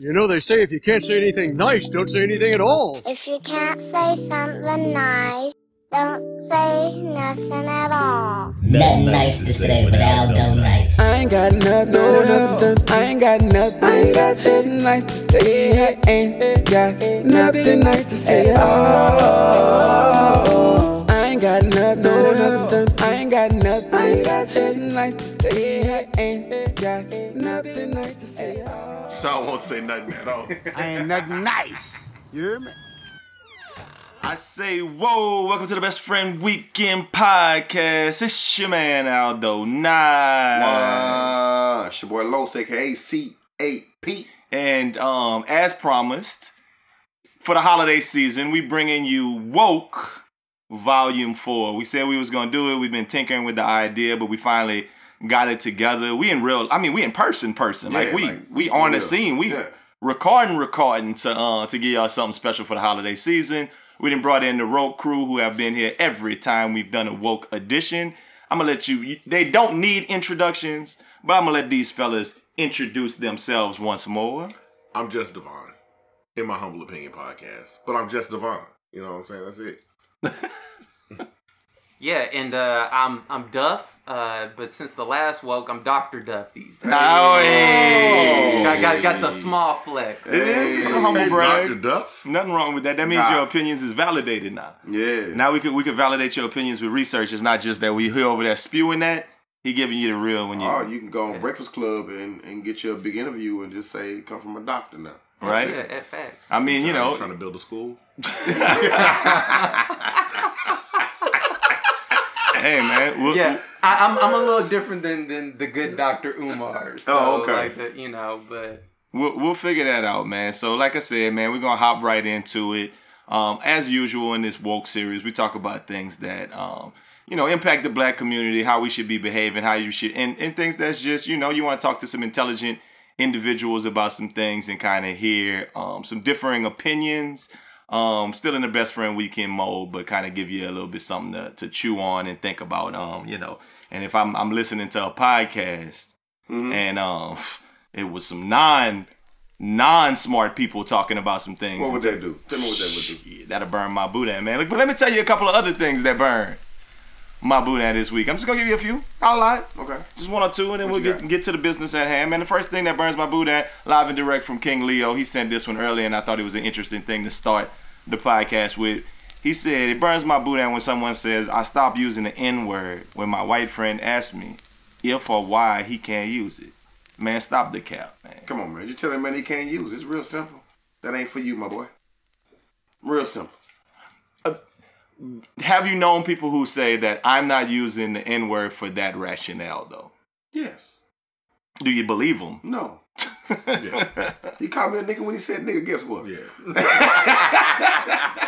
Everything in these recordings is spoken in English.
You know, they say if you can't say anything nice, don't say anything at all. If you can't say something nice, don't say nothing at all. Nothing nice to say, but Aldo nice. I ain't got nothing, no, nothing. I ain't got nothing. I ain't got nothing nice to say. I ain't got nothing nice to say. Oh, I ain't got nothing, got nothing. I ain't got nothing nice to say. I ain't got nothing nice to say. Sean won't say nothing at all. I ain't nothing nice. You hear me? I say, whoa, welcome to the Best Friend Weekend Podcast. It's your man Aldo Nice. Uh, it's your boy Los, aka C8P. And um, as promised, for the holiday season, we bringing you Woke Volume 4. We said we was gonna do it. We've been tinkering with the idea, but we finally got it together. We in real, I mean, we in person, person. like Yeah, we like, we on the scene. We Yeah. recording, recording to uh to give y'all something special for the holiday season. We done brought in the Rogue crew who have been here every time we've done a woke edition. I'm gonna let you. They don't need introductions, but I'm gonna let these fellas introduce themselves once more. I'm just Devon, in my humble opinion podcast. But I'm just Devon. You know what I'm saying? That's it. Yeah, and uh, I'm I'm Duff, uh, but since the last woke, I'm Doctor Duff these days. Oh, hey. Got, got, got the small flex. It is just a humble brag. Dr. Duff. Nothing wrong with that. That means Nah. your opinions is validated now. Yeah. Now we could we could validate your opinions with research. It's not just that we hear over there spewing that. He giving you the real when you Or you can go on Breakfast Club and, and get you a big interview and just say, come from a doctor now. Right. Yeah, at facts. I mean, you know, trying to build a school. hey man, we'll, Yeah, I, I'm I'm a little different than than the good Doctor Umar. So, Oh, okay. Like the, you know, but We'll, we'll figure that out, man. So, like I said, man, we're gonna hop right into it. Um, as usual in this woke series, we talk about things that um, you know impact the black community, how we should be behaving, how you should, and, and things that's just you know you want to talk to some intelligent individuals about some things and kind of hear um, some differing opinions. Um, still in the best friend weekend mode, but kind of give you a little bit something to, to chew on and think about. Um, you know, and if I'm I'm listening to a podcast Mhm. and um, it was some non non smart people talking about some things. What would that do? Tell me what that would do. Shit, that'll burn my boudin, man. But let me tell you a couple of other things that burn my boudin this week. I'm just gonna give you a few. Not a lot. Okay. Just one or two, and then What we'll get get to the business at hand. Man, the first thing that burns my boudin, live and direct from King Leo. He sent this one early, and I thought it was an interesting thing to start the podcast with. He said it burns my boudin when someone says I stopped using the N word when my white friend asked me if or why he can't use it. Man, stop the cap, man. Come on, man. Just tell him, man, he can't use it. It's real simple. That ain't for you, my boy. Real simple. Have you known people who say that I'm not using the N word for that rationale, though? Yes. Do you believe them? No. Yeah. He called me a nigga when he said nigga. Guess what? Yeah.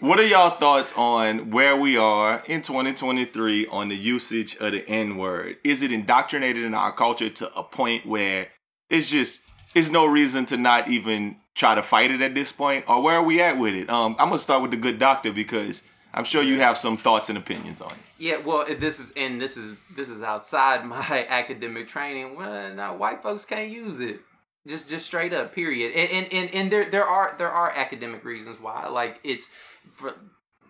What are y'all thoughts on where we are in 2023 on the usage of the N word? Is it indoctrinated in our culture to a point where it's just it's no reason to not even try to fight it at this point? Or where are we at with it? Um, I'm gonna start with the good doctor because I'm sure you have some thoughts and opinions on it. yeah, well, this is and this is this is outside my academic training. Well, white folks can't use it. Just just straight up, period. And and and, and there there are there are academic reasons why. Like it's for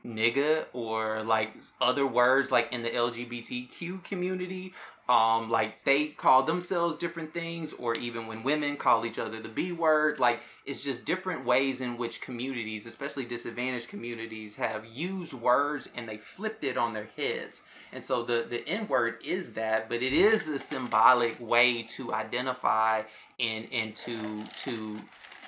nigga or like other words like in the LGBTQ community. Um, like they call themselves different things, or even when women call each other the B word, like it's just different ways in which communities, especially disadvantaged communities, have used words and they flipped it on their heads. And so the the N word is that, but it is a symbolic way to identify and and to to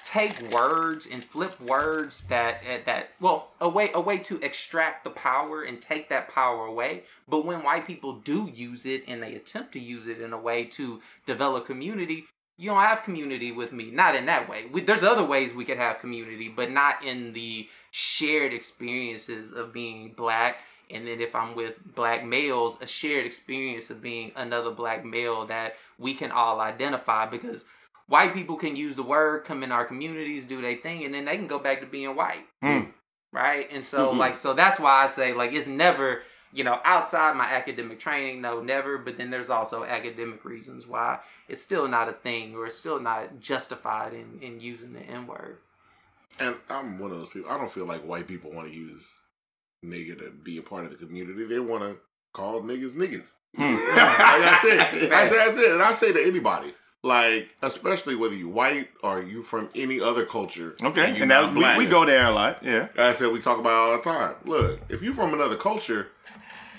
take words and flip words that eh, that well a way a way to extract the power and take that power away. But when white people do use it and they attempt to use it in a way to develop community you don't have community with me. Not in that way. We, there's other ways we could have community but not in the shared experiences of being black. And then if i'm with black males a shared experience of being another black male that we can all identify because white people can use the word, come in our communities, do their thing, and then they can go back to being white. Hmm. Right? And so Mhm. like so that's why I say like it's never you know, outside my academic training, no, never. But then there's also academic reasons why it's still not a thing or it's still not justified in, in using the N word. And I'm one of those people. I don't feel like white people want to use nigga to be a part of the community. They want to call niggas niggas. Hmm. Like, that's it. That's, that's it. And I say to anybody, like, especially whether you white or you from any other culture. Okay, and not that, we, we go there a lot. Yeah. I said we talk about it all the time. Look, if you from another culture,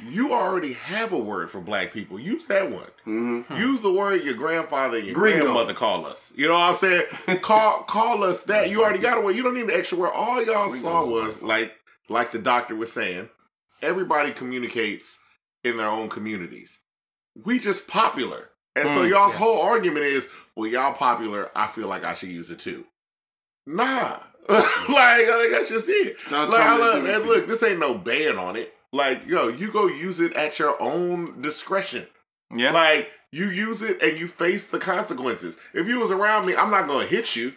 you already have a word for black people. Use that one. Mm-hmm. Use the word your grandfather and your Gringo. grandmother call us. You know what I'm saying? call call us that. You already got a word. You don't need the extra word. All y'all saw was like like the doctor was saying. Everybody communicates in their own communities. We just popular. And so Mm, y'all's yeah. whole argument is, well, y'all popular. I feel like I should use it too. Nah. like, like that's just it. Not Like, I totally love, different and look, this ain't no ban on it. Like, yo, you go use it at your own discretion. Yeah. Like, you use it and you face the consequences. If you was around me, I'm not gonna hit you.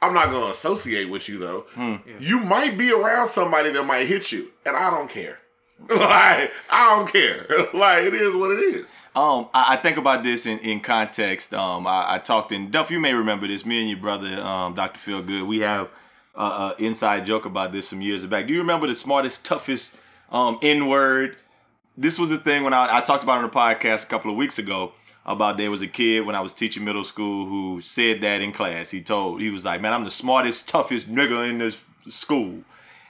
I'm not gonna associate with you though. Hmm. You might be around somebody that might hit you, and I don't care. like, I don't care. like, it is what it is. Um, I, I think about this in, in context. Um, I, I talked in Duff. You may remember this. Me and your brother, um, Dr. Phil Good. We have a, a inside joke about this some years back. Do you remember the smartest, toughest um, N word? This was a thing when I, I talked about on the podcast a couple of weeks ago. About there was a kid when I was teaching middle school who said that in class. He told he was like, "Man, I'm the smartest, toughest nigga in this school,"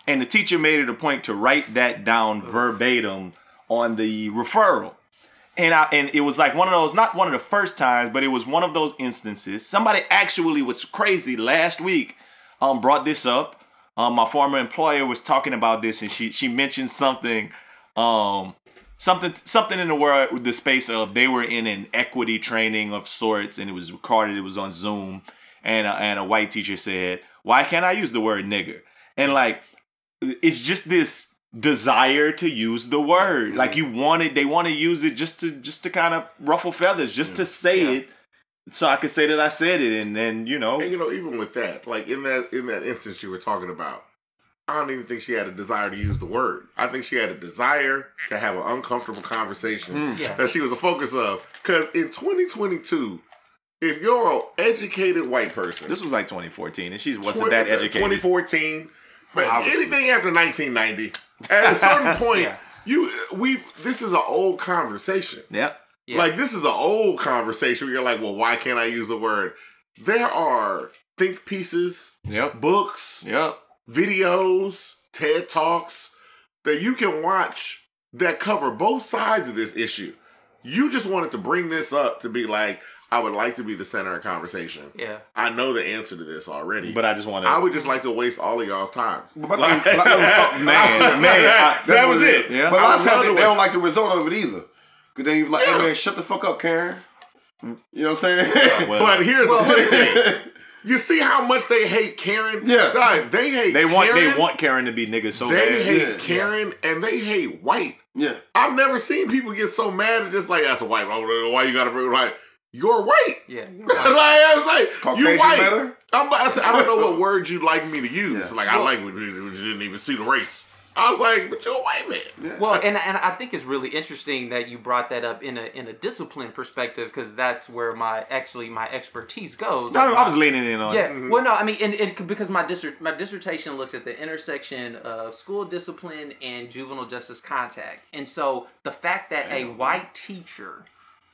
and the teacher made it a point to write that down verbatim on the referral. And I and it was like one of those, not one of the first times, but it was one of those instances. Somebody actually was crazy last week. Um, brought this up. Um, my former employer was talking about this, and she she mentioned something, um, something something in the world, the space of they were in an equity training of sorts, and it was recorded. It was on Zoom, and a, and a white teacher said, "Why can't I use the word nigger?" And like, it's just this desire to use the word like you wanted, they want to use it just to just to kind of ruffle feathers just to say Yeah. it so i could say that i said it and then you know And you know, even with that, like in that in that instance you were talking about, I don't even think she had a desire to use the word. I think she had a desire to have an uncomfortable conversation Hmm. Yeah. that she was a focus of. Because in 2022, if you're an educated white person, this was like 2014 and she wasn't twen- that educated 2014, but Obviously. anything after 1990, at a certain point, Yeah. you we this is an old conversation. yep Yeah. Like this is an old conversation where you're like, well, why can't I use the word? There are think pieces, yep books, yep videos, TED Talks that you can watch that cover both sides of this issue. You just wanted to bring this up to be like, I would like to be the center of conversation. yeah. I know the answer to this already. but i just want to. I would just like to waste all of y'all's time. But Like- like, like, man man I- That's that was it. Yeah. But a I lot of would times they, they don't like the result of it either. Cause then you like, hey man, shut the fuck up, Karen. You know what I'm saying? well, But here's Well, the thing. You see how much they hate Karen? Yeah. God, they hate they want Karen. they want karen to be niggas so they bad hate Yeah. Karen and they hate white. yeah. I've never seen people get so mad at just like that's a white. Why you gotta bring like you're white? Yeah. you're like. I was like Caucasian you white. better? I'm, I, said, I don't know what words you'd like me to use. Yeah. Like I like when you when you didn't even see the race. I was like, but you're a white man. Well, and and I think it's really interesting that you brought that up in a in a discipline perspective because that's where my actually my expertise goes. I, Like, I was leaning in on Yeah, it. well, no, I mean, and, and because my dissert, my dissertation looks at the intersection of school discipline and juvenile justice contact, and so the fact that a white teacher,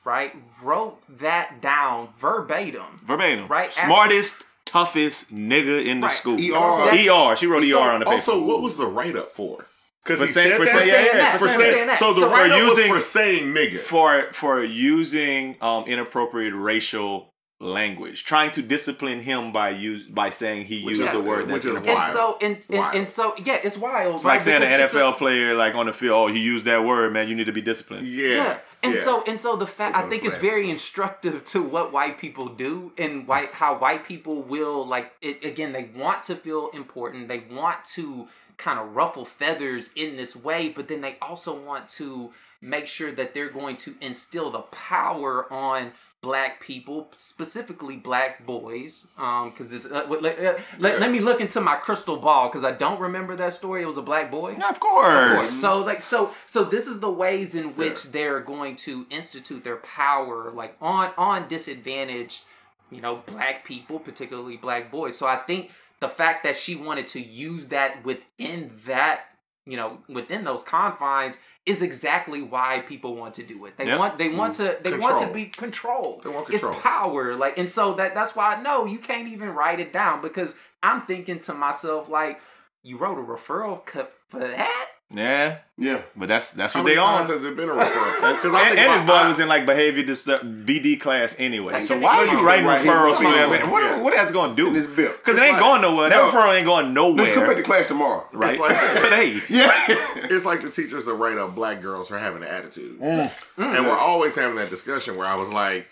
right, wrote that down verbatim, verbatim Right, smartest toughest nigga in the Right. school ER. er she wrote So, er on the paper Also, what was the write up for? Because For he saying- said for that. saying- yeah, yeah, that, for for saying- saying that. So the So write up using- was for saying nigga. for for using um inappropriate racial language trying to discipline him by use by saying he Which used is- the word which that's is inappropriate. and so and, and, Wild. and so yeah, it's wild. it's like saying an Because it's a- NFL player like on the field, oh, he used that word, man. You need to be disciplined. Yeah. Yeah. And yeah. so and so the fact I think it's very instructive to what white people do and white how white people will like it again they want to feel important. They want to kind of ruffle feathers in this way, but then they also want to make sure that they're going to instill the power on black people, specifically black boys, um, because it's uh, let, let, let, let me look into my crystal ball because I don't remember that story. It was a black boy. Yeah, of course. So like so so this is the ways in which they're going to institute their power like on on disadvantaged, you know, black people, particularly black boys. So I think the fact that she wanted to use that within that, you know, within those confines is exactly why people want to do it. They Yep. want they want mm. to they want to be controlled. They want control. It's power. Like and so that that's why no, you can't even write it down because I'm thinking to myself like you wrote a referral cut for that? Yeah, Yeah. but that's that's How what many they times on. has there been a referral? Because And, and his boy was in like behavior disturb BD class anyway. Like, So why are you you writing can write referrals for that? man? What, Yeah. what that's gonna In this do? bill. Because it ain't going nowhere. That No. referral ain't going nowhere. Let's come back nowhere. to class tomorrow. Right It's like- today. Yeah. it's like the teachers that write up black girls for having an attitude. Mm. And we're always having that discussion where I was like,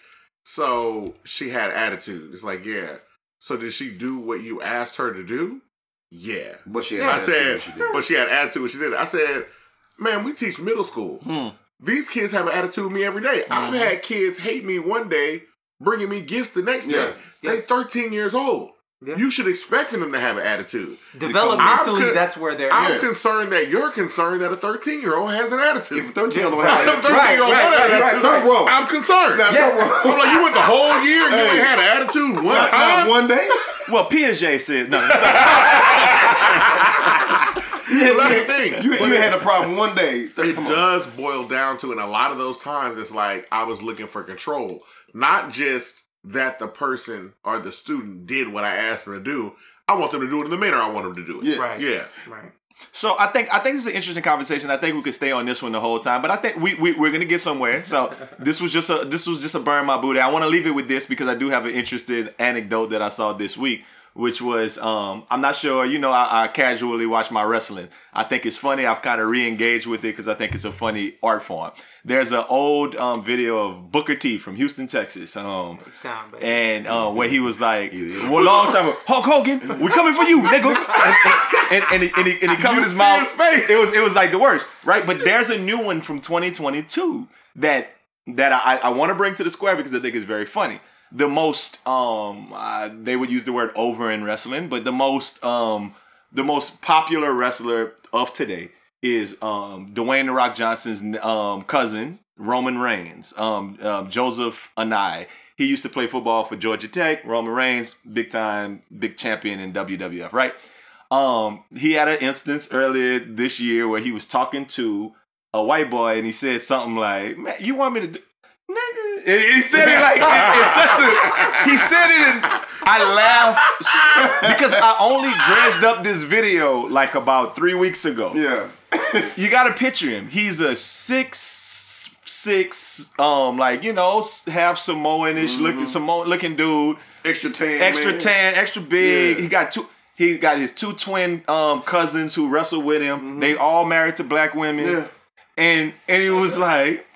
so she had attitude. It's like, yeah. So did she do what you asked her to do? Yeah. But she Yeah. I said, she did. but she had attitude when she did it. I said, man, we teach middle school. Hmm. These kids have an attitude with me every day. I've had kids hate me one day, bringing me gifts the next day. Yeah. They're 13 years old. Yeah. You should expect for them to have an attitude. Developmentally, con- that's where they're I'm Yeah. concerned that you're concerned that a 13 year old has an attitude. If a 13 year old If a have 13 attitude, year old Right, has an right, right, attitude, Something wrong. I'm concerned. That's Yeah. something wrong. I'm like, you went the whole year and you Hey. ain't had an attitude one Not- time? Not one day. Well, Piaget said no. You had, Well, that's you the thing. had, you, you had a problem one day. it Come on. does boil down to, and a lot of those times it's like I was looking for control, not just that the person or the student did what I asked them to do. I want them to do it in the manner I want them to do it. Yeah. Right. Yeah. right. So I think I think this is an interesting conversation. I think we could stay on this one the whole time, but I think we, we we're gonna get somewhere. So this was just a this was just a burn my booty. I want to leave it with this because I do have an interesting anecdote that I saw this week, which was um I'm not sure. You know, I, I casually watch my wrestling. I think it's funny. I've kind of re-engaged with it because I think it's a funny art form. There's an old um, video of Booker T from Houston, Texas. Um, It's time, and uh, where he was like, well, long time ago, Hulk Hogan, we coming for you, nigga. And, and, and, he, and, he, and he covered his mouth. his face. It was it was like the worst, right? But there's a new one from 2022 that that I, I want to bring to the square because I think it's very funny. The most um they would use the word over in wrestling, but the most um the most popular wrestler of today is um Dwayne the Rock Johnson's um cousin Roman Reigns, um, um Joseph Anoa'i. He used to play football for Georgia Tech. Roman Reigns, big time, big champion in WWF, right? Um, he had an instance earlier this year where he was talking to a white boy and he said something like, "Man, you want me to do?" Nigga, And he said it like in, in such a. He said it and I laughed because I only dredged up this video like about three weeks ago. Yeah. You got to picture him. He's a six six, um, like you know, half Samoanish looking Samoan looking dude Extra tan. extra man. tan, extra big. Yeah. He got two. He got his two twin um, cousins who wrestle with him. They all married to black women, Yeah. and and he was like,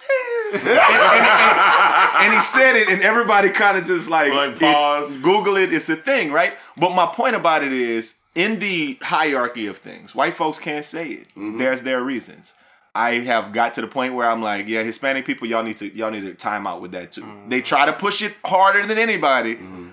and, and- and- he said it, and everybody kind of just like, Like, pause. Google it. It's a thing, right? But my point about it is, in the hierarchy of things, white folks can't say it. Mm-hmm. There's their reasons. I have got to the point where I'm like, yeah, Hispanic people, y'all need to y'all need to time out with that too. Mm-hmm. They try to push it harder than anybody. Mm-hmm.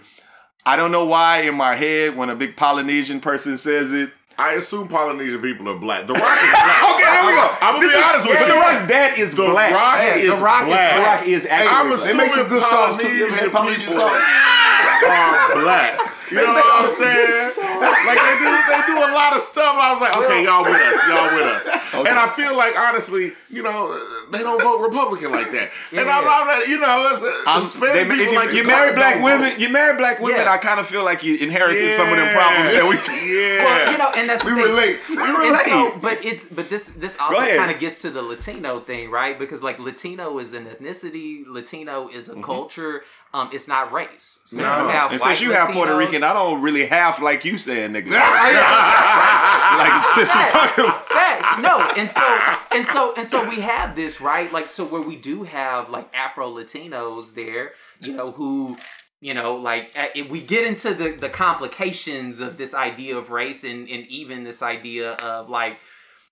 I don't know why in my head when a big Polynesian person says it. I assume Polynesian people are black. The Rock is black. Okay, there we go. I'm gonna This be is- honest with you. The Rock's dad is The black. Rock Hey, is The Rock is black. The Rock is actually I'm black. They make some good sauce too. You ever had Polynesian sauce? are black. You know what I'm saying? Like they do, they do a lot of stuff. And I was like, okay, y'all with us, y'all with us. And I feel like honestly, you know, they don't vote Republican like that. and I'm, yeah. I'm not, you know, it's, I'm- Hispanic they- people if you, like you marry black women, vote. you marry black women. Yeah. I kind of feel like you inherited some of them problems that we. Yeah. Well, you know, and that's the We thing. relate. We relate. so, but it's but this this also kind of gets to the Latino thing, right? Because like Latino is an ethnicity, Latino is a mm-hmm. culture. Um, it's not race. So you have and white since you have Puerto Rican, I don't really have like you saying, niggas. like since we're talking about. Facts. No, and so and so and so we have this right, like so where we do have like Afro Latinos there, you know, who you know, like uh, if we get into the the complications of this idea of race and and even this idea of like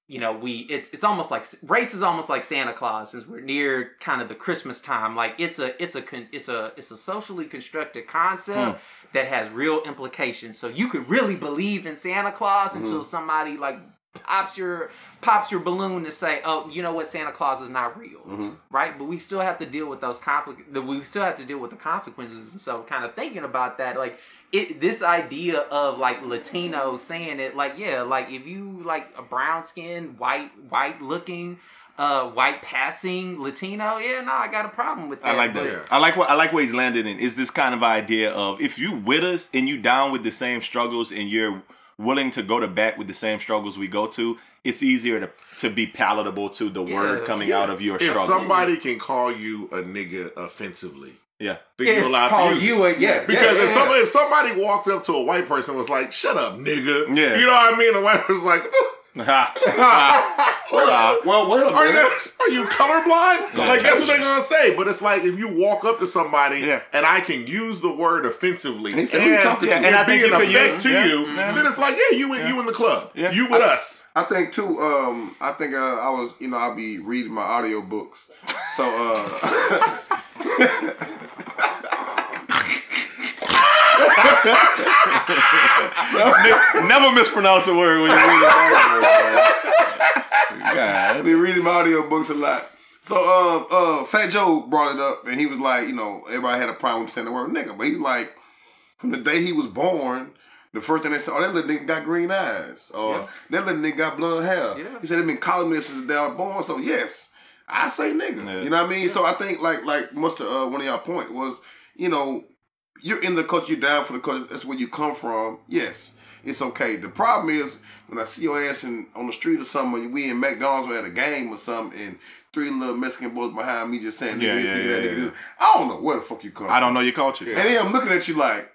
you know, we it's it's almost like race is almost like Santa Claus since we're near kind of the Christmas time. Like it's a it's a con, it's a it's a socially constructed concept hmm. that has real implications. So you could really believe in Santa Claus hmm. until somebody like pops your pops your balloon to say, "Oh, you know what? Santa Claus is not real." Right? But we still have to deal with those compli- we still have to deal with the consequences. And so kind of thinking about that like it this idea of like Latinos saying it like yeah, like if you like a brown skinned white white looking uh white passing Latino, yeah, no, I got a problem with that. I like that. But- I like what I like where he's landed in. Is this kind of idea of if you with us and you down with the same struggles and you're willing to go to bat with the same struggles we go to, it's easier to to be palatable to the word Yeah. coming out of your If struggle. somebody can call you a nigga offensively, yeah. then It's you're allowed called to use you a- yeah, Because yeah, if yeah. somebody if somebody walked up to a white person and was like, "Shut up, nigga," Yeah. you know what I mean? The white person's like, Ha. "Hold on." Well, wait a Are you, are you colorblind? Like that's what they're gonna say. But it's like if you walk up to somebody Yeah. and I can use the word offensively and, said, "Who you talking to?" and, And I think be an you could effect to yeah. you, Yeah. then it's like, yeah, you in you in the club, Yeah. you with us. I think too. Um, I think uh, I was, you know, I'll be reading my audio books. So, uh, Never mispronounce a word when you read it. I God. be reading my audio books a lot. So, um, uh, Fat Joe brought it up, and he was like, you know, everybody had a problem saying the word nigga, but he was like, from the day he was born. The first thing they said, oh, that little nigga got green eyes. Or Yeah. that little nigga got blonde hair. Yeah. He said they've been calling me since the day I was born. So yes, I say nigga. Yeah. You know what I mean? So I think like like most of uh, one of y'all point was, you know, you're in the culture, you're down for the culture, that's where you come from. Yes, it's okay. The problem is when I see your ass in on the street or something, we in McDonald's or at a game or something, and three little Mexican boys behind me just saying, nigga, Yeah, this, yeah, nigga, yeah, that, nigga, this. I don't know where the fuck you come I don't know your culture. And then I'm looking at you like,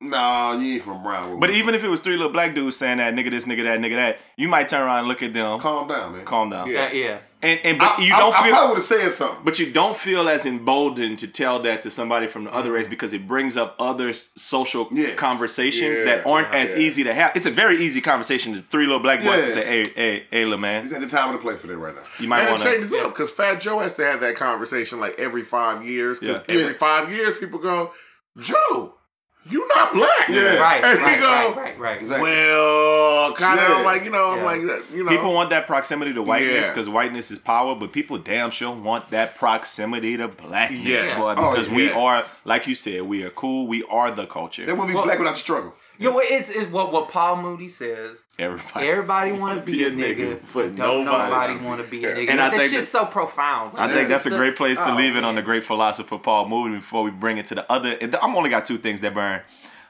nah, you ain't from Brownwood. But even if it was three little black dudes saying that nigga this, nigga that, nigga that, you might turn around and look at them, calm down, man. calm down. yeah, yeah. And and but I, you don't I, feel probably would have said something. But you don't feel as emboldened to tell that to somebody from the other mm-hmm. race because it brings up other social Yes. conversations Yeah, that aren't as yeah. easy to have. It's a very easy conversation to three little black boys to say, "Hey, hey, hey, little man, He's at the time and the place for that right now. you might want to change this up because Fat Joe has to have that conversation like every five years. Because Yeah. every Yeah. five years, people go, Joe, you not black. Yeah. Right, And he right, go, right, right, right. Exactly. Well, kind of Yeah. like you know, I'm Yeah. like you know, People want that proximity to whiteness Yeah. because whiteness is power, but people damn sure want that proximity to blackness, Yes. boy, Oh, because we are, like you said, we are cool. We are the culture. They wouldn't be Well- black without the struggle. Yo, it's, it's what what Paul Mooney says. Everybody. Everybody want to be a nigga, but don't nobody want to be a nigga. And I That's think that- so profound. I think that's a great place to Oh, leave it on the great philosopher Paul Mooney before we bring it to the other. I'm only got two things that burn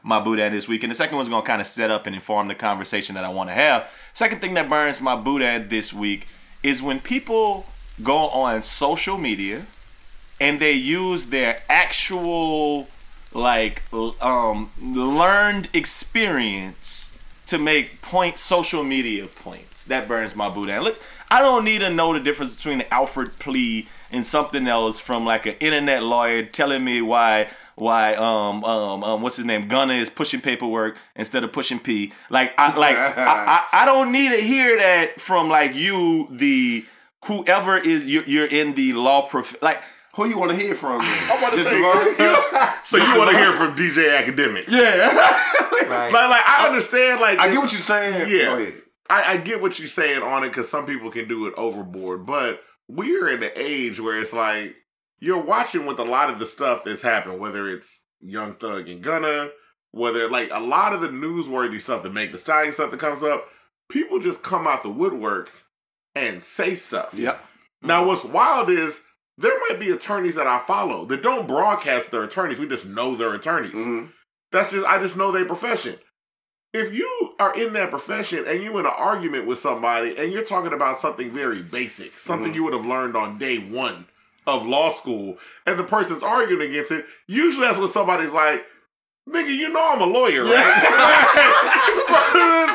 my Buddha this week, and the second one's gonna kind of set up and inform the conversation that I want to have. Second thing that burns my Buddha this week is when people go on social media and they use their actual like um learned experience to make point social media points. That burns my boot. And look, I don't need to know the difference between an Alford plea and something else from like an internet lawyer telling me why why um um um what's his name Gunna is pushing paperwork instead of pushing P. Like I like I, I I don't need to hear that from like you the whoever is you're, you're in the law prof like Who you want to hear from? Then? I'm about to say, so you want to hear from DJ Academic? yeah. Right. Like, like I understand. Like, I get what you're saying. Yeah. Go ahead. I, I get what you're saying on it because some people can do it overboard, but we're in the age where it's like you're watching with a lot of the stuff that's happened, whether it's Young Thug and Gunna, whether like a lot of the newsworthy stuff that make the stallion stuff that comes up, people just come out the woodworks and say stuff. Yep. Now, mm-hmm. what's wild is there might be attorneys that I follow that don't broadcast their attorneys. We just know they're attorneys. Mhm. That's just I just know their profession. If you are in that profession and you in an argument with somebody and you're talking about something very basic, something Mhm. you would have learned on day one of law school, and the person's arguing against it, usually that's when somebody's like, "Nigga, you know I'm a lawyer, right?"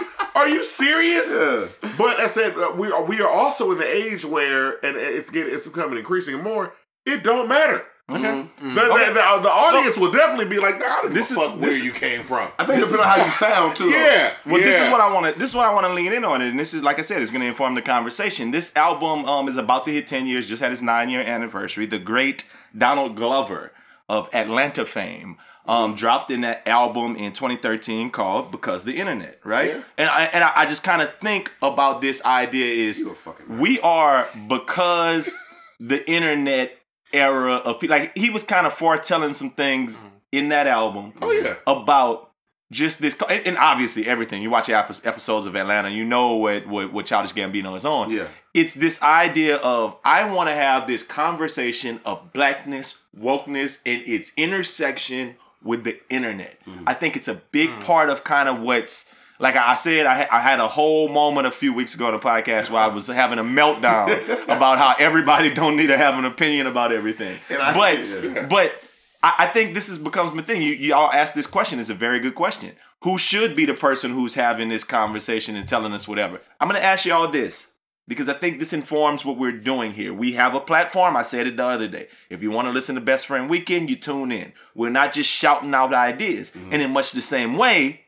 are you serious? Yeah. But I said uh, we are we are also in the age where, and it's getting it's becoming increasing more. It don't matter. Okay. Mm-hmm. The, the- Okay. the- the audience will definitely be like, nah, I don't This give a is- fuck where this- you came from. I think it depends on how you sound too. Yeah. Well, this is what I want to. This is what I want to lean in on, it, and this is like I said, it's going to inform the conversation. This album um, is about to hit ten years. Just had its nine year anniversary. The great Donald Glover of Atlanta fame um, dropped in that album in 2013 called "Because the Internet." Right, Yeah. and I and I, I just kind of think about this idea is You a fucking we are because the internet era of pe- like he was kind of foretelling some things in that album Oh, yeah. about just this and and obviously everything you watch episodes of atlanta you know what what, what childish gambino is on Yeah. it's this idea of i want to have this conversation of blackness wokeness and its intersection with the internet mm. i think it's a big mm. part of kind of what's like I said, I, I had a whole moment a few weeks ago on the podcast where I was having a meltdown about how everybody don't need to have an opinion about everything. And I- but yeah. but I, I think this is becomes my thing. You y'all ask this question. It's a very good question. Who should be the person who's having this conversation and telling us whatever? I'm gonna ask y'all this because I think this informs what we're doing here. We have a platform. I said it the other day. If you want to listen to Best Friend Weekend, you tune in. We're not just shouting out ideas. And in much the same way,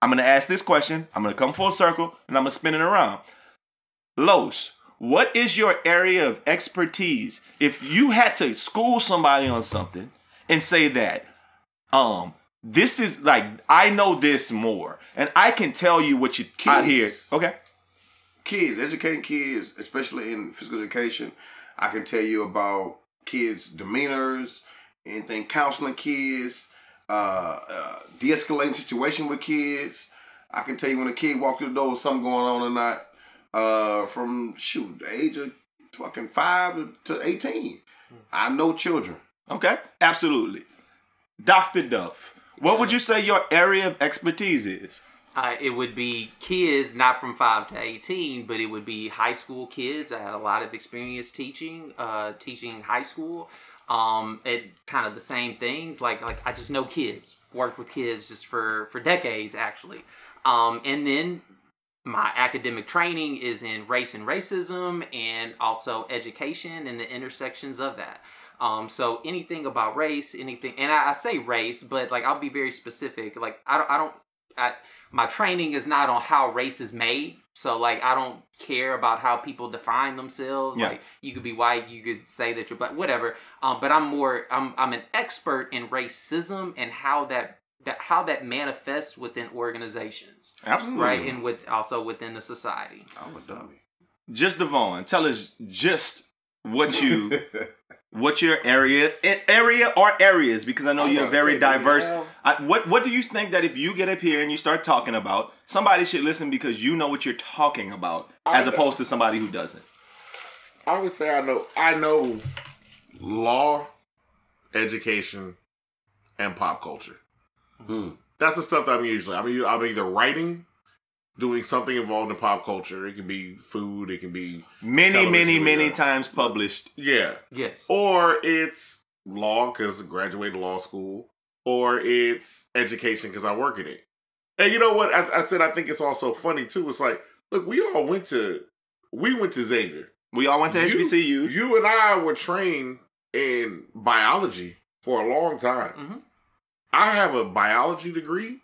I'm gonna ask this question. I'm gonna come full circle and I'm gonna spin it around. Los, what is your area of expertise? If you had to school somebody on something and say that, um, this is like I know this more, and I can tell you what you out here. Kids. Okay. Kids, educating kids, especially in physical education, I can tell you about kids' demeanors, anything counseling kids, uh, uh, de-escalating situation with kids. I can tell you when a kid walked through the door something going on or not. Uh, from shoot, the age of fucking five to, eighteen. I know children. Okay. Absolutely. Dr. Duff, what would you say your area of expertise is? Uh, it would be kids not from 5 to 18 but it would be high school kids i had a lot of experience teaching uh, teaching high school. Um, it kind of the same things like like i just know kids worked with kids just for for decades actually. Um, and then my academic training is in race and racism and also education and the intersections of that. Um, so anything about race anything and I, I say race but like i'll be very specific. Like i don't i don't I, my training is not on how race is made. So like I don't care about how people define themselves. Yeah. Like you could be white, you could say that you're black, whatever. Um, but I'm more I'm I'm an expert in racism and how that that how that manifests within organizations. Absolutely. Right. And with also within the society. I'm a dummy. Just Devon, tell us just what you what your area area or areas because I know I'm you're gonna very say, do we diverse. have- I, what what do you think that if you get up here and you start talking about somebody should listen because you know what you're talking about I as know. opposed to somebody who doesn't? I would say I know I know law, education, and pop culture. Hmm. That's the stuff that I'm usually. I'm either, I'm either writing, doing something involved in pop culture. It can be food. It can be Many many many yeah. times published. yeah, Yes. or it's law because graduated law school, or it's education because I work in it. And you know what? I, I said I think it's also funny too. It's like, look, we all went to we went to Xavier. We all went to You- HBCUs. You and I were trained in biology for a long time. Mhm. I have a biology degree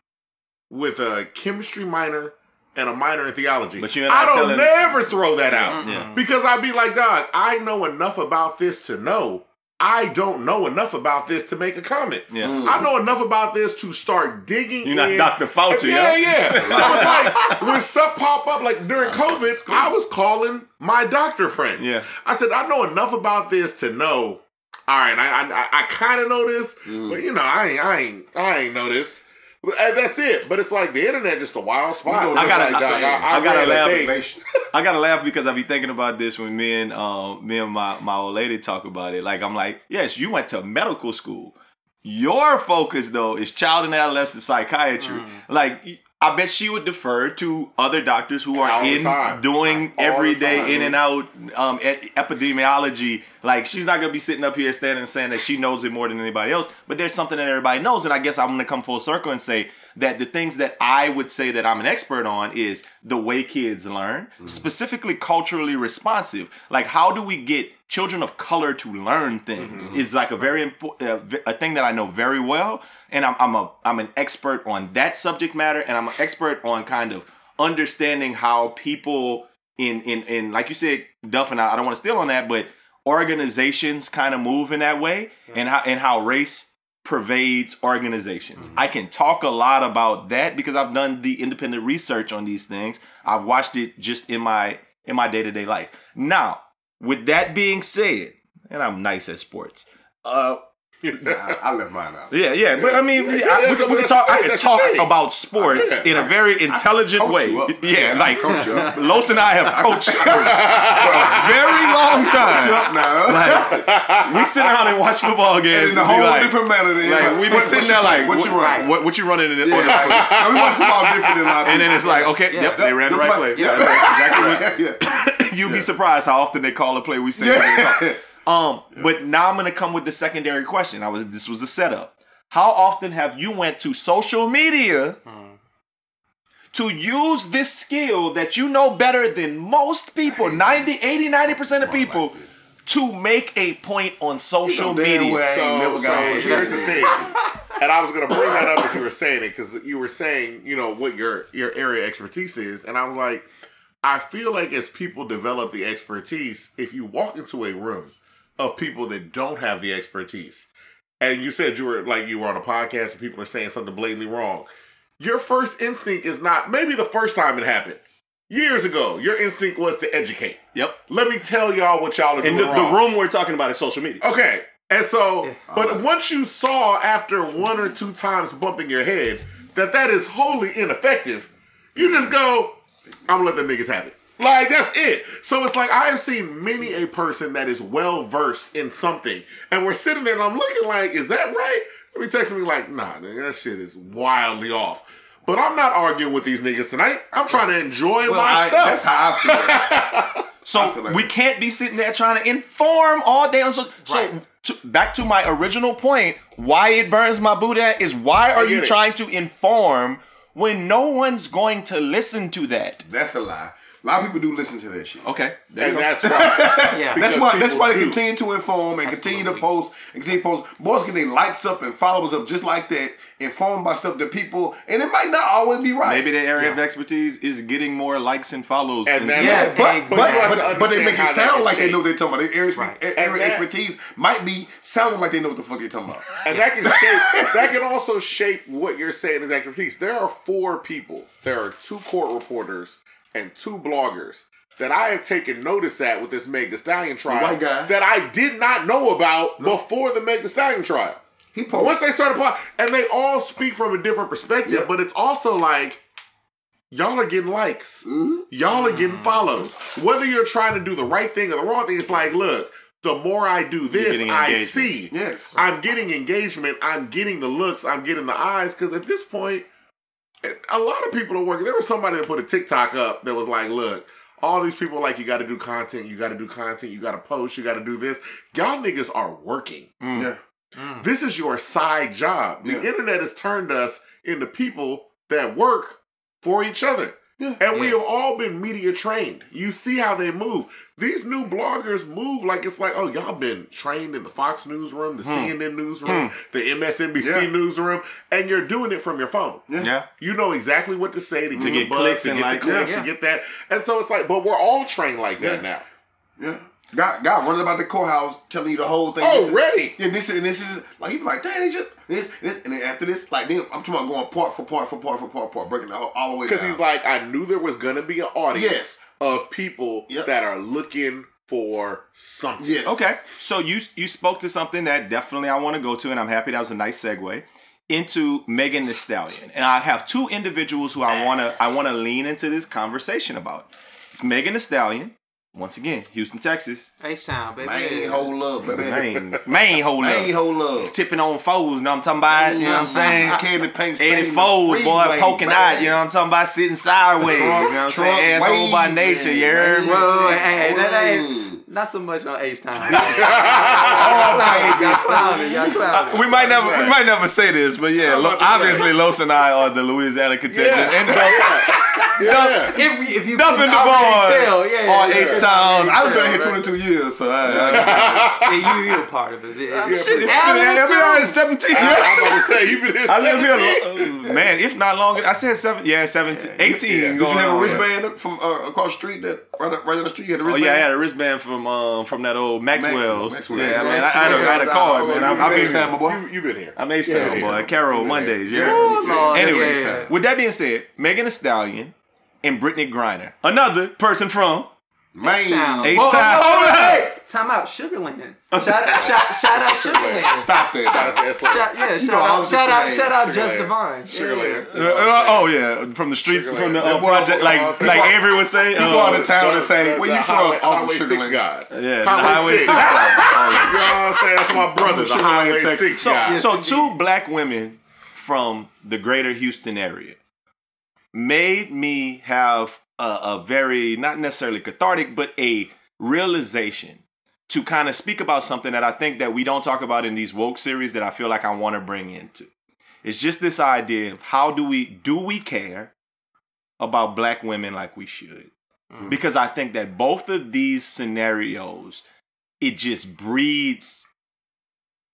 with a chemistry minor and a minor in theology. But you're I not don't telling- never throw that out Yeah. because I'd be like, dog, I know enough about this to know. I don't know enough about this to make a comment. Yeah. Mm. I know enough about this to start digging. You're not. Dr. Fauci, Yeah, huh? yeah. So it's like when stuff pop up, like during COVID, I was calling my doctor friends. Yeah. I said I know enough about this to know. All right, I I, I kind of know this, Mm. but you know I ain't I ain't I ain't know this. And that's it. But it's like the internet just a wild spot. know I gotta- Like, dog, I gotta read a laugh. thing. Nation. I gotta laugh because I be thinking about this when me and um me and my, my old lady talk about it. Like I'm like, yes, you went to medical school. Your focus though is child and adolescent psychiatry. Like I bet she would defer to other doctors who are All in time. doing All every day in and out um, e- epidemiology. Like she's not gonna be sitting up here standing and saying that she knows it more than anybody else. But there's something that everybody knows, and I guess I'm gonna come full circle and say that the things that I would say that I'm an expert on is the way kids learn, specifically culturally responsive. Like how do we get children of color to learn things is like a very important uh, a thing that I know very well, and I'm I'm a I'm an expert on that subject matter, and I'm an expert on kind of understanding how people in in in like you said, Duff, and I, I don't want to steal on that, but organizations kind of move in that way, and how and how race pervades organizations. I can talk a lot about that because I've done the independent research on these things. I've watched it just in my in my day-to-day life. Now, with that being said, and I'm nice at sports. Uh Nah, I left mine out. yeah, yeah, but I mean, Yeah, I- yeah, we, we can talk. I can talk about sports in a very intelligent way. Yeah, like Coach. Los and I have coached for, for a very long time. Up now. Like, we sit down and watch football games. in a whole like, different manner than like we be what- sitting what there like, what you run? What, what you running in this Yeah, order? like, we watch football different than a lot And then it's like, okay, yep, they ran the right play. Yeah, exactly you'd be surprised how often they call a play we say. Yeah. Um, but now I'm gonna come with the secondary question. I was this was a setup. How often have you went to social media to use this skill that you know better than most people, 90, 80, 90% of people, to make a point on social You know media? well I ain't So, never got on so social here's the thing, and I was gonna bring that up as you were saying it because you were saying you know what your your area expertise is, and I was like, I feel like as people develop the expertise, if you walk into a room of people that don't have the expertise, and you said you were like you were on a podcast and people are saying something blatantly wrong, your first instinct is not maybe the first time it happened. Years ago, your instinct was to educate. Yep. Let me tell y'all what y'all are And doing the, the wrong. room we're talking about is social media. Okay. And so, Yeah. but once you saw after one or two times bumping your head that that is wholly ineffective, you just go, I'm gonna let them niggas have it. Like, that's it. So it's like, I have seen many a person that is well versed in something, and we're sitting there and I'm looking like, is that right? Let me text me like, nah, nigga, that shit is wildly off. But I'm not arguing with these niggas tonight. I'm trying to enjoy Well, I, myself. that's how I feel. So I feel like we that. can't be sitting there trying to inform all day on so. So to, back to my original point, why it burns my boot at is why are you it. trying to inform when no one's going to listen to that? That's a lie. A lot of people do listen to that shit. Okay, there you and go. that's right. Yeah. That's why. That's why they do. continue to inform and continue to post and continue to post. Boys get their likes up and followers up just like that, informed by stuff that people, and it might not always be right. Maybe their area of expertise is getting more likes and follows. And than- that's- Yeah, but, exactly. but, you have to but, but they make it sound is like they know what they're talking about. Their area, Right. area that- expertise might be sounding like they know what the fuck they're talking about. And that can shape that can also shape what you're saying as expertise. There are four people. There are two court reporters and two bloggers that I have taken notice at with this Meg Thee Stallion trial white guy. that I did not know about before the Meg Thee Stallion trial. He posted. Once they started po- and they all speak from a different perspective, Yeah. but it's also like y'all are getting likes. Mhm. Y'all are getting follows. Whether you're trying to do the right thing or the wrong thing, it's like, look, the more I do this, I see. Yes. I'm getting engagement. I'm getting the looks. I'm getting the eyes. Because at this point, a lot of people are working. There was somebody that put a TikTok up that was like, look, all these people like you got to do content. You got to do content. You got to post. You got to do this. Y'all niggas are working. Mm. Yeah. Mm. This is your side job. The Yeah. internet has turned us into people that work for each other. Yeah. And we have all been media trained. You see how they move. These new bloggers move like it's like, oh, y'all been trained in the Fox newsroom, the CNN newsroom, the MSNBC Hmm. Yeah. newsroom, and you're doing it from your phone. yeah. You know exactly what to say to, To get, get buzz, clicks to get likes. the clicks, Yeah. to get that. And so it's like, but we're all trained like that now. Yeah. Guy, guy running about the courthouse telling you the whole thing. Oh, This is- ready? Yeah, this and this is like you be like, damn, it's just this, this, and then after this, like then I'm talking about going part for part for part for part part, breaking the whole, all the way Because he's like, I knew there was going to be an audience Yes. of people Yep. that are looking for something. yes, Okay, so you you spoke to something that definitely I want to go to, and I'm happy that was a nice segue into Megan Thee Stallion. And I have two individuals who I wanna I wanna lean into this conversation about. It's Megan Thee Stallion, once again, Houston, Texas. H Town, baby. Man, hold up, baby. Main main hold Man, up. hold up. Tipping on foes, you know what I'm talking about? You know what I'm mm-hmm. saying? Candy paint 80 stain, foes, free boy, blade, poking baby. out, you know what I'm talking about? Sitting sideways, you know what I'm Trump saying? Asshole by waving, nature, you heard me? Whoa, whoa, hey, hey, that ain't- Ooh. Not so much on H time. Oh. Y'all clowning, y'all clowning. We might never, we might never say this, but yeah, Lo- about to say. obviously Los and I are the Louisiana contingent, Yeah. and so Yeah. If, if you Duff can and already Devon tell, yeah, on yeah, H. Town. I've been Yeah, here right. 22 years, so I, I Yeah, you, you a part of it. Yeah, yeah. Shit, Alan I've been here 17 I'm years. about to say you been here. I live here, 17. uh, man, if not longer. I said seven, yeah, 17, 18. Yeah. Did you have a wristband from uh, across the street that right, up- right down the street? You had a Oh yeah, I had a wristband from um from that old Maxwell's. Maxwell. Yeah, I mean, I, I had a, I had a card, man. I'm, I'm I'm, H time, my boy. You, you been here. I'm H Yeah, yeah. boy. Carol Mondays. Yeah. Yeah. Oh, Anyway, yeah. with that being said, Megan Thee Stallion and Brittney Griner, another person from Man, Town. H Whoa, Town. whoa, Hold whoa, up. hey, Time out, Sugarland. Shout, shout, shout out Sugarland. stop that. Shout out to S. Shout, yeah, You shout know, I was out, shout out, shout out, Just Divine. Sugarland. Yeah. Uh, oh yeah, from the streets, Sugarland. from the uh, project, like He like go- Avery would say. You uh, go out of town and say, the- "Where you from?" Highway, Uncle Highway Sugar 6 God. Yeah, Highway Highway six. Six. Oh, You know what I'm saying? That's my brother, the Highway 6 So, guy. so two black women from the greater Houston area made me have a, a very, not necessarily cathartic, but a realization to kind of speak about something that I think that we don't talk about in these woke series that I feel like I want to bring into. It's just this idea of how do we do we care about black women like we should? Mm. Because I think that both of these scenarios, it just breeds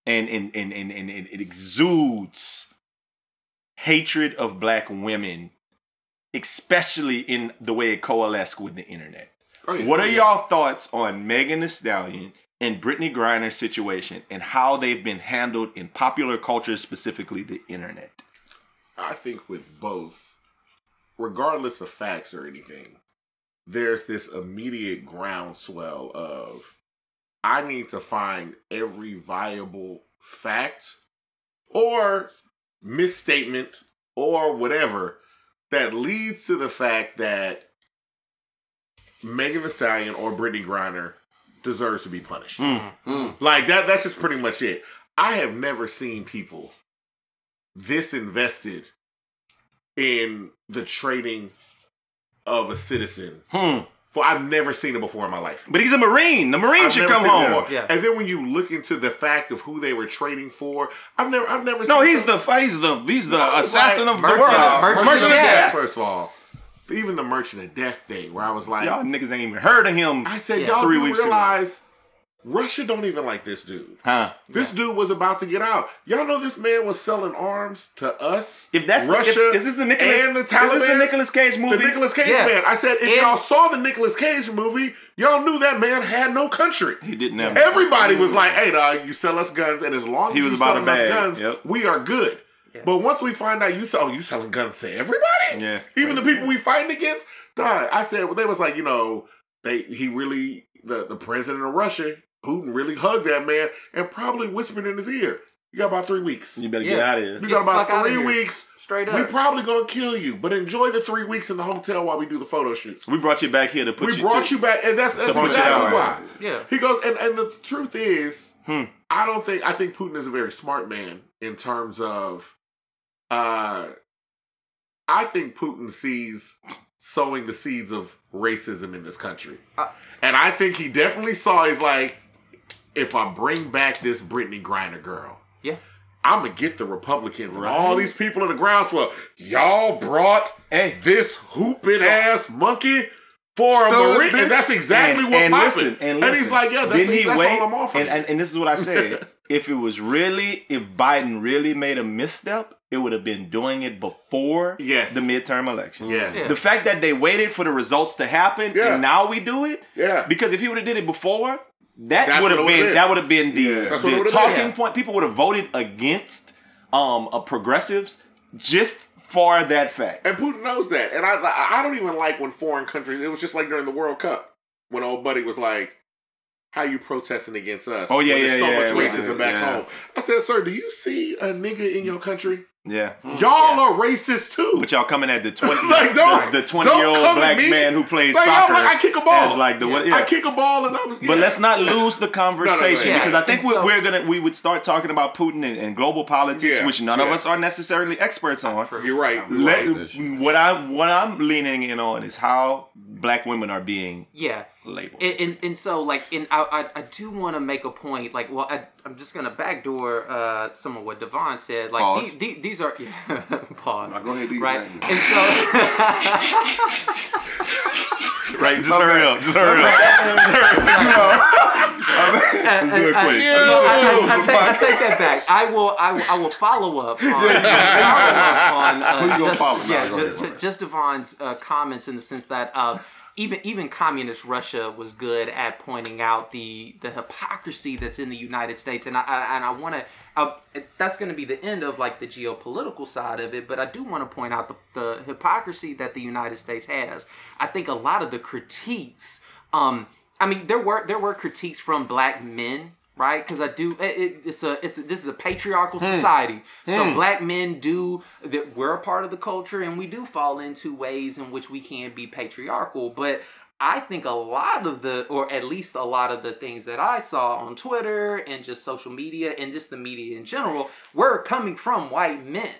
and and and and, and it exudes hatred of black women, especially in the way it coalesced with the internet. Oh, yeah. What are oh, y'all thoughts on Megan Thee Stallion and Brittney Griner's situation and how they've been handled in popular culture, specifically the internet? I think with both, regardless of facts or anything, there's this immediate groundswell of I need to find every viable fact or misstatement or whatever that leads to the fact that Megan Thee Stallion or Brittney Griner deserves to be punished. Mm. Mm. Like that that's just pretty much it. I have never seen people this invested in the trading of a citizen. Hmm. For I've never seen it before in my life. But he's a Marine. The Marine I've should come seen home. Yeah. And then when you look into the fact of who they were trading for, I've never I've never No, seen he's the he's the he's the No, assassin like of the merchant- world. merchant Merchant of of death. death. First of all, even the merchant of death thing, where I was like, Y'all niggas ain't even heard of him. I said, Yeah. y'all Three do weeks ago. realize Russia don't even like this dude. Huh? This dude was about to get out. Y'all know this man was selling arms to us. If that's Russia if, is this the Nicolas and the Is this the Taliban? Nicolas Cage movie? The Nicolas Cage Yeah. man. I said, if And- y'all saw the Nicolas Cage movie, y'all knew that man had no country. he didn't have Everybody was like, "Hey, dog, you sell us guns, and as long as He was you about selling us guns, Yep. we are good." Yeah. But once we find out you sell, oh, you selling guns to everybody, Yeah. even the people we fighting against, dog. I said, well, they was like, you know, they he really the the president of Russia, Putin, really hugged that man and probably whispered in his ear, "You got about three weeks. You better Yeah. get out of here. You Get got about three weeks. Straight up. We probably gonna kill you, but enjoy the three weeks in the hotel while we do the photo shoots." We brought you back here to put we you brought to, you back, and that's, that's to put you exactly why. yeah. He goes, and, and the truth is, Hmm. I don't think I think Putin is a very smart man in terms of, uh, I think Putin sees sowing the seeds of racism in this country, Uh, and I think he definitely saw. He's like, if I bring back this Brittney Griner girl. Yeah. I'm gonna get the Republicans and all these people in the groundswell. Y'all brought Hey. this hooping ass monkey for a marine, bitch. and that's exactly and, what and poppin'. listen, and, and listen, he's like, yeah, that's, didn't he that's wait? all I'm offering. And, and, and this is what I said. if it was really, if Biden really made a misstep, it would have been doing it before Yes. the midterm election. Yes. Yeah. The fact that they waited for the results to happen Yeah. and now we do it, yeah. because if he would have did it before, that would have been been. that would have been the, Yeah. That's what it the talking been. point. People would have voted against um uh, progressives just for that fact. And Putin knows that. And I I don't even like when foreign countries. It was just like during the World Cup when old buddy was like, "How you protesting against us?" Oh, yeah, when there's yeah, so yeah, much yeah, racism back yeah. home. I said, "Sir, do you see a nigga in your country? Yeah. Y'all are racist too." But y'all coming at the twenty, Like, don't- the twenty year don't old black man who plays Like, soccer. like, I kick a ball. Like the what? I kick a ball and I was. But let's not lose the conversation Yeah, because I think and we, so- we're gonna we would start talking about Putin and, and global politics, Yeah, which none of us are necessarily experts on. You're right. Let, right. what I what I'm leaning in on is how black women are being yeah. Labeled. And, and, and so like and I I, I do want to make a point like well I, I'm just gonna backdoor uh some of what Devon said like Pause. these, these, these are yeah, pause Now go ahead, right and so right, just hurry up, just hurry up. I, do it I- quick. I- no, I, take, that back. I will. I, will- I will follow up on, follow up on uh, Who you gonna just, follow? Yeah, go ju- ahead, go ju- ahead. just Devon's uh, comments in the sense that uh, even even communist Russia was good at pointing out the the hypocrisy that's in the United States, and I, I and I want to. Uh, that's going to be the end of like the geopolitical side of it, but I do want to point out the, the hypocrisy that the United States has. I think a lot of the critiques. Um, I mean, there were there were critiques from black men, right? Because I do. It, it, it's a it's a, this is a patriarchal hmm. society, so hmm. black men do that. We're a part of the culture, and we do fall into ways in which we can be patriarchal, but. I think a lot of the, or at least a lot of the things that I saw on Twitter and just social media and just the media in general were coming from white men.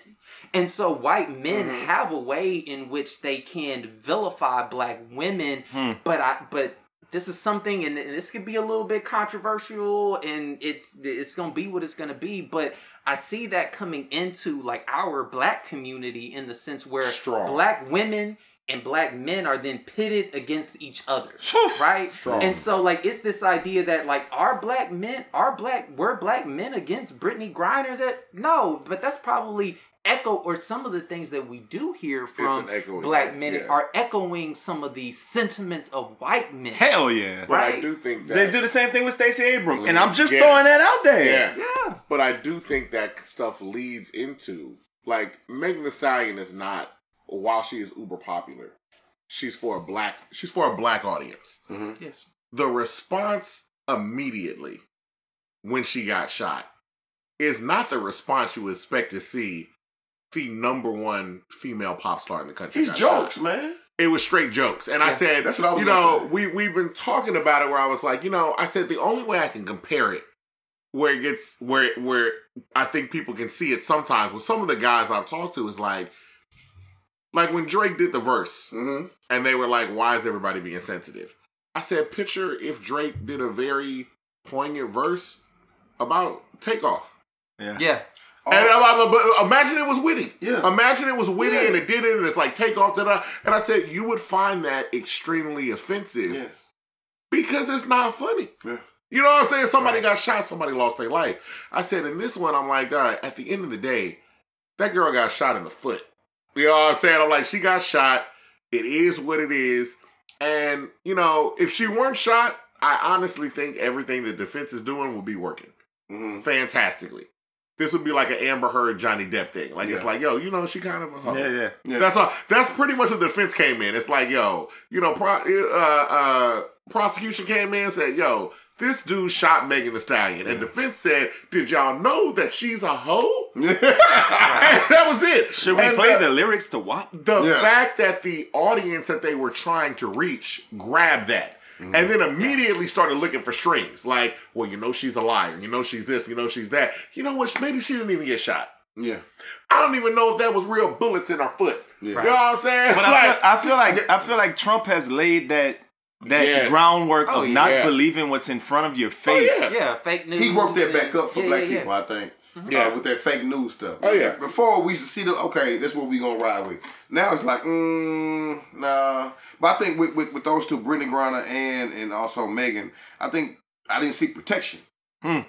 And so white men hmm. have a way in which they can vilify black women, but I but this is something and this could be a little bit controversial and it's it's to be what it's to be, but I see that coming into like our black community in the sense where Strong. black women and black men are then pitted against each other, right? Strong. And so like it's this idea that like our black men, our black, we're black men against Brittney Griner. That no, but that's probably echo or some of the things that we do hear from echoing, black men yeah. are echoing some of the sentiments of white men. Hell yeah. But I Right. do think that They do the same thing with Stacey Abrams, and I'm just Yeah. throwing that out there. Yeah. Yeah. But I do think that stuff leads into like Megan Thee Stallion is not while she is uber popular, she's for a black she's for a black audience. Mm-hmm. Yes. The response immediately when she got shot is not the response you would expect to see the number one female pop star in the country. These jokes, shot. man. It was straight jokes. And I said, that's what I was you know, say. we, we've been talking about it where I was like, you know, I said the only way I can compare it where it gets, where, where I think people can see it sometimes with some of the guys I've talked to is like, like when Drake did the verse Mm-hmm. and they were like, why is everybody being sensitive? I said, picture if Drake did a very poignant verse about takeoff. Yeah. Yeah. And I'm like, but imagine it was witty. Yeah. Imagine it was witty Yeah. and it did it and it's like take off. Da-da. And I said, you would find that extremely offensive Yes. because it's not funny. Yeah. You know what I'm saying? Somebody got shot, somebody lost their life. I said, in this one, I'm like, "Dawg, at the end of the day, that girl got shot in the foot. You know what I'm saying? I'm like, she got shot. It is what it is. And, you know, if she weren't shot, I honestly think everything the defense is doing will be working Mm-hmm. fantastically. This would be like an Amber Heard Johnny Depp thing. Like it's like, yo, you know, she kind of a hoe. Yeah, yeah. Yeah. That's all. That's pretty much what the defense came in. It's like, yo, you know, pro, uh, uh, prosecution came in and said, yo, this dude shot Megan Thee Stallion, and defense said, did y'all know that she's a hoe? and that was it. Should we And play the, the lyrics to what? the Yeah. fact that the audience that they were trying to reach grabbed that. Mm-hmm. And then immediately started looking for strings. Like, well, you know she's a liar. You know she's this. You know she's that. You know what? Maybe she didn't even get shot. Yeah. I don't even know if that was real bullets in her foot. Yeah. You know what I'm saying? But Like- I, feel, I feel like I feel like Trump has laid that that Yes. groundwork Oh, of not believing what's in front of your face. yeah. Yeah. Fake news. He worked that back up for yeah, black yeah, yeah. people, I think. Yeah. Uh, with that fake news stuff. Oh, yeah. Before we used to see the okay, that's what we gonna ride with. Now it's like, mm, nah. But I think with, with, with those two, Brittney Griner and and also Megan, I think I didn't see protection Hmm.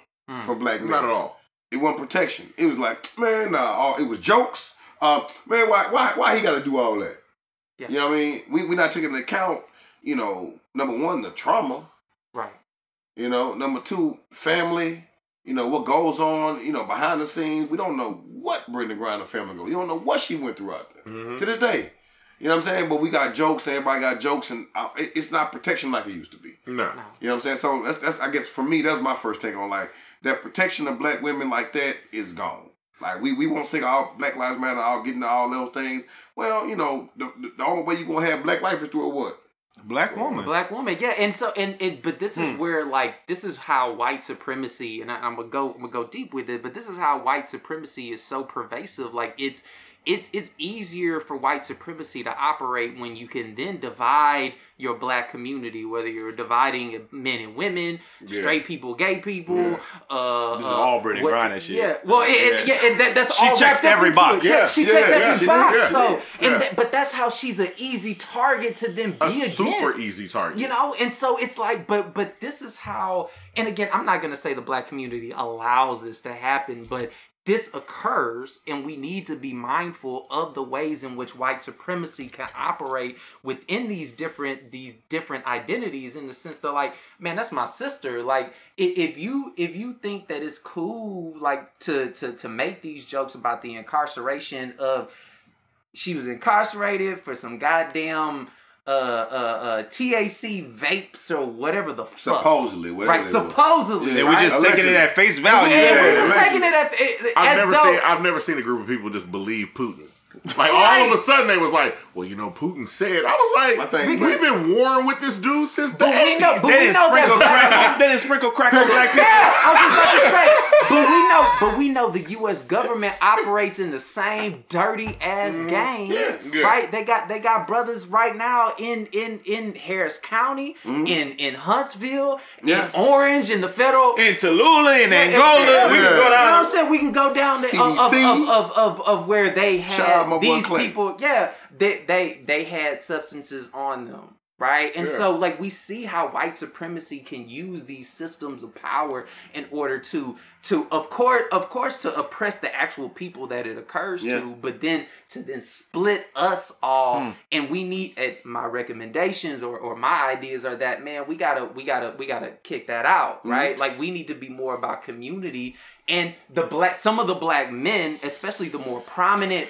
for black men. Not at all. It wasn't protection. It was like, man, nah. All, it was jokes. Uh, man, why why why he got to do all that? Yeah. You know what I mean? We we not taking into account. You know, number one, the trauma. Right. You know, number two, family. You know what goes on. You know, behind the scenes, we don't know what Brittney Griner family goes. You don't know what she went through out there Mhm. to this day. You know what I'm saying? But we got jokes. Everybody got jokes, and uh, it- it's not protection like it used to be. No. No. You know what I'm saying? So that's, that's I guess for me, that's my first take on like that protection of black women like that is gone. Like we we won't say all Black Lives Matter, all getting to all those things. Well, you know, the, the, the only way you are gonna have black life is through a what? Black woman. Black woman, yeah, and so and it, but this is Hmm. where like this is how white supremacy, and I, I'm gonna go I'm gonna go deep with it, but this is how white supremacy is so pervasive. Like it's it's it's easier for white supremacy to operate when you can then divide your black community, whether you're dividing men and women, Yeah. straight people, gay people, uh, This is uh, all Brittney what- Griner shit. Yeah, well, it, it- Yes. yeah, and that, that's She all checks wrapped up every box. Yeah. she Yeah, checks yeah, every she box, though, Yeah. and that, but that's how she's an easy target to then be A against. super easy target. You know, and so it's like, but but this is how. And again, I'm not gonna say the black community allows this to happen, but this occurs, and we need to be mindful of the ways in which white supremacy can operate within these different these different identities. In the sense that, like, man, that's my sister. Like, if you if you think that it's cool, like to to to make these jokes about the incarceration of she was incarcerated for some goddamn uh uh uh THC vapes or whatever the fuck. Supposedly, whatever right? Supposedly, Yeah. They were right? just taking it at face value. Yeah, Yeah, we're just allegedly. taking it at it, I've as never though, seen I've never seen a group of people just believe Putin. Like all of a sudden they was like, well, you know, Putin said. I was I like, think- we've been warring with this dude since the But we know, 80s. but They we didn't know sprinkle crack. They didn't sprinkle crack on black people. Yeah, I was about to say, but we know, but we know the U.S. government operates in the same dirty ass mm-hmm. gangs, Yeah. right? They got they got brothers right now in in in Harris County, mm-hmm. in in Huntsville, Yeah. in Orange, in the federal. In Tallulah, in Angola, yeah, we can go You know what I'm down. saying? We can go down the, uh, of, of, of, of, of, of where they Shout out my had boy these people. Yeah, they they they had substances on them. Right, and Yeah. so like we see how white supremacy can use these systems of power in order to to of course of course to oppress the actual people that it occurs Yeah. to, but then to then split us all. Hmm. And we need at my recommendations or or my ideas are that man we gotta we gotta we gotta kick that out Mm-hmm. right like we need to be more about community and the black some of the black men especially the more prominent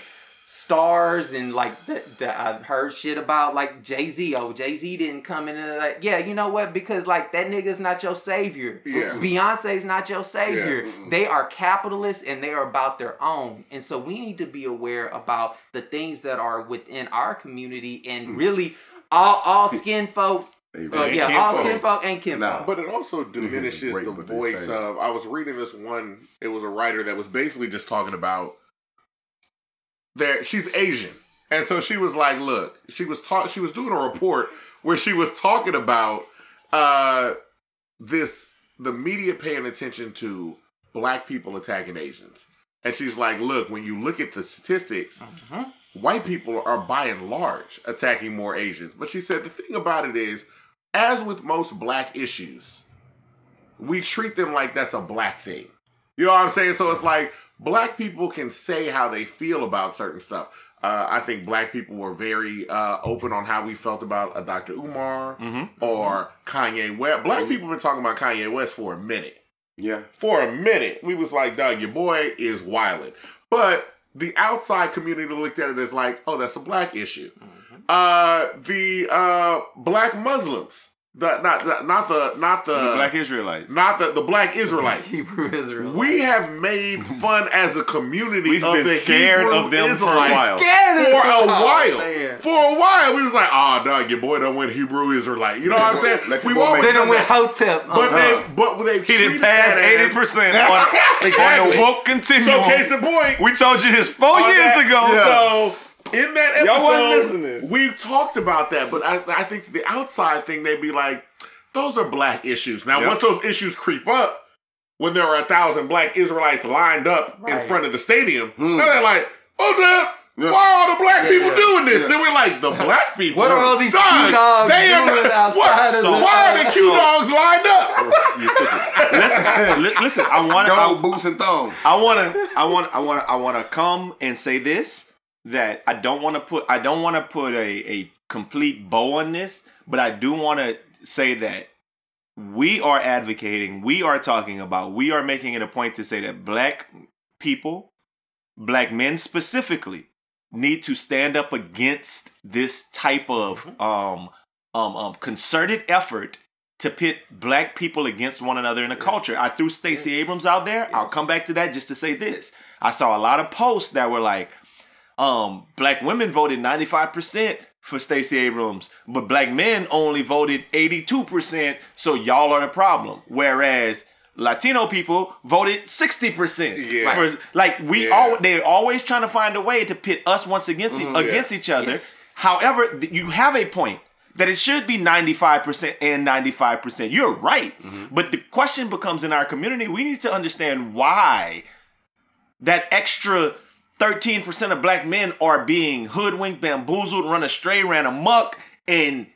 stars and like that that I've heard shit about like Jay Z. Oh, Jay Z didn't come in and like, yeah, you know what? Because like that nigga's not your savior. Yeah. Beyonce's not your savior. Yeah. They are capitalists and they are about their own. And so we need to be aware about the things that are within our community and really all all skin folk. Hey, Uh, yeah, all skin folk and kinfolk. Nah. But it also diminishes the voice of. I was reading this one. It was a writer that was basically just talking about that she's Asian, and so she was like, "Look, she was taught. She was doing a report where she was talking about uh this the media paying attention to black people attacking Asians, and she's like, "Look, when you look at the statistics." Mhm. white people are by and large attacking more Asians. But she said the thing about it is, as with most black issues, we treat them like that's a black thing. You know what I'm saying? So it's like black people can say how they feel about certain stuff. Uh, I think black people were very uh, open on how we felt about a Dr. Umar Mhm. or Kanye West. Black people been talking about Kanye West for a minute Yeah. for a minute, we was like, dog, your boy is wildin'. But the outside community looked at it as like, oh, that's a black issue. Uh, the uh, black Muslims, the not the, not the not the, The black Israelites. not the the black Israelites. Hebrew Israel. We have made fun as a community We've of been the scared Hebrew of them for a while. For a Oh, while. man. For a while, we was like, oh, dog, your boy done went Hebrew Israelite. You know what I'm saying? Let the We've boy always They done done went that. Hotep. But uh, they, but they He didn't pass eighty percent on, on the Exactly. woke So case in point, we told you this four years that- ago. So in that episode, Y'all wasn't listening. we've talked about that, but I, I think the outside thing they'd be like, those are black issues. Now, Yep. once those issues creep up, when there are a thousand black Israelites lined up in front of the stadium, Hmm. now they're like, oh damn. Yeah. Why are all the black Yeah, people yeah. doing this? Yeah. And we're like, the black people. What are all these Dog, Q dogs they are doing not- outside what? of So the- why are the Q dogs lined up? Listen, listen. I want Gold to. boots and thongs. I want to. I want. I want. I want to come and say this that I don't want to put. I don't want to put a a complete bow on this, but I do want to say that we are advocating. We are talking about. We are making it a point to say that black people, black men specifically, need to stand up against this type of um um um concerted effort to pit black people against one another in a culture. I threw Stacey Abrams out there. I'll come back to that just to say this. I saw a lot of posts that were like, um, black women voted 95% for Stacey Abrams, but black men only voted 82%, so y'all are the problem. Whereas Latino people voted sixty percent. Yeah. For, like we Yeah. all they're always trying to find a way to pit us once against Mm-hmm. against each other. However, you have a point that it should be ninety five percent and ninety five percent. You're right, Mm-hmm. but the question becomes in our community, we need to understand why that extra 13% of black men are being hoodwinked, bamboozled, run astray, ran amok, and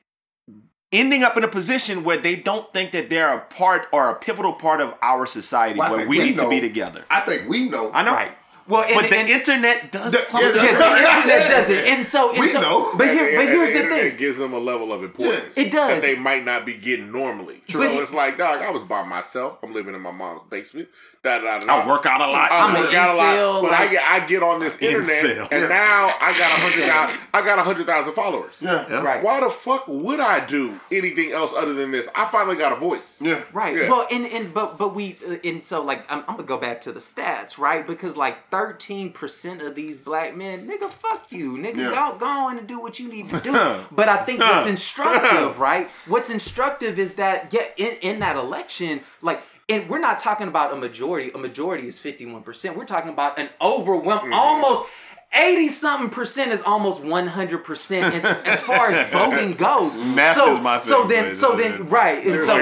ending up in a position where they don't think that they're a part or a pivotal part of our society Well, where we, we need to be together. I think we know. I know. Right. Well, and, But the and, internet does The- something. yeah, yeah, the internet does it, and so and We so, know. But here, but here's the internet thing. It gives them a level of importance. It does. That they might not be getting normally. True. So it's like, dog, I was by myself. I'm living in my mom's basement. Da, da, da, da. I work out a lot. I I'm an work out a lot, but like- I get I get on this internet, Incel. and Yeah. now I got a hundred thousand. I got a hundred thousand followers. Yeah. Right. Why the fuck would I do anything else other than this? I finally got a voice. Yeah. Right. Yeah. Well, and and but but we uh, and so like I'm, I'm gonna go back to the stats, right? Because like 13 percent of these black men, nigga, fuck you, nigga, Yeah. go go on and do what you need to do. but I think what's instructive, right? What's instructive is that yeah, in in that election, like. And we're not talking about a majority. A majority is 51%. We're talking about an overwhelming, mm-hmm. almost 80 something percent is almost 100% as, as far as voting goes. Math so, is my So then, so then, right. And so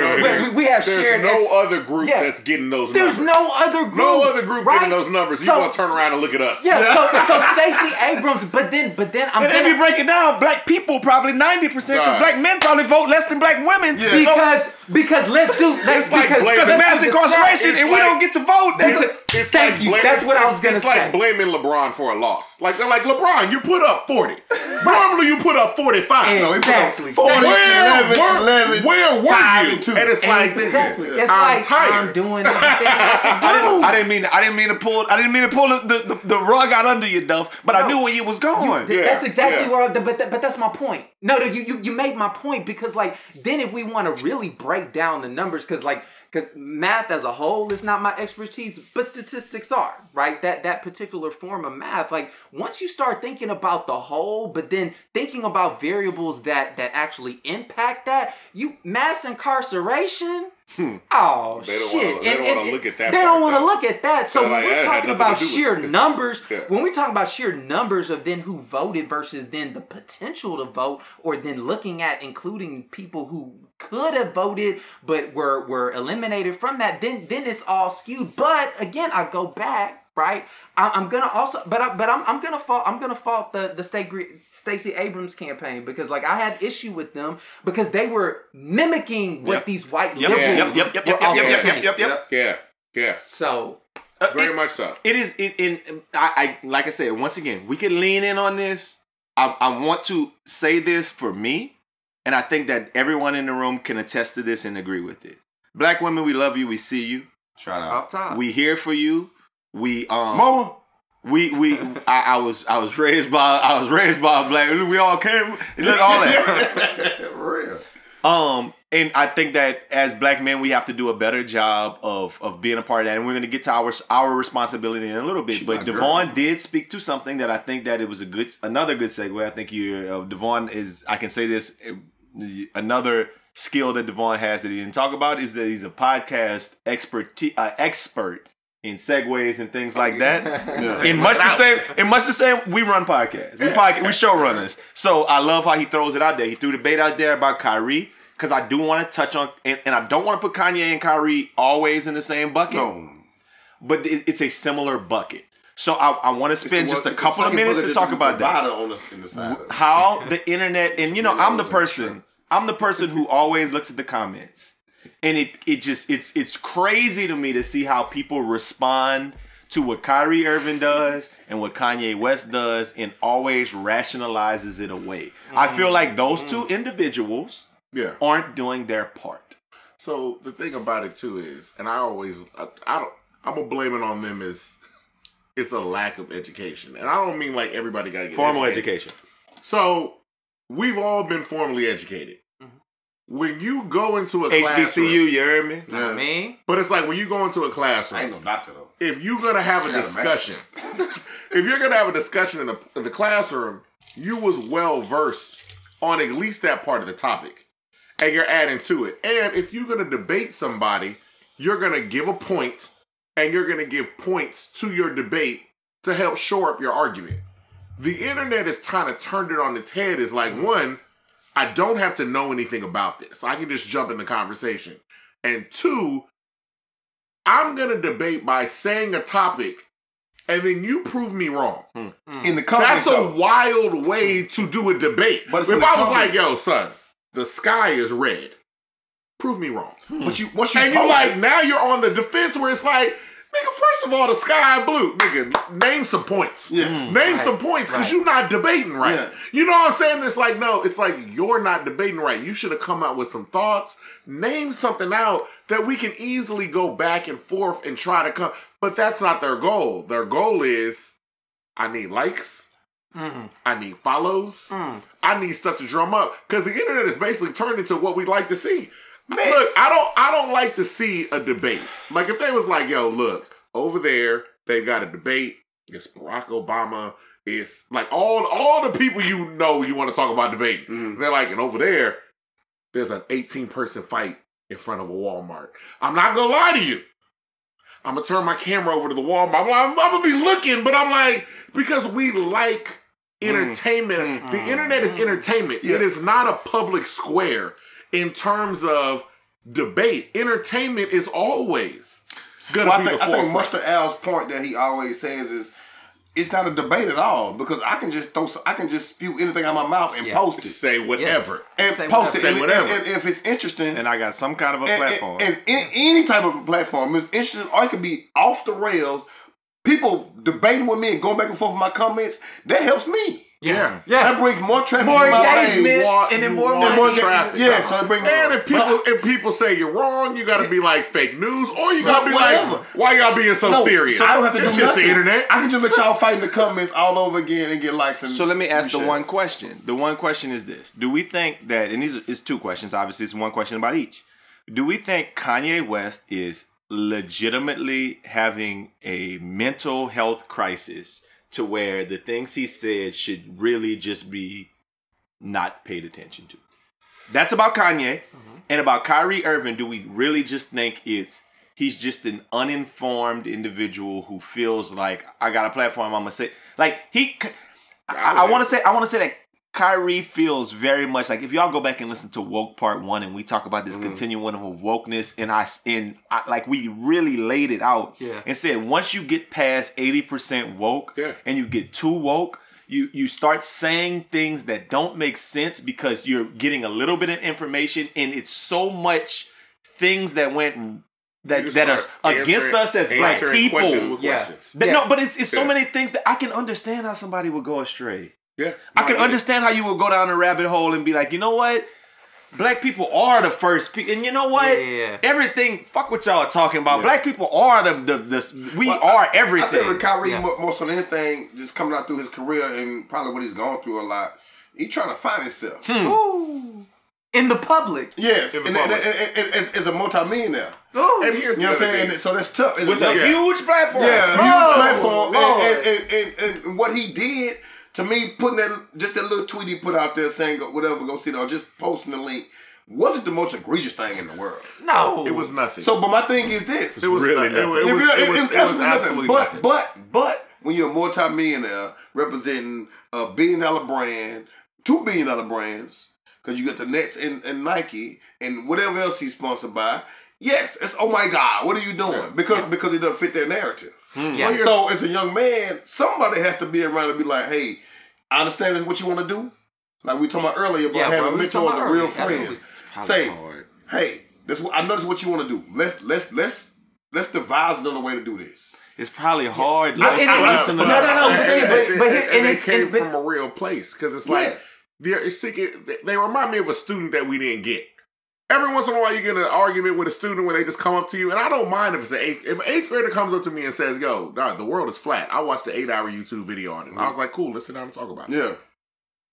we, we have there's shared There's no ex- other group Yeah. that's getting those There's numbers. no other group. no other group right? getting those numbers. You want to turn around and look at us. Yeah, so, so Stacey Abrams, but then, but then I'm And if gonna, you break it down, black people probably 90% because black men probably vote less than black women. Yeah. because because let's do let's It's like because Because let's mass do incarceration stats. and we don't get to vote. That's Because- a- It's Thank like you. blaming- That's what I was gonna It's say. like blaming LeBron for a loss. Like they're like LeBron, you put up forty. Normally you put up forty five. No, he put up Exactly. 40, Where 11, were, 11, where were five, you? and two. And it's like Exactly. It's I'm like tired. I'm doing everything I do. I didn't, I didn't mean I didn't mean to pull I didn't mean to pull the, the, the rug out under you, Duff. But I knew where you was going. Th- Yeah, that's exactly yeah. where. I, but that, but that's my point. No, no, you, you you made my point because like then if we want to really break down the numbers, because like because math as a whole is not my expertise, but statistics are right. That that particular form of math, like once you start thinking about the whole, but then thinking about variables that that actually impact that, you mass incarceration. Hmm. Oh They don't shit! wanna- they don't wanna look at that They don't want to look at that. So when like, we're talking about to sheer numbers, Yeah. when we're talking about sheer numbers of then who voted versus then the potential to vote, or then looking at including people who could have voted but were were eliminated from that, then then it's all skewed. But again, I go back. Right, I, I'm gonna also, but I, but I'm, I'm gonna fault I'm gonna fault the the Sta- Stacey Abrams campaign because like I had issue with them because they were mimicking what Yep. these white Yep, liberals yep, yep, yep, were yep, yep, also yep, yep, saying. yep, yep. Yeah, yeah. So Uh, Very it's- much so. It is in, in I, I like I said once again we can lean in on this. I, I want to say this for me, and I think that everyone in the room can attest to this and agree with it. Black women, we love you. We see you. Shout out. off top, We here for you. We um Mama. we we I, I was I was raised by I was raised by a black. We all came. Look all that. Real. Um, and I think that as black men, we have to do a better job of of being a part of that. And we're gonna get to our our responsibility in a little bit. She but Devon girl. did speak to something that I think that it was a good another good segue. I think you uh, Devon is I can say this another skill that Devon has that he didn't talk about is that he's a podcast expert uh, expert in segues and things like that. Yeah. In much the same, in much the same, we run podcasts. We podcast, we showrunners. So I love how he throws it out there. He threw the bait out there about Kyrie because I do want to touch on, and, and I don't want to put Kanye and Kyrie always in the same bucket, No. but it, it's a similar bucket. So I, I want to spend just a couple of minutes to talk about that the, in the side how the internet and you know I'm the person I'm the person who always looks at the comments and it it just it's it's crazy to me to see how people respond to what Kyrie Irving does and what Kanye West does and always rationalizes it away. I mm-hmm. feel like those two mm-hmm. individuals Yeah. aren't doing their part. So the thing about it too is, and I always, I, I don't, I'm gonna blame it on them as it's a lack of education, and I don't mean like everybody got to get Formal educated. education. So we've all been formally educated. Mm-hmm. When you go into a classroom, HBCU, you heard me? Yeah. me. but it's like when you go into a classroom, I ain't no doctor though. if you're gonna have a I got a discussion, if you're gonna have a discussion in the in the classroom, you was well versed on at least that part of the topic, and you're adding to it. And if you're gonna debate somebody, you're gonna give a point and you're gonna give points to your debate to help shore up your argument. The internet has kind of turned it on its head. Is like one, I don't have to know anything about this. I can just jump in the conversation. And two, I'm gonna debate by saying a topic, and then you prove me wrong. Hmm. Hmm. In the comments, That's a though. wild way to do a debate. But if in the I was like, "Yo, son, the sky is red," prove me wrong. But you, once you And you like it- now you're on the defense where it's like, nigga, first of all, the sky blue. Nigga, name some points. Yeah. Name Right, some points because right. you're not debating right. Yeah. You know what I'm saying? It's like, no, it's like you're not debating right. You should have come out with some thoughts. Name something out that we can easily go back and forth and try to come. But that's not their goal. Their goal is I need likes. Mm. I need follows. Mm. I need stuff to drum up because the internet is basically turned into what we like to see. Mess. Look, I don't, I don't like to see a debate. Like if they was like, "Yo, look over there, they've got a debate. It's Barack Obama. It's like all, all the people you know you want to talk about debating. Mhm. They're like, and over there, there's an 18 person fight in front of a Walmart. I'm not gonna lie to you. I'm gonna turn my camera over to the Walmart. I'm, I'm, I'm gonna be looking, but I'm like, because we like mm. entertainment. Mm. The internet is mm. entertainment. Yeah. It is not a public square in terms of debate. Entertainment is always gonna Well, be I think, the I think forefront. much to Al's point that he always says is it's not a debate at all because I can just throw I can just spew anything out my mouth and Yeah. post it Say whatever. and Say post whatever. it Say and, whatever. And, and if it's interesting And I got some kind of a and, platform. and, and in any type of a platform is interesting or it could be off the rails. People debating with me and going back and forth with my comments that helps me. Yeah. Yeah that brings more traffic More to my engagement. page. Want- and then you more want more traffic. Yeah, so it brings And if people if people say you're wrong, you gotta be like fake news, or you So gotta be whatever. like, why y'all being so No, serious? So I don't have to it's do just nothing. the internet. I can just let y'all fight in the comments all over again and get likes and So let me ask the share. one question. The one question is this: Do we think that, and these are, it's two questions. Obviously, it's one question about each. Do we think Kanye West is legitimately having a mental health crisis to where the things he said should really just be not paid attention to? That's about Kanye. Mm-hmm. And about Kyrie Irving, do we really just think it's he's just an uninformed individual who feels like I got a platform, I'm gonna say like he I, I want to say I want to say that Kyrie feels very much like if y'all go back and listen to woke part one and we talk about this continuum of wokeness and I and I, like we really laid it out Yeah. and said once you get past eighty percent woke Yeah. and you get too woke. You, you start saying things that don't make sense because you're getting a little bit of information and it's so much things that went that that are start against us as black answering questions people. with Yeah. questions. But Yeah. No, but it's, it's so Yeah. many things that I can understand how somebody would go astray. Yeah, I can get understand how you would go down a rabbit hole and be like, you know what? Black people are the first people, and you know what? Yeah, yeah, yeah. Everything. Fuck what y'all are talking about. Black people are the the, the we Well, are I everything. think with Kyrie, Yeah. more, more so than anything, just coming out through his career and probably what he's gone through a lot, he trying to find himself. Hmm. Ooh. In the public. Yes, In and, the and, and, public. and, and, as, as a multimillionaire. Ooh. And here's You know what I'm saying? And so that's tough. And with a Yeah. huge platform. Yeah, a Oh, huge platform. And, and, and, and, and what he did, to me, putting that just that little tweet he put out there saying go- whatever, go see it, or just posting the link, wasn't the most egregious thing in the world. no. It was nothing. So, but my thing is this. it was really nothing. It, was- It it was, it was, it's it was absolutely nothing. absolutely But but but when you're a multi-millionaire representing a billion dollar brand, two billion dollar brands, because you got the Nets and, and Nike and whatever else he's sponsored by. Yes, it's oh my God, what are you doing? Because because it doesn't fit their narrative. Hmm. yeah. So as a young man, somebody has to be around and be like, hey, I understand this what you want to do. Like we talking about earlier about Yeah, having we mentors and real friends. Say, hard. hey, this what I know this what you want to do. Let's let's let's let's devise another way to do this. It's probably hard. No, Listen- and it- listen to no, no, no, And- but- and- but- and- but- and- and and they it's- came and- but- from a real place because it's like Yes. they're it's seeking- they- they remind me of a student that we didn't get. Every once in a while, you get in an argument with a student where they just come up to you, and I don't mind if it's an eighth. If an eighth grader comes up to me and says, "Yo, dog, the world is flat," I watched the eight-hour YouTube video on it. And I was like, "Cool, let's sit down and talk about it." Yeah.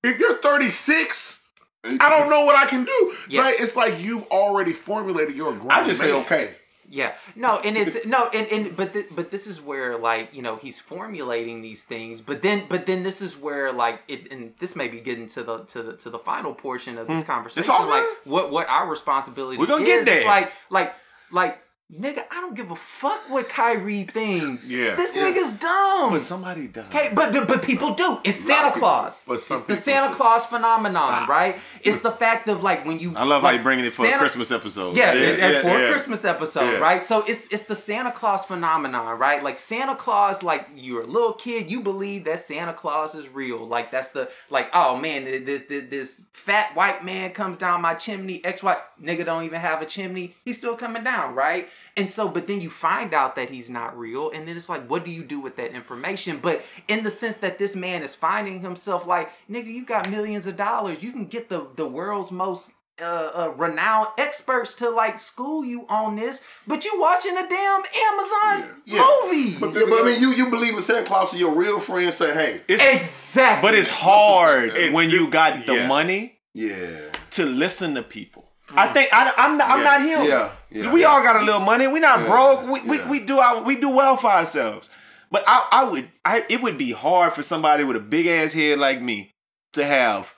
If you're 36, I don't know what I can do. Yeah. But it's like you've already formulated your. grown I just say okay. Yeah, no, and it's no, and and but th- but this is where like you know he's formulating these things, but then but then this is where like it, and this may be getting to the to the to the final portion of this hmm. conversation. all Like what what our responsibility We're gonna is, get there. like like like nigga, I don't give a fuck what Kyrie thinks. Yeah. this Yeah. nigga's dumb. But somebody does. Okay, but but- people do. It's Santa Claus. But some it's the Santa Claus phenomenon, right? It's the fact of like when you. I love how like, you bringing it for Santa- a Christmas episode. Yeah, Yeah, yeah, for a. Christmas episode, right? So it's it's the Santa Claus phenomenon, right? Like Santa Claus, like you're a little kid, you believe that Santa Claus is real. Like that's the like, oh man, this this this fat white man comes down my chimney. X white nigga don't even have a chimney. He's still coming down, right? And so, but then you find out that he's not real, and then it's like, what do you do with that information? But in the sense that this man is finding himself like, nigga, you got millions of dollars, you can get the the world's most uh, uh, renowned experts to like school you on this, but you watching a damn Amazon Yeah. movie. But, yeah, but I mean, you you believe in Santa Claus, so your real friends say, "Hey, It's, exactly. but it's hard It's when you got the yes. money yeah, to listen to people. I think I, I'm not, I'm not him. Yeah, yeah, we yeah. all got a little money. We not Yeah, broke. We, we, yeah. we do our, we do well for ourselves. But I, I would I it would be hard for somebody with a big ass head like me to have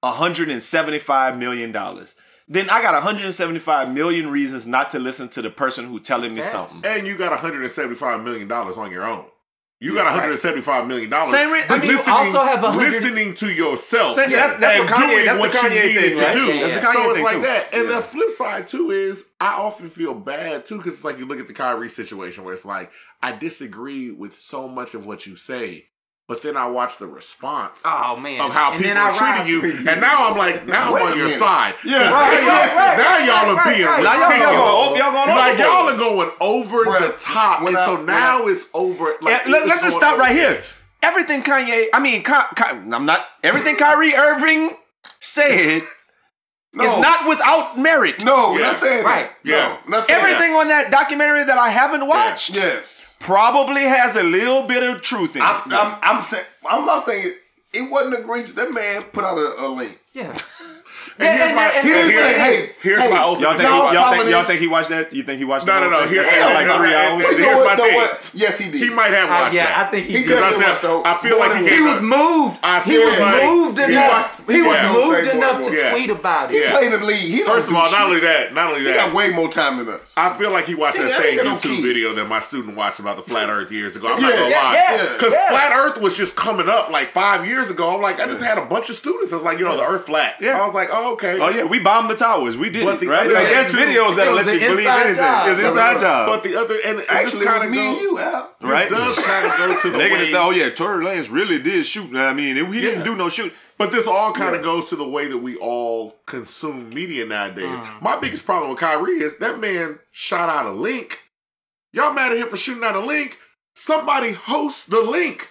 175 million dollars. Then I got 175 million reasons not to listen to the person who telling me Facts. something. And you got 175 million dollars on your own. You got 175 million dollars. Same re- I mean, you also have 100 listening to yourself. Same- that's- that's and what Kanye- doing that's the what you Kanye needed thing, to do. Yeah, That's the Kanye so it's thing, like too. that. And Yeah. the flip side too is I often feel bad too because it's like you look at the Kyrie situation where it's like I disagree with so much of what you say, but then I watch the response. oh man, Of how And people I are treating ride you, and now I'm like, now I'm on your minute. side. Yeah, Right, now, right, right, now y'all right, are being right, Now y'all, ridiculous. y'all, going, y'all going Like y'all are going over Bruh, the top, when and I- so when now it's over. Like, Yeah, let, it's us just stop right here. edge. Everything Kanye, I mean, Ky, Ky, I'm not. Everything Kyrie Irving said no, is not without merit. No, we're Yeah. not saying Right. that. Yeah. No, not saying Everything on that documentary that I haven't watched That. Yes, probably has a little bit of truth in it. I'm. I'm. I'm saying. I'm not thinking. It wasn't egregious. That man put out a, a link. yeah. And Yeah, here's and- my, He didn't here's- say, "Hey, here's hey, my y'all ultimate. think, No, y'all, think, y'all think he watched that? You think he watched No, no, no, thing? here- like no, three hours. and- But you here's know my what? Know thing. what? Yes, he did. He might have Uh, watched yeah, that. I think he, He did. did. Because I, said, though. I feel like he He was moved. I he feel was like- moved He enough. watched- he he was watched the whole moved enough to tweet about it. Yeah. played in the league. He don't First of all, not only that, not only that, He got way more time than us. I feel like he watched that same ain't got no YouTube video that my student watched about the flat Earth years ago. I'm not gonna lie, because flat Earth was just coming up like five years ago. I'm like, I just had a bunch of students. I was like, you know, the Earth flat. Yeah. I was like, oh okay. Oh yeah, we bombed the towers. We did But it, the right? other Like thing there's videos that'll let you believe anything. job. It's inside job. But the other and and Actually, kind of me go, and you, Al. this Right. does kind of go to the Nigga way, just say, oh yeah, Tory Lanez really did shoot. I mean, he didn't do no shoot. But this all kind of Yeah. goes to the way that we all consume media nowadays. Mm. My biggest problem with Kyrie is that man shot out a link. Y'all mad at him for shooting out a link? Somebody hosts the link.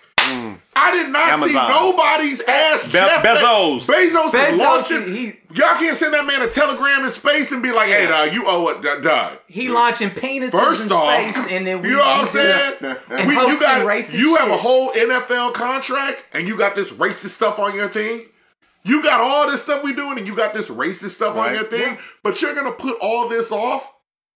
I did not see nobody's ass. Be- Jeff Bezos. Bezos, Bezos, is launching. he- y'all can't send that man a telegram in space and be like, "Hey, Yeah. dog, you owe it, dog." dog. He launching penises First in off, space, and then we, you know what I'm saying? and We- you got racist you have a whole NFL contract, and you got this racist stuff on your thing. You got all this stuff we doing, and you got this racist stuff on your thing. But you're gonna put all this off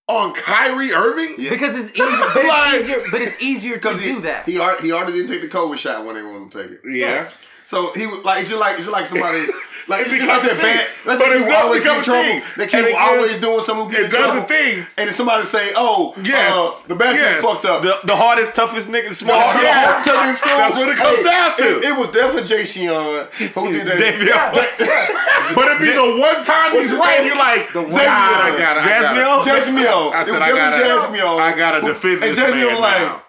on Kyrie Irving? Yeah. because it's easier. But Like- it's easier. But it's easier to he, do that. he already, he already didn't take the COVID shot when they wanted him to take it. Yeah. So he was like, it's just like, it's just like somebody, like, It it's becomes like a that thing. bad. That's But like people always become get in trouble. thing. They And keep it always gives- doing something who get it in does trouble. a thing. And then somebody say, oh, Yes. uh, the basketball Yes. fucked up. The, the hardest, toughest nigga, No, smallest. the Yeah. whole second school. That's what it comes down to. It, it was definitely Jay Sean who did that. David- But it'd be the one time he's right, you're like, The one- I gotta, I Jasmine? gotta. Jasmine. I It said, I gotta, definitely Jasmine. I gotta defend and this man now.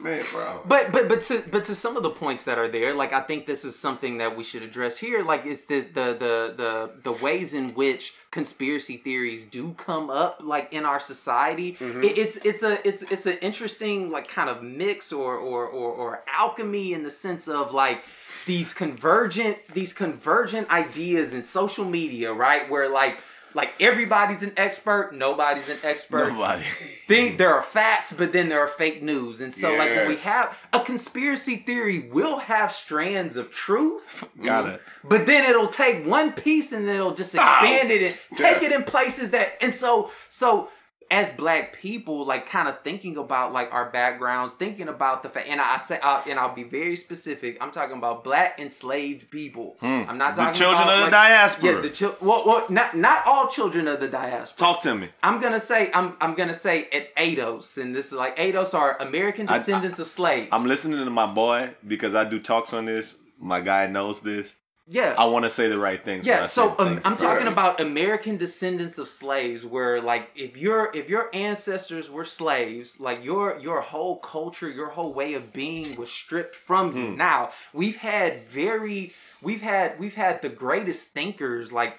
Man, bro. But but but to but to some of the points that are there, like I think this is something that we should address here. Like it's the the the the the ways in which conspiracy theories do come up, like in our society. Mm-hmm. It, it's it's a it's it's an interesting like kind of mix or or or, or alchemy in the sense of like these convergent these convergent ideas in social media, right? Where like like everybody's an expert, nobody's an expert Nobody. think there are facts, but then there are fake news. And so, like, when we have a conspiracy theory, will have strands of truth, Got it. but then it'll take one piece and then it'll just ah! expand it and take it in places that. And so, so as black people, like kind of thinking about like our backgrounds, thinking about the fact, and I say, uh, and I'll be very specific. I'm talking about black enslaved people. I'm not talking about The children about, of the like- diaspora. Yeah, the chil- well, well, not not all children of the diaspora. Talk to me. I'm gonna say I'm I'm gonna say at ADOS, and this is like ADOS are American I- I- descendants of slaves. I'm listening to my boy because I do talks on this. My guy knows this. Yeah. I want to say the right things. Yeah, so um, things. I'm talking about American descendants of slaves, where like if your if your ancestors were slaves, like your your whole culture, your whole way of being was stripped from Hmm. you. Now we've had very we've had we've had the greatest thinkers like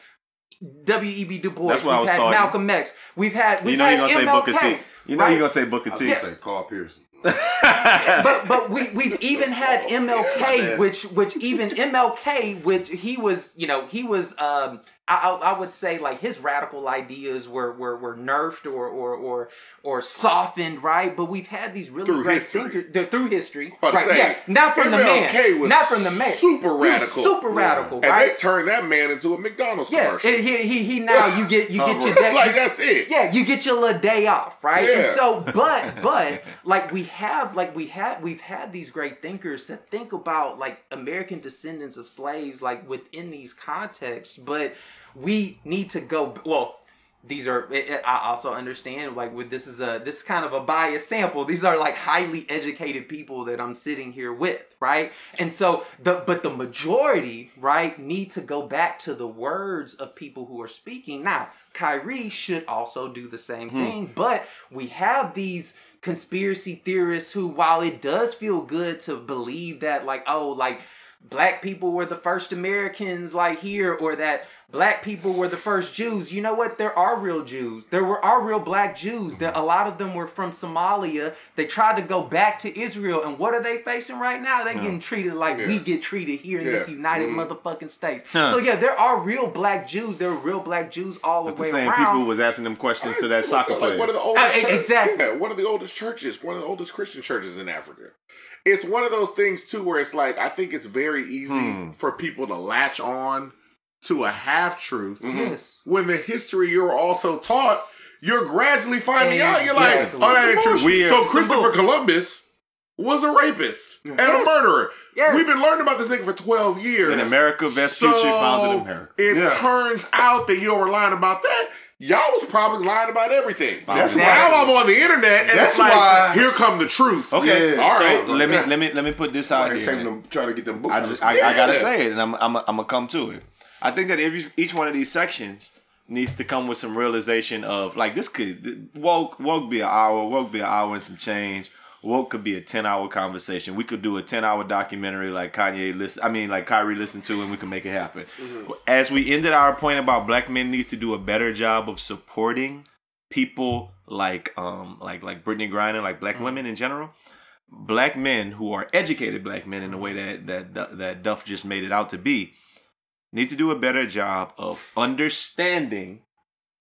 W. E. B. Du Bois. That's what I we've was had starting. Malcolm X. We've had we've You know had you're gonna say Booker T. You know right? you're gonna say Booker I was T. gonna say Carl Pearson. But but we we've even had MLK, bad. which which even MLK, which he was, you know, he was. um I, I would say like his radical ideas were were, were nerfed or or or or softened, right? But we've had these really Through great history. thinkers th- through history, right? say, yeah, not from the man, was not from the man, super radical. super Yeah. radical, And they right? turned that man into a McDonald's Yeah, commercial. he, he he now you get you get your day, like that's it. yeah, you get your little day off, right? Yeah. And so, but but like we have like we had we've had these great thinkers that think about like American descendants of slaves like within these contexts, but we need to go well. These are. I I also understand. Like, with this is a this kind of a biased sample. These are like highly educated people that I'm sitting here with, right? And so the but the majority, right, need to go back to the words of people who are speaking. Now, Kyrie should also do the same hmm. thing, but we have these conspiracy theorists who, while it does feel good to believe that, like, oh, like black people were the first Americans, like here, or that black people were the first Jews. You know what? There are real Jews. There were are real black Jews. There a lot of them were from Somalia. They tried to go back to Israel, and what are they facing right now? They're getting treated like we get treated here in this Yeah. United Mhm. motherfucking States. Huh. So yeah, there are real black Jews. There are real black Jews all It's the the way same around. people who was asking them questions to that soccer like player. one of the oldest Uh, church- exactly. yeah, one of the oldest churches, one of the oldest Christian churches in Africa. It's one of those things too where it's like I think it's very easy Hmm. for people to latch on to a half truth Yes. when the history you're also taught, you're gradually finding out. You're like, Exactly. oh, that ain't true. So Christopher bull. Columbus was a rapist and a murderer. Yes. We've been learning about this nigga for 12 years. In America, Vespucci founded America. It Yeah. turns out that you were lying about that. Y'all was probably lying about everything. That's now why- I'm on the internet and That's it's like, why- here come the truth. Okay, Yeah. All right. So let me let me let me put this out here. them, trying to get them books. I, just, I, I gotta Yeah. say it, and I'm, I'm, I'm gonna come to it. I think that every each one of these sections needs to come with some realization of like this could woke woke be an hour, woke be an hour and some change. Woke could be a ten hour conversation. We could do a ten hour documentary like Kanye listen. I mean, like Kyrie listened to, and we can make it happen. As we ended our point about black men need to do a better job of supporting people like um like like Brittney Griner, like black women in general black men who are educated black men in the way that that that Duff just made it out to be need to do a better job of understanding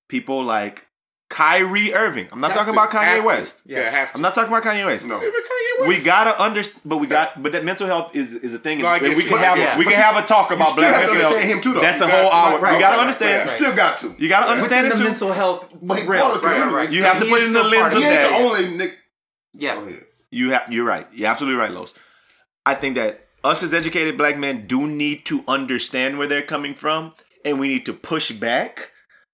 people like Kyrie Irving. I'm not Have talking to- about Kanye have to. West. Yeah, have to. I'm not talking about Kanye West. No. Kanye West. We gotta understand, but we got, but that mental health is is a thing, No, and we you. can But- have yeah. we can you- have a talk about black mental health. him too, though. That's You a whole to, hour. right, you gotta right, understand. right, You still got to. You gotta understand Within the too. mental health But he realm, brought it to right, right. You have to put in the lens of He it. ain't that. the only Nick. Yeah. You have you're right. You're absolutely right, Los. I think that us as educated black men do need to understand where they're coming from, and we need to push back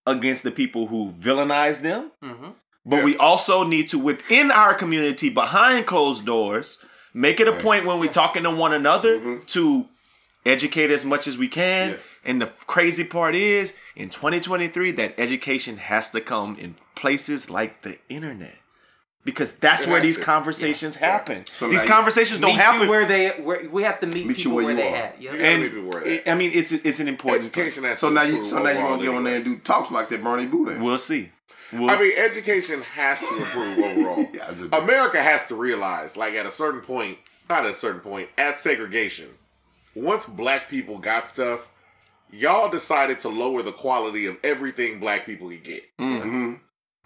against the people who villainize them. hmm But Yeah. we also need to, within our community, behind closed doors, make it a point when we're talking to one another to educate as much as we can. Yes. And the crazy part is, in 2023, that education has to come in places like the internet. Because that's It where these to. conversations happen. So these now you- conversations don't Meet happen. you where they where we have to meet, Meet you people where where, you they are. at. Yeah. Yeah. and meet people where it- I mean, it's it's an important. thing. Education has So to now you, improve so now you overall gonna get on there and do talks like that Bernie Boudin. We'll see. We'll I mean, education has to improve overall. Yeah, America has to realize, like at a certain point, not at a certain point, at segregation, once black people got stuff, y'all decided to lower the quality of everything black people can get. hmm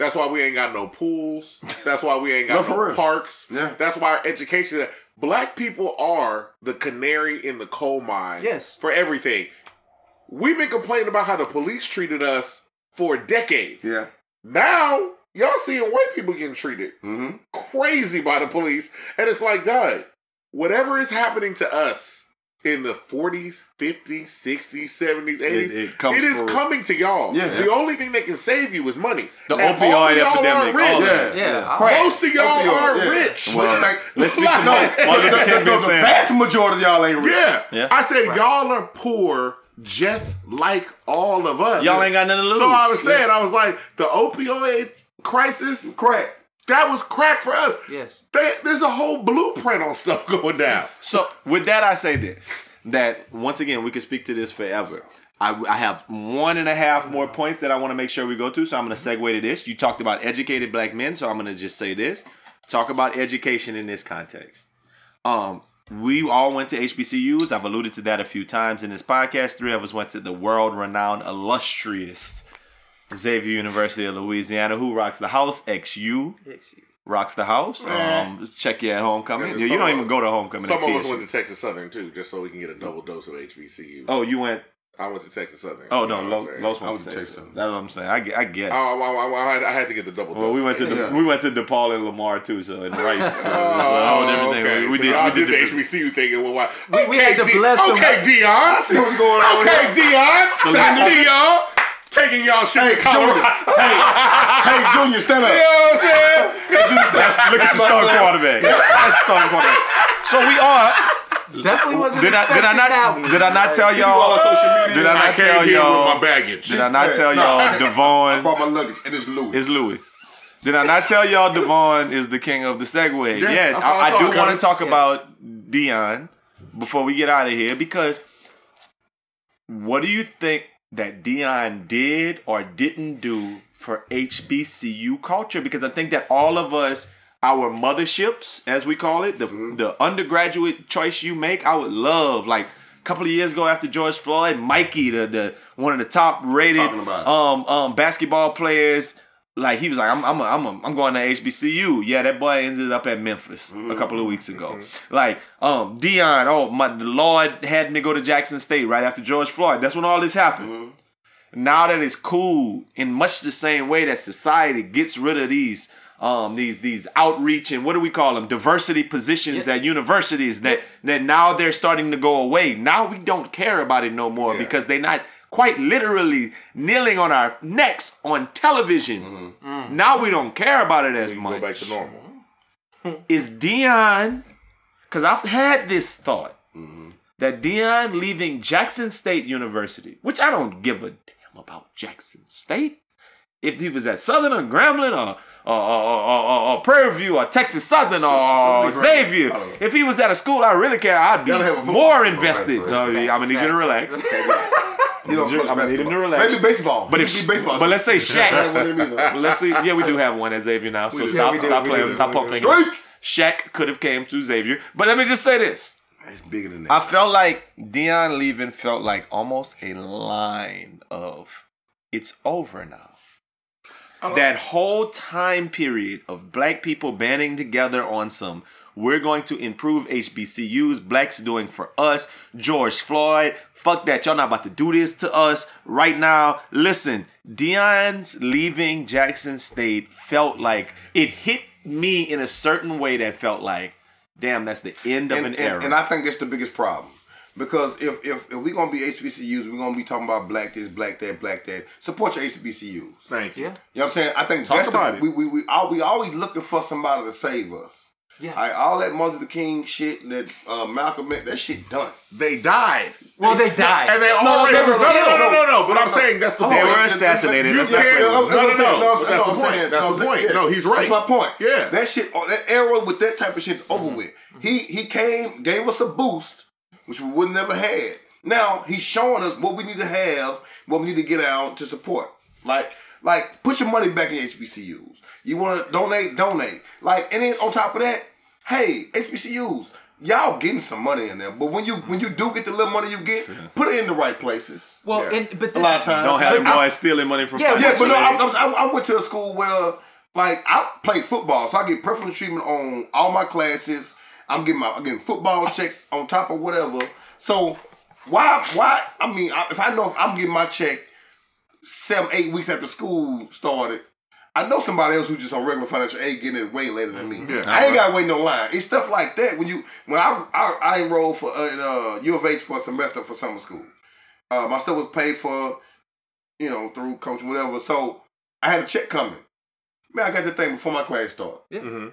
That's why we ain't got no pools. That's why we ain't got for no, parks. Yeah. That's why our education. Black people are the canary in the coal mine. Yes. For everything. We've been complaining about how the police treated us for decades. Yeah. Now y'all seeing white people getting treated Mm-hmm. crazy by the police, and it's like, God, whatever is happening to us in the 40s, 50s, 60s, 70s, 80s, It- it comes it is for- coming to y'all. Yeah. The only thing that can save you is money. The And opioid all of y'all epidemic, Are rich. all that. Yeah. Crack. Most of y'all Opioid, are yeah. rich. Well, Like- let's speak to No, Martin No, Luther the, the, been the saying. vast majority of y'all ain't rich. Yeah. Yeah. I said y'all are poor just like all of us. Y'all ain't got nothing to lose. So I was saying, I was like, the opioid crisis, Crack. That was crack for us. Yes. They, there's a whole blueprint on stuff going down. So with that, I say this: that once again, we could speak to this forever. I, I have one and a half more points that I want to make sure we go to. So I'm going to segue to this. You talked about educated black men, so I'm going to just say this: talk about education in this context. Um, we all went to HBCUs. I've alluded to that a few times in this podcast. Three of us went to the world-renowned, illustrious Xavier University of Louisiana. Who rocks the house? XU XU rocks the house. Um, check you at homecoming. Yeah, you don't even go to homecoming. Some at of us went to Texas Southern too, just so we can get a double dose of HBCU. Oh, you went. I went to Texas Southern. Oh no, know Los, I'm Los went to Texas. Texas. That's what I'm saying. I, I guess. I, I, I, I had, I had to get the double dose. well, we went to the we went to DePaul and Lamar too, so and Rice. So, so, Oh, and everything. okay. We, we so did. y'all we did the did HBCU thing and why? We- we had to D- bless them. Okay, Deion. I see what's going on Okay. Deion. So I let's- see y'all taking y'all shit Hey, to Colorado. Junior. hey, hey, Junior, stand up. You know what I'm saying? Hey, Junior, That's, look at the my starting son. quarterback. That's the starting quarterback. So we are. Definitely wasn't Did I did I expecting that not one. did I not tell You all y'all? social media. Did I I not came tell here y'all? my baggage. Did I not Hey, tell no. y'all I Devon brought my luggage, and it's Louis. It's Louis? Did I not tell y'all Devon is the king of the segue? Yeah, Yeah, I I, I do want to talk Yeah. about Deion before we get out of here because what do you think that Deion did or didn't do for HBCU culture? Because I think that all of us, our motherships, as we call it, the the undergraduate choice you make, I would love like. a Couple of years ago, after George Floyd, Mikey, the, the one of the top rated Talking about it. um um basketball players, like he was like, I'm I'm a, I'm a, I'm going to HBCU. Yeah, that boy ended up at Memphis a couple of weeks ago. Like um Deion, oh my, the Lord had me go to Jackson State right after George Floyd. That's when all this happened. Now that it's cool, in much the same way that society gets rid of these um these these outreach and what do we call them diversity positions Yep. at universities that that now they're starting to go away. Now we don't care about it no more Yeah. because they're not quite literally kneeling on our necks on television. Mm-hmm. Mm. Now we don't care about it as much go back to normal. is Deion, because I've had this thought mm-hmm. that Deion leaving Jackson State University, which I don't give a damn about Jackson State. If he was at Southern or Grambling or or, or, or, or, or Prairie View or Texas Southern or, or Xavier, oh, I if he was at a school I really care, I'd be Gotta have a football more invested. right, No. I'm gonna need you to relax. You don't I'm gonna need him to relax. Maybe baseball. But if be baseball. but let's say Shaq. ain't what it mean, though. But let's see. Yeah, we do have one at Xavier now. So do. stop, Yeah, stop playing, stop We poking. do. Strike. Shaq could have came to Xavier, but let me just say this: It's bigger than that. I felt like Deion leaving felt like almost a line of "It's over now." That whole time period of black people banding together on some we're going to improve HBCUs, blacks doing for us, George Floyd, fuck that, y'all not about to do this to us right now. Listen, Deion's leaving Jackson State felt like it hit me in a certain way that felt like, damn, that's the end of and, an and, era. and I think that's the biggest problem. Because if if, if we're gonna be HBCUs, we're gonna be talking about black this, black that, black that. Support your HBCUs. Thank you. You know what I'm saying? I think Talk that's about the, it. we we we, all, we always looking for somebody to save us. Yeah. All, right, all that Martin Luther King shit and that uh, Malcolm X, that shit done. They died. Well, they died. And they No, already no, no, no, no, no, no, no, no. no, But I'm saying that's the They on, point. were it- it- assassinated. you- Let's not play yeah, with that's them. what I'm No, no, no, I'm but saying- that's the point. That's the point. No, he's right. That's my point. Yeah. That shit, that era with that type of shit's over with. He he came, gave us a boost, which we would never had. Now he's showing us what we need to have, what we need to get out to support. Like like put your money back in HBCUs. You want to donate, donate. Like and then on top of that, hey HBCUs. Y'all getting some money in there, but when you when you do get the little money you get, put it in the right places. well, Yeah. and but A lot of times, Don't have them I- boys stealing money from Yeah, yeah, but no, I. I, I went to a school where, like, I played football, so I get preferential treatment on all my classes. I'm getting my, I'm getting football checks on top of whatever. So why, why? I mean, I, if I know if I'm getting my check seven, eight weeks after school started, I know somebody else who's just on regular financial aid getting it way later than me. Yeah. I ain't got to wait no line. It's stuff like that when you when I I, I enrolled for uh, uh, U of H for a semester for summer school. Uh, my stuff was paid for, you know, through coach whatever. So I had a check coming. Man, I got the thing before my class started. hmm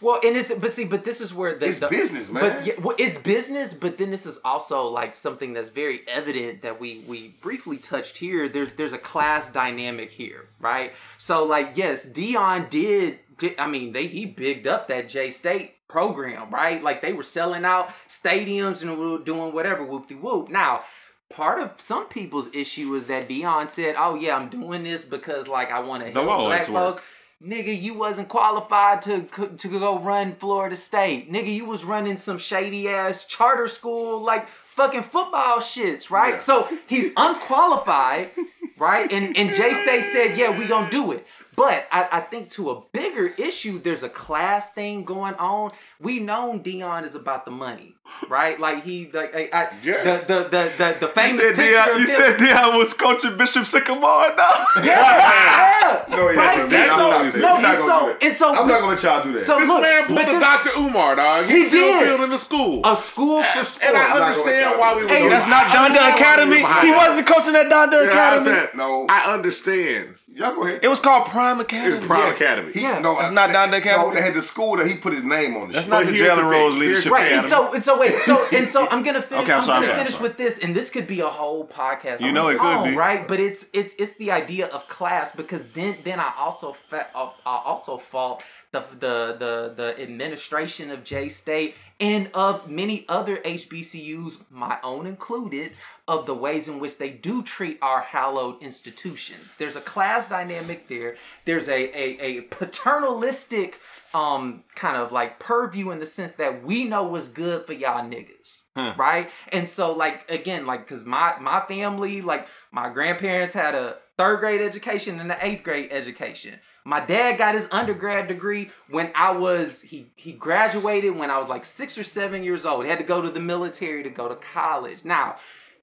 Well, and it's but see, but this is where the, It's the- business, man. But yeah, well, it's business, but then this is also like something that's very evident that we we briefly touched here. There's there's a class dynamic here, right? So like, yes, Deion did. did I mean, they he bigged up that J State program, right? Like they were selling out stadiums and we were doing whatever, whoop de whoop. Now. Part of some people's issue is that Deion said, "Oh yeah, I'm doing this because like I want to The help black likes folks." Nigga, you wasn't qualified to to go run Florida State. Nigga, you was running some shady ass charter school like fucking football shits, right? Yeah. So he's unqualified, right? And and J State said, yeah, we gonna do it. But I, I think to a bigger issue, there's a class thing going on. We known Deion is about the money, right? Like he, like I, I, Yes. the, the the the the You famous said picture Deion. of You him- said Deion was coaching Bishop Sycamore. No. yeah, yeah, No, yeah, right. yeah, And so- I'm not- no, and gonna so do that. and so I'm not gonna let y'all do that. So This look, man pulled a the- Dr. Umar, dog. He He's still did. building the school. a school for sport. and I understand why we do were. that. Hey, that's not Donda Academy. He wasn't coaching at Donda You know what I'm Academy. No. I understand. Y'all go ahead. It was called Prime Academy. It's Prime Yes. Academy. He, Yeah. no, That's I- not Donda No, Academy? they had the school that he put his name on. The That's shit. not But the here's the Jalen. Rose Here's Leadership the Right, and so and so wait, so and so I'm gonna finish. Okay, I'm I'm, sorry, I'm gonna sorry, I'm finish sorry. with this, and this could be a whole podcast. You know it could own, be. right? But it's it's it's the idea of class because then then I also fa- uh, I also fault the the the the administration of J State and of many other HBCUs, my own included, of the ways in which they do treat our hallowed institutions. There's a class dynamic there. There's a a, a paternalistic um kind of like purview in the sense that we know what's good for y'all niggas. Right? And so like again, like cause my my family, like my grandparents had a third grade education and an eighth grade education. My dad got his undergrad degree when I was he he graduated when I was like six or seven years old. He had to go to the military to go to college. Now,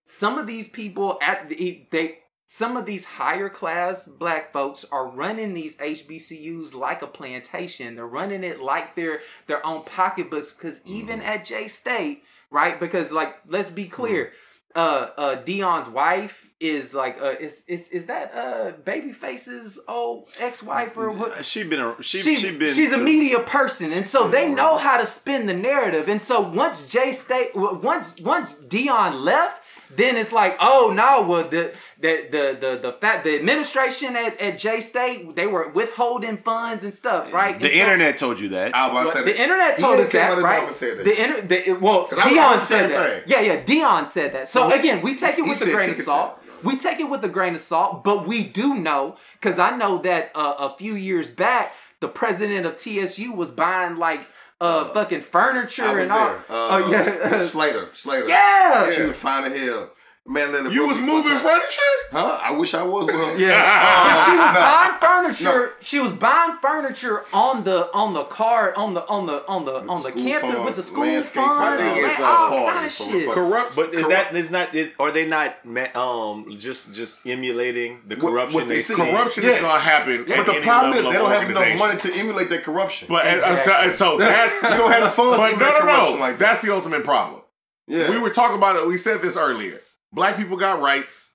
some of these people at the they some of these higher class black folks are running these HBCUs like a plantation. They're running it like their their own pocketbooks because even mm-hmm. at J State, right? Because like let's be clear, mm-hmm. Uh uh Deion's wife is like uh is is is that uh Babyface's old ex-wife or what? She been a she she's, she been she's a media person, and so they know how to spin the narrative. And so once Jay State, once once Deion left, then it's like, oh no, well the the the the the fact the administration at, at J State they were withholding funds and stuff, right? The And so- internet told you that. I was about to well, say the that. internet told us that, of right? the mouth and said that. The inter, the, well, 'Cause I was Deion said that. thing. Yeah, yeah, Deion said that. So So again, we take it with a grain of salt. We take it with a grain of salt, but we do know because I know that uh, a few years back, the president of TSU was buying like uh, fucking furniture and all. there. Uh, oh yeah, Slater. Slater. yeah, She was as hell. Man, let it You was moving furniture? Huh? I wish I was with her. Yeah, Uh, she was no. buying furniture. No. She was buying furniture on the on the card on the on the on the on the school campus funds, with the school landscape funds party, and it's all kind of shit. Corrupt. But is corrupt- that is not it, are they not um just just emulating the corruption what they they see. see? corruption Yeah. is going to happen? But at the any problem is they don't have enough money to emulate that corruption. But and- and so- and so that's you don't have the funds But to no, emulate no, corruption no. like that. That's the ultimate problem. Yeah. We were talking about it. We said this earlier. Black people got rights.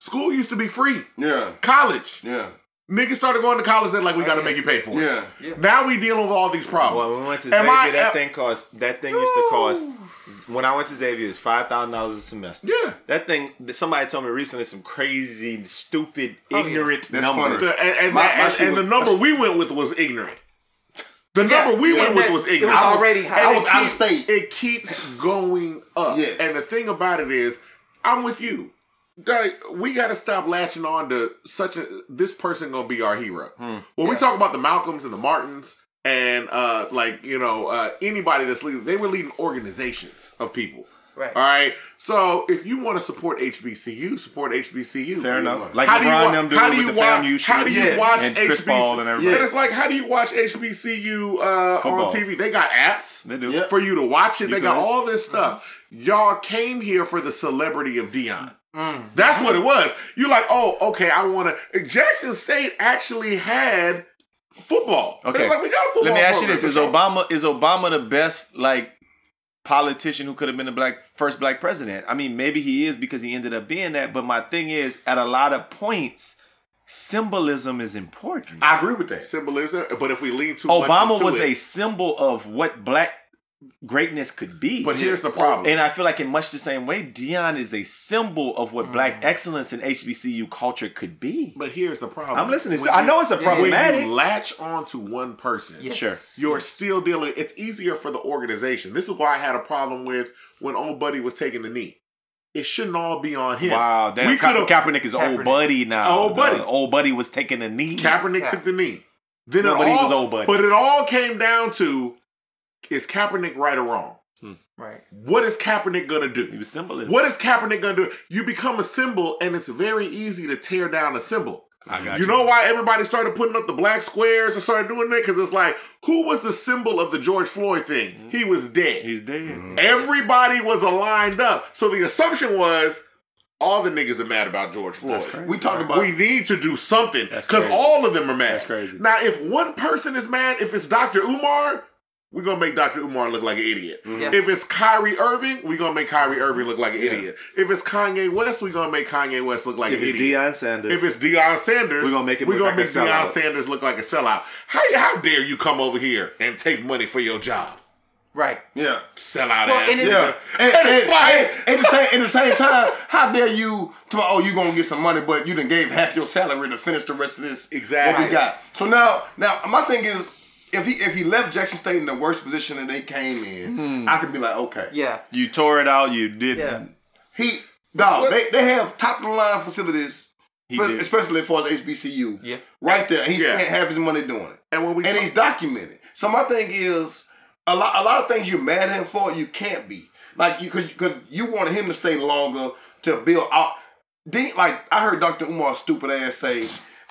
School used to be free. yeah. College. Yeah. Niggas started going to college. They're like, we oh, got to make you pay for it. Yeah. Now we dealing with all these problems. Well, when we went to Am Xavier, I- that am- thing cost. That thing used to cost. When I went to Xavier, it was five thousand dollars a semester. Yeah. That thing. Somebody told me recently some crazy, stupid, Oh, yeah. ignorant That's number. funny. The- and and, My- my and- shit and the number we went with was ignorant. The Yeah, number we yeah, went with that- was it was ignorant. I already high. I it was out of keeps- state. It keeps going up. Yes. And the thing about it is, I'm with you. Like, we got to stop latching on to such a this person gonna be our hero. Hmm. When we talk about the Malcolms and the Martins and uh like you know uh anybody that's leading, they were leading organizations of people. Right. All right. So if you want to support HBCU, support HBCU. Fair enough. Like Like how do you LeBron wa- them how doing do with you the wa- FAMU how do you shit watch and Chris HBCU? Paul and everybody. And it's like, how do you watch HBCU uh, on TV? They got apps They do. Yeah. for you to watch it. You they got all this stuff. Y'all came here for the celebrity of Deion. Mm. That's what it was. You're like, oh, okay, I want to. Jackson State actually had football. Okay. Like, we got a football. Let me ask you this: Is. Obama is Obama the best like politician who could have been the black first black president? I mean, maybe he is because he ended up being that. But my thing is, at a lot of points, symbolism is important. I agree with that. symbolism? But if we lean too much Obama was it- a symbol of what black greatness could be. But here's the problem. And I feel like in much the same way, Deion is a symbol of what black mm. excellence in HBCU culture could be. but here's the problem. I'm listening. When I know it's a Yeah. problematic. When you latch on to one person, Yes. Sure. you're still dealing. It's easier for the organization. This is why I had a problem with when old buddy was taking the knee. It shouldn't all be on him. Wow, damn, we Ka- could have. Kaepernick is old buddy now. Old buddy. The old buddy was taking a knee. Kaepernick Yeah. took the knee. Then No, it but he all, was old buddy. But it all came down to: is Kaepernick right or wrong? Right. What is Kaepernick gonna do? he was symbolism. What is Kaepernick gonna do? You become a symbol, and it's very easy to tear down a symbol. I got You know why everybody started putting up the black squares and started doing that? Because it's like, who was the symbol of the George Floyd thing? He was dead. He's dead. Mm-hmm. Everybody was aligned up. So the assumption was all the niggas are mad about George Floyd. That's crazy. We talked about We need to do something because all of them are mad. That's crazy. Now, if one person is mad, if it's Dr. Umar, we're gonna make Dr. Umar look like an idiot. Mm-hmm. Yeah. If it's Kyrie Irving, we're gonna make Kyrie mm-hmm. Irving look like an idiot. If it's Kanye West, we're gonna make Kanye West look like If an it's idiot. Deion Sanders, If it's Deion Sanders, We're gonna make him we're gonna like a make Deion sellout. Sanders look like a sellout. How how dare you come over here and take money for your job? Right. yeah. Sellout Well, ass. and Yeah, and, And and, it's like- and- the same at the same time, how dare you? To, oh, you gonna get some money, but you done gave half your salary to finish the rest of this. Exactly. What we got. So now, now my thing is, if he if he left Jackson State in the worst position that they came in, I could be like, okay, Yeah. you tore it out. You did. Yeah. he dog. They they have top of the line facilities, He espe- did. especially for the HBCU. Yeah. right there. He Yeah. spent half his money doing it and when we and talk- he's documented. So my thing is, a lot, a lot of things you're mad at him for, you can't be like you because because you wanted him to stay longer to build out. Then, like I heard Dr. Umar's stupid ass say,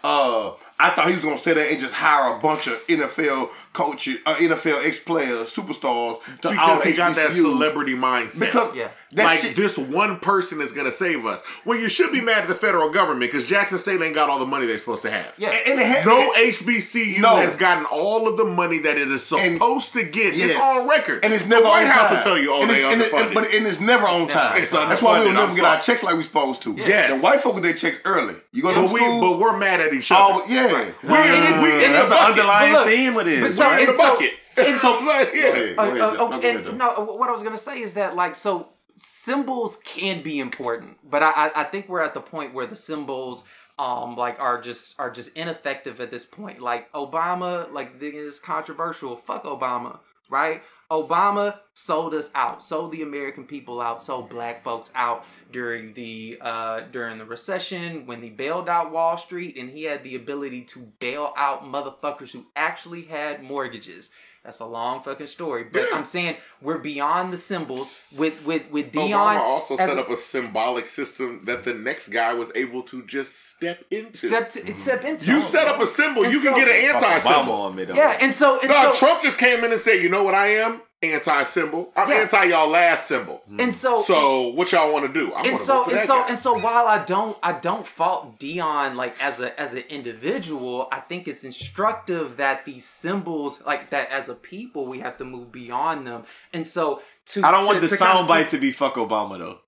uh, I thought he was gonna stay there and just hire a bunch of NFL coaches, uh, NFL ex players, superstars to all because he got that celebrity mindset. Because Yeah. that like shit, this one person is gonna save us. Well, you should be mad at the federal government because Jackson State ain't got all the money they're supposed to have. Yeah. and it had, No it- HBCU No. has gotten all of the money that it is And- supposed to get. It's Yes. on record. And it's never the White on House time. will tell you, oh, and they it's, and it- but and it's never on time. It's That's why we underfunded. will never I'm get our checks like we're supposed to. Yes. The white folk get their checks early. You go to but, them we, but we're mad at each other. Oh yeah. We're in it- we in the That's an bucket. underlying theme of this. So- in the and so- bucket. and so- Like, yeah. Ahead, Uh, ahead, uh, oh, No, go and no, what I was gonna say is that like so symbols can be important, but I, I I think we're at the point where the symbols um like are just are just ineffective at this point. Like Obama, like this is controversial. Fuck Obama, right? Obama sold us out, sold the American people out, sold black folks out during the uh during the recession when he bailed out Wall Street and he had the ability to bail out motherfuckers who actually had mortgages. That's a long fucking story, but Yeah. I'm saying we're beyond the symbols with with with Deion. Obama also set a- up a symbolic system that the next guy was able to just step into. step to, mm-hmm. step into. you set up a symbol, And you can get an Fuck anti Obama symbol. on me though. yeah, and so and No, so, Trump just came in and said, "You know what I am? Anti symbol. I'm Yeah. anti y'all last symbol. Mm. and so So what y'all want to do? I and so vote for and that so guy. and so while I don't I don't fault Deion like as a as an individual, I think it's instructive that these symbols like that as a people we have to move beyond them. And so to I don't to- want the to kind soundbite to be fuck Obama though.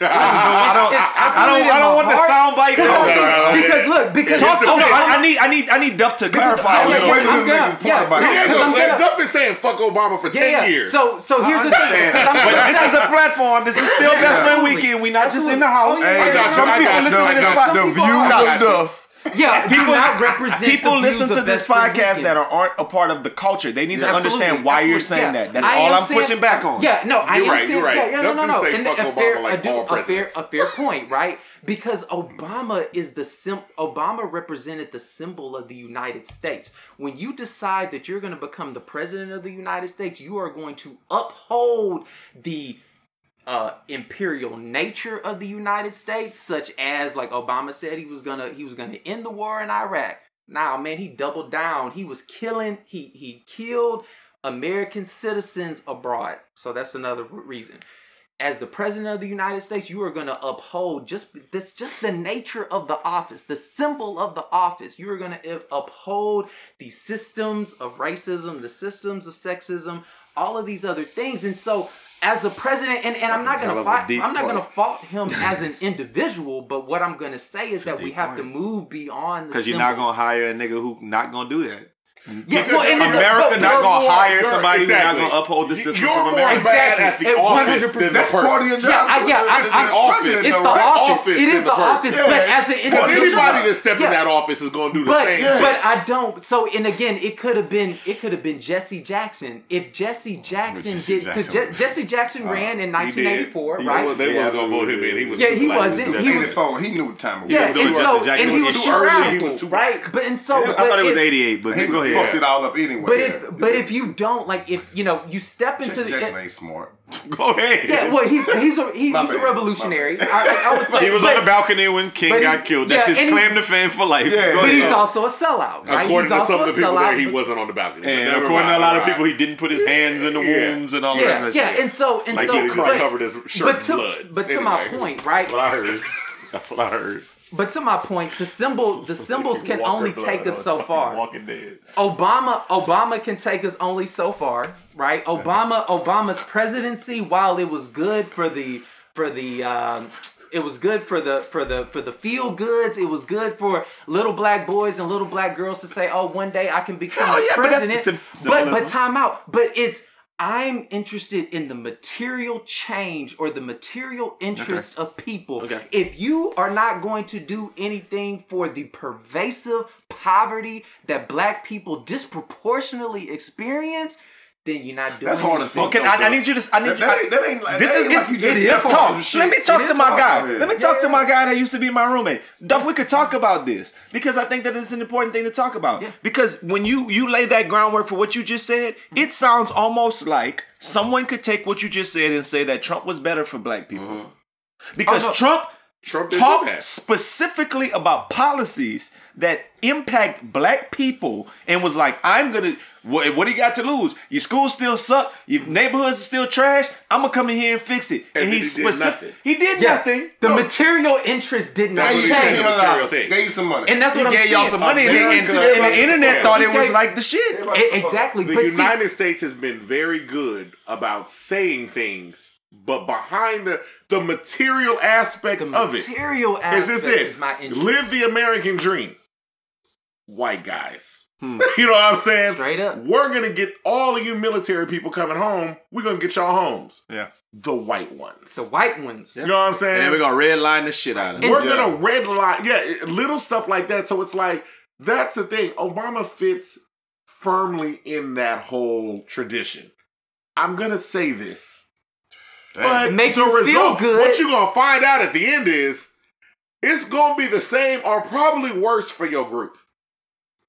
I I don't. I don't. I don't want the soundbite. Because, Okay, okay. because look, because Talk to okay, no, I, I'm- need. I need. I need Duff to clarify. I'm a Wait, little wait, bit. wait, I'm gonna- his point yeah, about no, it. Yeah, because look, I'm like, gonna- Duff been saying fuck Obama for yeah, ten yeah. years. So so here's the thing. understand. because I'm- But this is a platform. This is still Best Friend Weekend. We not just in the house. Hey, I Some people got you, to this. the views of Duff. Yeah, People, do not represent people listen to this podcast Weekend. that are, aren't a part of the culture. They need to Absolutely, understand why you're saying yeah. that. That's I all I'm saying- pushing back on. Yeah, no, I You're am right, saying, you're right. Yeah, yeah, no, Duff no, do no. say And fuck a Obama fair, like I do, all a fair, a fair point, right? Because Obama is the sim. Obama represented the symbol of the United States. When you decide that you're going to become the president of the United States, you are going to uphold the uh, imperial nature of the United States, such as like Obama said he was gonna he was gonna end the war in Iraq. Now, man, he doubled down. He was killing. He he killed American citizens abroad. So that's another reason. as the president of the United States, you are going to uphold just this, just the nature of the office, the symbol of the office. You are going to uphold the systems of racism, the systems of sexism, all of these other things. And so, as the president, and, and I'm not gonna fight, I'm not gonna point. fault him as an individual, but what I'm gonna say is that we have to move beyond Because you're not gonna hire a nigga who not gonna do that. Yeah, well, and it's a- America not gonna more- hire somebody exactly. who's not gonna uphold the You- systems you're of more America. bad at the Exactly. office than the That's part of your job. Yeah, I- yeah, I- As the I- office. It's though, the right? office. office It than is the the office, Yeah. but as an Because individual, anybody that stepped in that office is going to do the but same. Yeah. but I don't. So and again, it could have been it could have been Jesse Jackson if Jesse oh, Jackson Jesse did because Jackson. Jesse Jackson uh, ran in 1984, He right? They wasn't going to vote him in. He was Yeah, he wasn't. He was 84, he knew the time of yeah, was and Jesse so Jackson and he was was too early, he was too- right? But and so I thought it was 88, but go go fucked ahead. it all up anyway. But yeah. if but if you don't like if you know you step into Jesse the Jackson eh, ain't smart. Go ahead. yeah well he he's a he, My he's a revolutionary. I, I, I would say He was but, on the balcony when King got killed. That's yeah, his claim to fame for life. Yeah, but ahead. he's also a sellout, right? According he's to some of the people sellout. there, he wasn't on the balcony. and according to a lot of people, he didn't put his hands in the wounds and all yeah, of that yeah, shit. and so and so, he just but, covered his shirt but in to, blood. But to my point, right? That's what I heard. That's what I heard. But to my point, the symbol, the symbols can only take us so far. Walking Dead. Obama, Obama can take us only so far, right? Obama, Obama's presidency, while it was good for the for the um, it was good for the for the for the feel goods. It was good for little black boys and little black girls to say, "Oh, one day I can become Hell a yeah, but president." sim- but but time out. But it's I'm interested in the material change or the material interests of people. Okay. If you are not going to do anything for the pervasive poverty that black people disproportionately experience, then you're not doing That's hard to anything. fuck Okay, I, I need you to. I need That, you. that, ain't, that ain't like This that is ain't it's, like you just it is stepped talk. off Let me talk It to my guy. Let me talk to my guy that used to be my roommate. Duff, we could talk about this because I think that it's an important thing to talk about. Yeah. Because when you you lay that groundwork for what you just said, it sounds almost like someone could take what you just said and say that Trump was better for black people. Mm-hmm. Because Oh, no. Trump, Trump talked specifically about policies that impact black people and was like, I'm gonna what, what do you got to lose? Your school still suck, your neighborhoods are still trash. I'm gonna come in here and fix it. And And, then he he did specific nothing. he did Yeah, nothing. the No. material interest did not That's Gave what you he change. said. $15 material thing. Gave you some money. And that's He what I'm gave y'all saying. some money and, and, America- and the internet thought it was like the shit. E- exactly. The but see, United States has been very good about saying things, but behind the the material aspects the of it material is this is it. my. Live the American dream. White guys. Hmm. you know what I'm saying? Straight up. We're gonna get all of you military people coming home. We're gonna get y'all homes. Yeah. The white ones. the white ones. You know what I'm saying? And then we're gonna red line the shit out of it. And- We're Yeah. gonna red line, yeah, little stuff like that. So it's like that's the thing. Obama fits firmly in that whole tradition. I'm gonna say this, but It make the you feel good. what you're gonna find out at the end is it's gonna be the same or probably worse for your group.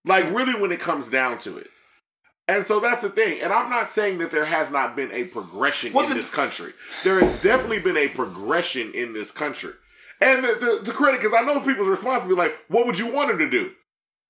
Like really, when it comes down to it. And so that's the thing. And I'm not saying that there has not been a progression Was in it- this country. There has definitely been a progression in this country. And the, the, the credit, because I know people's response will be like, what would you want him to do?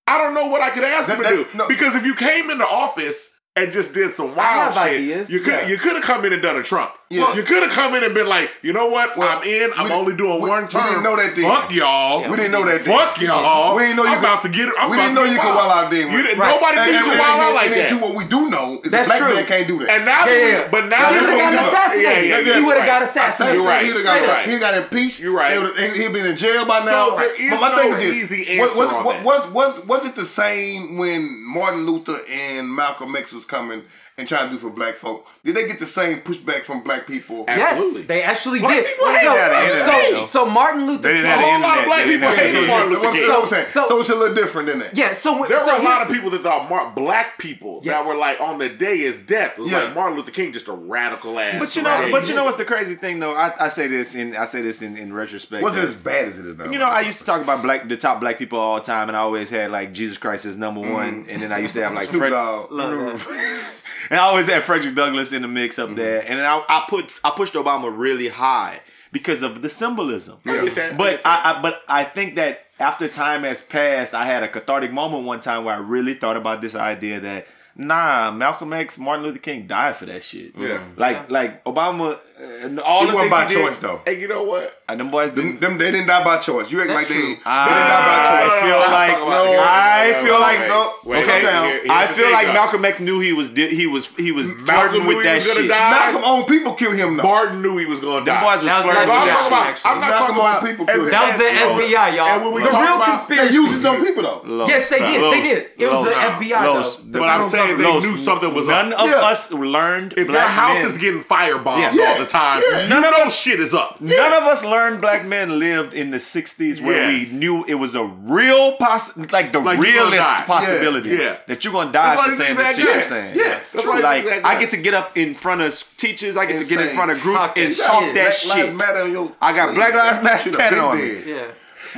I don't know what I could ask That- him to that- do. no. Because if you came into office and just did some wild shit, ideas, you could yeah. you could have come in and done a Trump. Yeah. You could have come in and been like, you know what? Well, I'm in. I'm we- only doing we- one we term. didn't know that then. Fuck y'all. Yeah. we didn't know that. then. Fuck y'all. We didn't know you I'm could- about to get it. I'm we didn't know you could wild. wild out then. You didn't, Right. Nobody And, thinks you wild out and, like and then that. too, what we do know is That's a black true. man can't do that. And now, Yeah, that we- yeah. but now He would've we got assassinated. Yeah, yeah, He would've right. got assassinated. You're right. He'd have got, he got impeached. You're right. They would've- and He'd been in jail by now. So there is but my no thing is easy answer was, on was, was was was it the same when Martin Luther and Malcolm X was coming and trying to do for black folk? Did they get the same pushback from black people? Absolutely. Yes, they actually Black did. people so, had that internet, so, so Martin Luther They didn't King. have A the whole lot of black people have hated Martin That's Luther what King. I'm saying. So- So, it's a little different than that. Yeah, so There so were a here- lot of people that thought Mar- black people Yes. that were like on the day his death was Yeah. like Martin Luther King just a radical ass. But you know, radical but you know what's the crazy thing though? I, I say this in I say this in, in retrospect. Wasn't as bad as it is now. You know, I used to talk about black the top black people all the time, and I always had like Jesus Christ as number one, mm-hmm. and then I used to have like Snoop Fred, Dogg. Love and I always had Frederick Douglass in the mix up mm-hmm. there, and I, I put I pushed Obama really high because of the symbolism. I get that. I But get that. I, I but I think that after time has passed, I had a cathartic moment one time where I really thought about this idea that Nah, Malcolm X, Martin Luther King died for that shit. Yeah. Like like Obama, and all he wasn't by he did, choice though. And you know what? And them boys Them, didn't. them they didn't die by choice. You act That's like they, true. they didn't die by choice. I feel like no, I feel like no, okay, down. I feel like. Malcolm X knew he was he was he was Malcolm flirting with that shit. die. Malcolm own people kill him though. Martin knew he was going to Them die. boys was flirting with that shit. I'm not talking about people and- kill him. That was the FBI, y'all. and when we the real about- They used his own people though. Yes, they did. They did. It was the FBI though. the The But I'm saying they knew something was up. None of us learned If your house is getting firebombed Yeah. all the time, Yeah. none None of of those shit is up. None of us learned black men lived in the 60s where Yes. we knew it was a real poss like the Like realest possibility Yeah. Yeah. that you're gonna die That's for why saying these this shit exist. you're saying. Yes, That's why like these things I get to get up in front of teachers, I get to get in front of groups Talk and talk shit. that shit. Matter on your I got. Black Lives Matter tatted on dead. me. Yeah.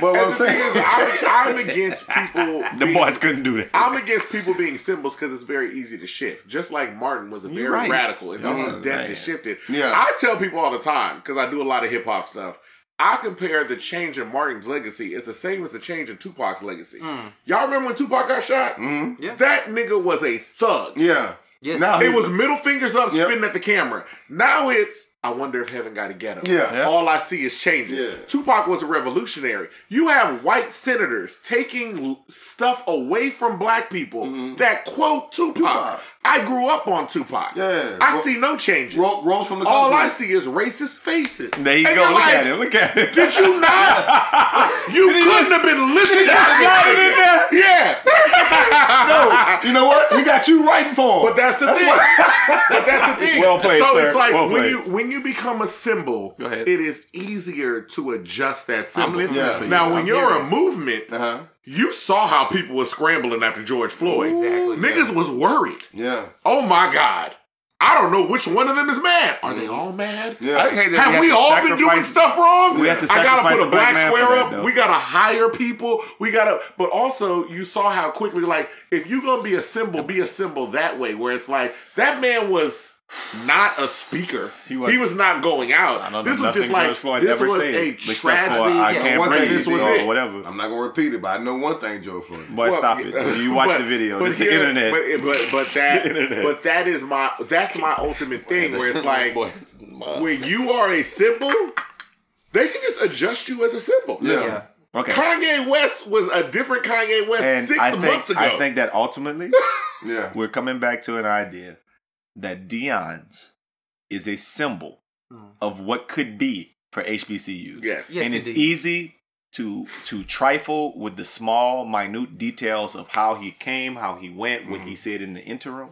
But what And I'm saying, is, I'm, I'm against people. The being- boys couldn't do that. I'm against people being symbols because it's very easy to shift. Just like Martin was a very right. radical, and since Yeah, his death man. has shifted. Yeah. I tell people all the time because I do a lot of hip hop stuff. I compare the change in Martin's legacy is the same as the change in Tupac's legacy. Y'all remember when Tupac got shot? Mhm. Yeah. That nigga was a thug. yeah. Yes. Now It he's- was middle fingers up, Yep. spitting at the camera. Now it's I wonder if heaven got a ghetto. Yeah. Yeah. All I see is changes. Yeah. Tupac was a revolutionary. You have white senators taking stuff away from black people mm-hmm. that quote Tupac. Tupac. I grew up on Tupac. Yeah. I Ro- see no changes. Ro- Rose from the All I see is racist faces. There you And go. Look like, at it. Look at it. Did you not? you couldn't have been listening to slide it in there? Yeah. No, you know what? He got you writing for him. But that's the thing. but that's the thing. Well played, so sir. it's like Well when you when you become a symbol, it is easier to adjust that symbol. listening Yeah. to you. Now, when I'm you're a movement, uh-huh. You saw how people were scrambling after George Floyd. Exactly. Niggas was worried. Yeah. Oh my God. I don't know which one of them is mad. Are they mm-hmm. all mad? Yeah. I just Have have we all been doing stuff wrong? We have to I gotta sacrifice put a a black black man square up. though. We gotta hire people. We gotta, but also you saw how quickly, like, if you're gonna be a symbol, be a symbol that way, where it's like that man was not a speaker. He He was- was, not going out. I don't know this was just like this ever was said, a except for, tragedy. I Yeah. can't One breathe thing this was or it. whatever. I'm not gonna repeat it, but I know one thing, Joe Floyd. Boy, Well, stop it. You watch but- the video. But It's the internet. But, but, but that internet. but that is my that's my ultimate thing where it's like Boy, when you are a symbol, they can just adjust you as a symbol. Yeah. Yeah. okay. Kanye West was a different Kanye West And six I think months ago. I think that ultimately yeah. we're coming back to an idea that Deion's is a symbol Hmm. of what could be for HBCUs. yes. Yes. and it's indeed. easy to to trifle with the small, minute details of how he came, how he went, what he mm-hmm. said in the interim.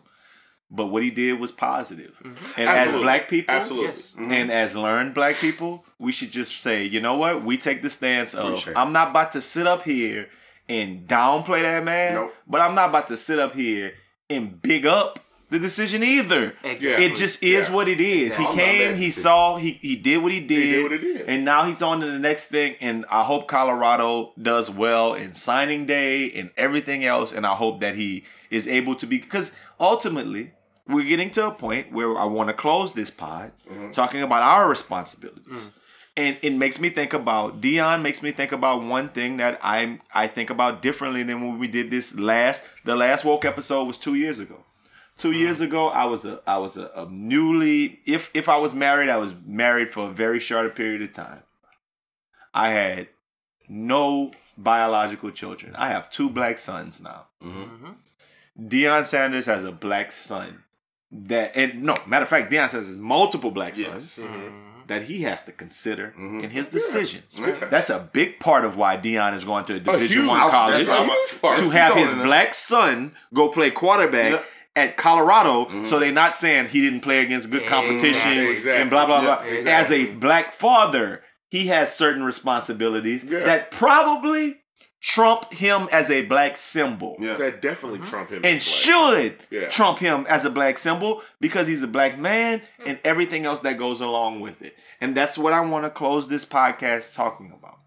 But what he did was positive. Mm-hmm. And as black people, Absolutely. Yes. Mm-hmm. and as learned black people, we should just say, you know what? We take the stance of Appreciate it. I'm not about to sit up here and downplay that man, Nope. but I'm not about to sit up here and big up the decision either. Exactly. It just is Yeah. what it is. Yeah, he came, he saw, he he did what he did, did what he did. and now he's on to the next thing. And I hope Colorado does well in signing day and everything else. And I hope that he is able to be because ultimately we're getting to a point where I want to close this pod Mm-hmm. talking about our responsibilities. And it makes me think about Deion makes me think about one thing that I'm I think about differently than when we did this last the last woke episode was two years ago. 2 years ago, I was a I was a, a newly if if I was married, I was married for a very short period of time. I had no biological children. I have two black sons now. Mhm. Deion Sanders has a black son. That and no matter of fact, Deion Sanders has multiple black Yes. sons Mhm. that he has to consider Mhm. in his decisions. Yeah. That's a big part of why Deion is going to a Division huge- One college what I'm- huge part. to have his black son go play quarterback Yep. At Colorado, so mm-hmm. they're not saying he didn't play against good competition Exactly, exactly. and blah blah Yeah, blah. exactly. As a black father, he has certain responsibilities Yeah. that probably trump him as a black symbol. Yeah. That definitely mm-hmm. Trump him. And in play. should Yeah. trump him as a black symbol because he's a black man and everything else that goes along with it. And that's what I want to close this podcast talking about.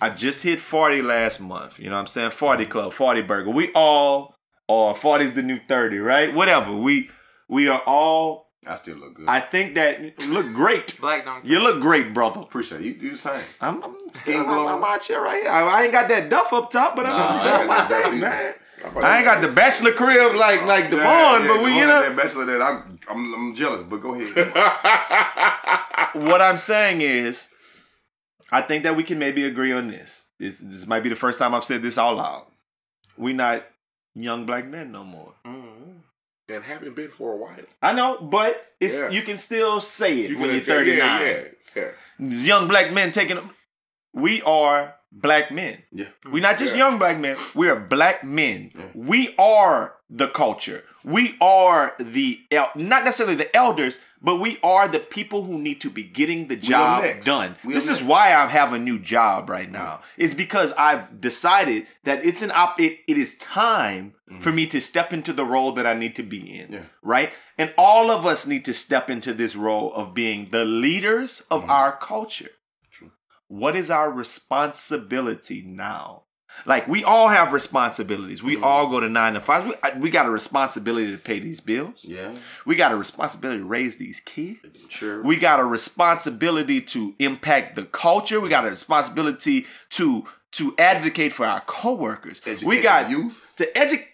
I just hit 40 last month. You know what I'm saying? 40 Club, 40 Burger. We all are 40's the new 30, right? Whatever. We we are all I still look good. I think that look great. Black don't. You look great, brother. appreciate it. You do the same. I'm, I'm, Skin I'm, glow. I'm out here right here. I, I ain't got that duff up top, but Nah, I'm I ain't got my that thing, man. I ain't got the bachelor crib like like Devon, Yeah, yeah, but we the you know that bachelor that I'm, I'm I'm jealous, but go ahead. what I'm saying is, I think that we can maybe agree on this. This this might be the first time I've said this all out loud. We not young black men no more. Mm-hmm. and haven't been for a while. I know, but it's Yeah. you can still say it You when you're 39. Yeah, yeah. Young black men taking them. we are black men. Yeah. We're not just young black men. We are black men. We are the culture. We are the el- not necessarily the elders, but we are the people who need to be getting the job done. We this is why I have a new job right now. It's because I've decided that it's an op- it, it is time for me to step into the role that I need to be in. Mm-hmm. Yeah. Right? And all of us need to step into this role of being the leaders of Mm-hmm. our culture. What is our responsibility now? Like we all have responsibilities. Mm-hmm. We all go to nine to five. We, I- we got a responsibility to pay these bills. yeah, We got a responsibility to raise these kids. sure. We got a responsibility to impact the culture. We got a responsibility to to advocate for our coworkers. Educate we got the youth. to edu-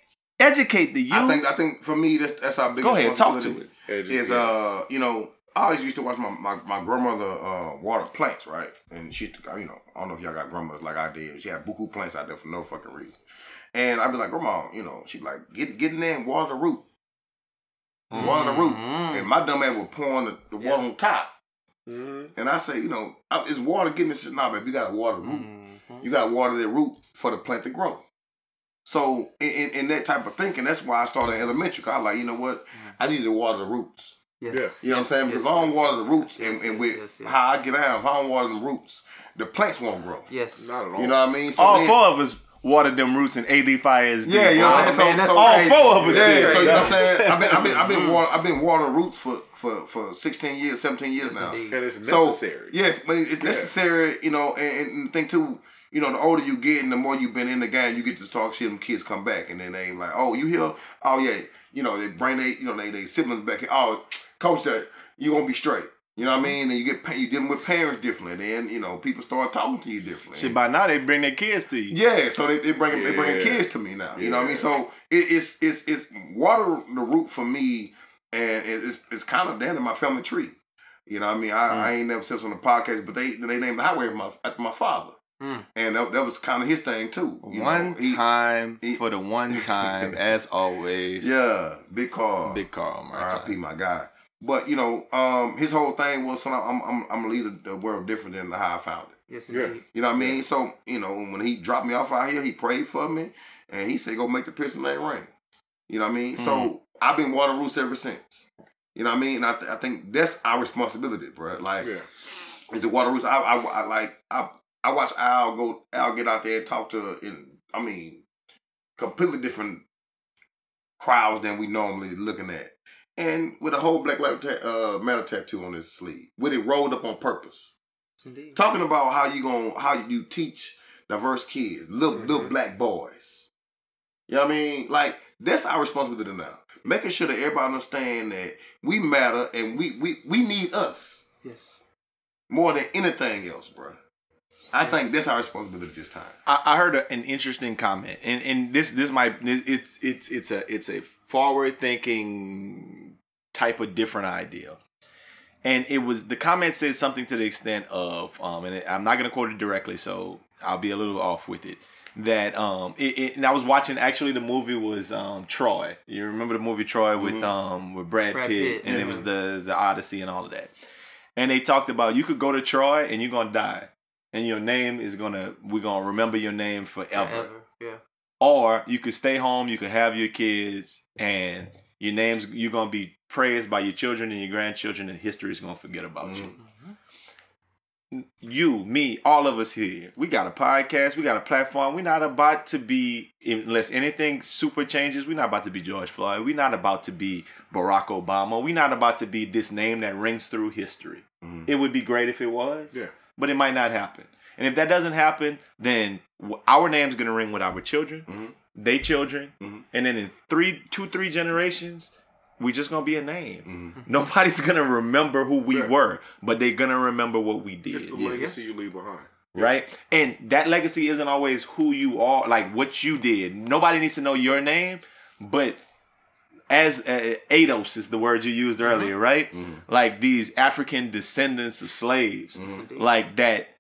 educate the youth. I think I think for me that's that's our biggest. Go ahead, talk to responsibility it. Is uh you know I always used to watch my my, my grandmother uh water plants right, and she used to, you know I don't know if y'all got grandmas like I did. She had buku plants out there for no fucking reason, and I'd be like grandma, you know she'd be like get get in there and water the root, water the root, Mhm. and my dumb ass would pour on the, the water on top, Mhm. and I say you know I- is water getting this shit? Nah, baby, you gotta water the root. Mhm. You got to water the root for the plant to grow. So in, in, in that type of thinking, that's why I started elementary. 'cause I like, you know what? I need to water the roots. Yes. Yeah. You know what I'm saying? Yes, Because if I don't water the roots and, and with yes, yes. how I get out, if I don't water the roots, the plants won't grow. Yes. Not at all. You know what I mean? So all then- four of us watered them roots in 85 years. Yeah, you know what I'm saying? man, that's so, all crazy. four of us yeah, did. so you know what I'm saying? I've been, I've been, I've been, mm-hmm. water, I've been watering roots for, for, for 16 years, 17 years Yes, now. indeed. And it's So necessary. yes, but it's necessary, you know, and, and think too, you know, the older you get and the more you've been in the game, you get to talk shit. Them kids come back and then they ain't like, oh, you here? Oh yeah, you know, they bring they, you know, they they siblings back. Here. Oh, coach, that you're gonna be straight. You know what I mean? And you get pa- you dealing with parents differently. Then you know people start talking to you differently. Shit, by now they bring their kids to you. Yeah, so they, they bring they bring kids to me now. You know what I mean? So it, it's it's it's water the root for me, and it- it's it's kind of down in my family tree. You know what I mean? I, I ain't never said this on the podcast, but they they named the highway after my, after my father, Mm. and that, that was kind of his thing too. you know. One He- time he- for the one time, as always. yeah, big car, Big Carl, my R.I.P. my guy. But you know, um, his whole thing was, son, I'm I'm I'm gonna lead the world different than how I found it. Yes, Yeah. indeed. You know what I mean? So, you know, when he dropped me off out here, he prayed for me and he said, go make the Pearson Lane rain. You know what I mean? So I've been water roots ever since. You know what I mean? And I, th- I think that's our responsibility, bro. Like, Yeah. is the water roots. I, I, I like, I, I watch Al go, Al get out there and talk to, in, I mean, completely different crowds than we normally looking at. And with a whole Black Lives ta- uh, Matter tattoo on his sleeve, with it rolled up on purpose indeed. talking about how you going how you teach diverse kids, little little black boys. You know what I mean? Like that's our responsibility now. Making sure that everybody understand that we matter and we we we need us Yes. more than anything else, bro. I think that's our responsibility this time. I, I heard a, an interesting comment, and and this this might it's it's it's a it's a forward thinking type of different idea, and it was the comment said something to the extent of um, and I'm not gonna quote it directly, so I'll be a little off with it. That um, it, it and I was watching actually the movie was um Troy. You remember the movie Troy with um with Brad, Brad Pitt, Pitt, and it was the the Odyssey and all of that. And they talked about you could go to Troy and you're gonna die and your name is gonna we're gonna remember your name forever. Forever. Yeah. Or you could stay home, you could have your kids, and your name's you're gonna be praised by your children and your grandchildren, and history's gonna forget about you. You, me, all of us here, we got a podcast, we got a platform. We're not about to be, unless anything super changes, we're not about to be George Floyd. We're not about to be Barack Obama. We're not about to be this name that rings through history. It would be great if it was Yeah. but it might not happen. And if that doesn't happen, then our name's gonna ring with our children, Mhm. They children, Mhm. and then in three, two, three generations, we just gonna be a name. Mhm. Nobody's gonna remember who we Yeah. were, but they're gonna remember what we It's did. the Yeah. legacy you leave behind. right? And that legacy isn't always who you are, like what you did. Nobody needs to know your name, but as uh, ADOS is the word you used earlier, right? Like these African descendants of slaves, like that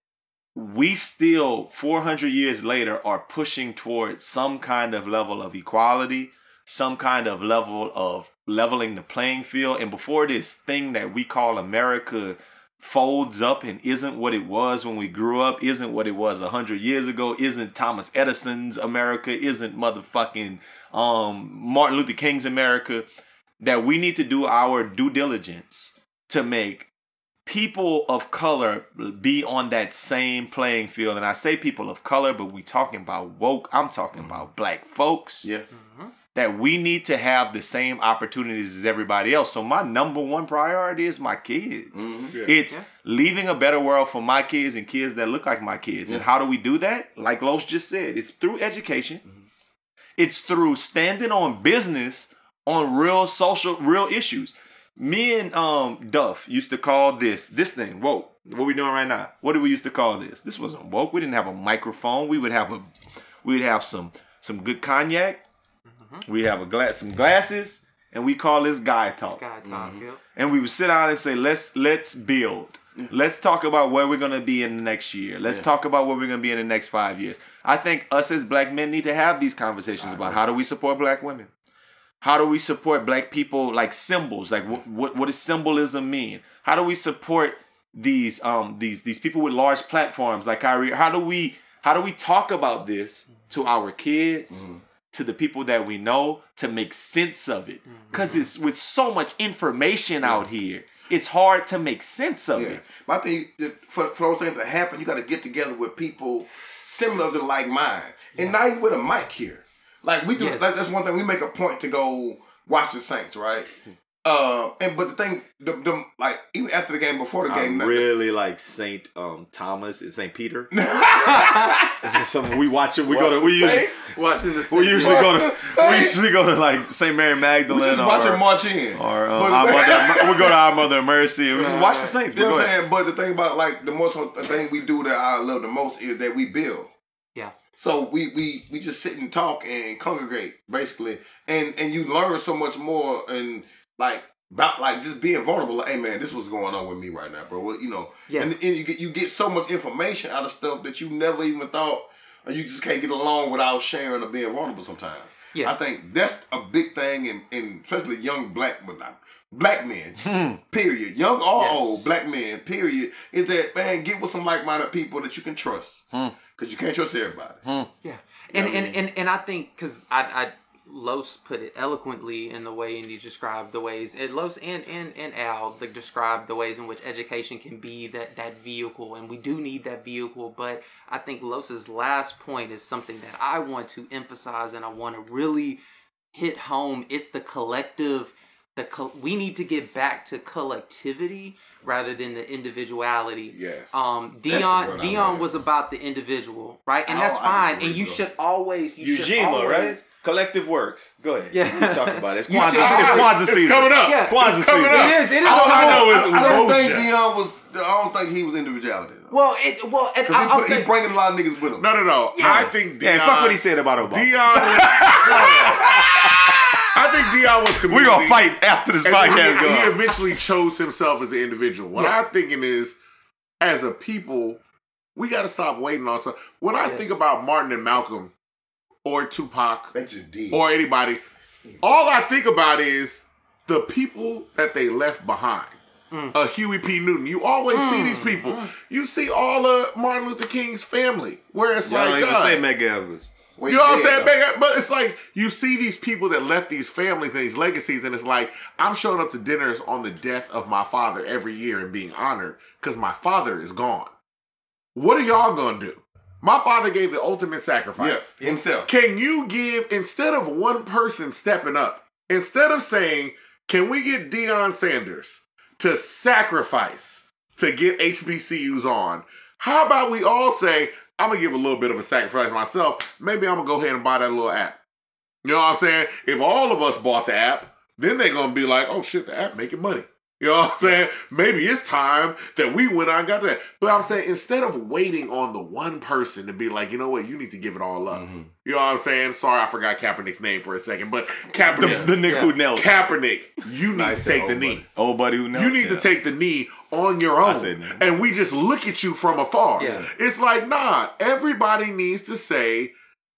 we still 400 years later are pushing towards some kind of level of equality some kind of level of leveling the playing field. And before this thing that we call america folds up and isn't what it was when we grew up isn't what it was 100 years ago isn't thomas edison's america isn't motherfucking um martin luther king's america that we need to do our due diligence to make people of color be on that same playing field. And I say people of color, but we talking about woke. I'm talking mm-hmm. about black folks. Yeah. Mm-hmm. That we need to have the same opportunities as everybody else. So my number one priority is my kids. Mm-hmm. It's leaving a better world for my kids and kids that look like my kids. And how do we do that? Like Los just said, it's through education. Mm-hmm. It's through standing on business on real social, real issues. Me and um Duff used to call this this thing woke. What we doing right now? What did we used to call this? This wasn't woke. We didn't have a microphone. We would have a we'd have some some good cognac. Mm-hmm. We have a glass some glasses, and we call this guy talk. Guy talk, mm-hmm. yep. And we would sit down and say, let's let's build. Mm-hmm. Let's talk about where we're gonna be in the next year. Let's talk about where we're gonna be in the next five years. I think us as black men need to have these conversations about how do we support black women. How do we support black people like symbols? Like what, what what does symbolism mean? How do we support these um these these people with large platforms like Kyrie? How do we how do we talk about this to our kids, to the people that we know, to make sense of it? Because it's with so much information out here, it's hard to make sense of Yeah. it. Think that for, for those things to happen, you got to get together with people similar to like mine. And not even with a mic here. Like we do, Yes. like, that's one thing. We make a point to go watch the Saints, right? Uh, and but the thing, the, the like even after the game, before the I game, really like Saint um, Thomas and Saint Peter. It's just something we watch it. We go to we usually Watching the we usually go to the we usually go to like Saint Mary Magdalene. we Magdalene just watch it march in. or um, But- our mother. We go to our Mother of Mercy. and We just watch the Saints. You know what I'm saying? But the thing about like the most the thing we do that I love the most is that we build. Yeah. So we we we just sit and talk and congregate basically, and and you learn so much more and like about like just being vulnerable. Like, hey man, this was going on with me right now, bro. What you know? Yeah. And, and you get you get so much information out of stuff that you never even thought, or you just can't get along without sharing or being vulnerable sometimes. Yeah. I think that's a big thing, in, in especially young black, but not black men. Hmm. period. Young or Yes. old black men. Period. Is that man? Get with some like-minded people that you can trust, Hmm. Because you can't trust everybody. Hmm. Yeah, and Yeah, and, man. and and I think because I I Los put it eloquently in the way and he described the ways and Los and and and Al like described the ways in which education can be that that vehicle and we do need that vehicle but I think Los's last point is something that I want to emphasize and I want to really hit home it's the collective the co- we need to get back to collectivity rather than the individuality Yes. um Deion Deion like. was about the individual right and that's I fine and you should always you should always, right? Collective Works. Go ahead. Yeah. You talk about it. It's You Kwanzaa, should it's always- Kwanzaa it's season. coming up. Yeah. Kwanzaa It's coming season. up. It is, it is All I know is I don't think Deion was. I don't think he was individuality. though. well it well and I, he, I'll put- say, he bringing a lot of niggas with him. No, no, no. Yeah. I think Deion. Yeah, fuck what he said about Obama. Deion. Was, I think Deion was. We're gonna fight after this And podcast he, he eventually chose himself as an individual. What Yeah. I'm thinking is, as a people, we got to stop waiting on some. When I Yes. think about Martin and Malcolm, or Tupac, They just did. or anybody, all I think about is the people that they left behind. Mm. A Huey P. Newton. You always see these mm. people. Mm. You see all of Martin Luther King's family, where it's Y'all like, don't even God, say Medgar Evers. Wait, you know what I'm saying? though. But it's like you see these people that left these families and these legacies, and it's like I'm showing up to dinners on the death of my father every year and being honored because my father is gone. What are y'all gonna do? My father gave the ultimate sacrifice. Yes, himself. Can you give instead of one person stepping up, instead of saying, "Can we get Deion Sanders to sacrifice to get HBCUs on?" How about we all say, "I'm gonna give a little bit of a sacrifice myself. Maybe I'm gonna go ahead and buy that little app." You know what I'm saying? If all of us bought the app, then they're gonna be like, "Oh shit, the app making money." You know what I'm saying? Maybe it's time that we went out and got that. But I'm saying instead of waiting on the one person to be like, you know what, you need to give it all up. Mm-hmm. You know what I'm saying? Sorry, I forgot Kaepernick's name for a second, but Kaepernick, The, the nigga who knelt. Kaepernick, you need Nice to take old the buddy. knee. Old buddy who knelt. You need Yeah. to take the knee on your own. said and we just look at you from afar. Yeah. It's like, nah, everybody needs to say,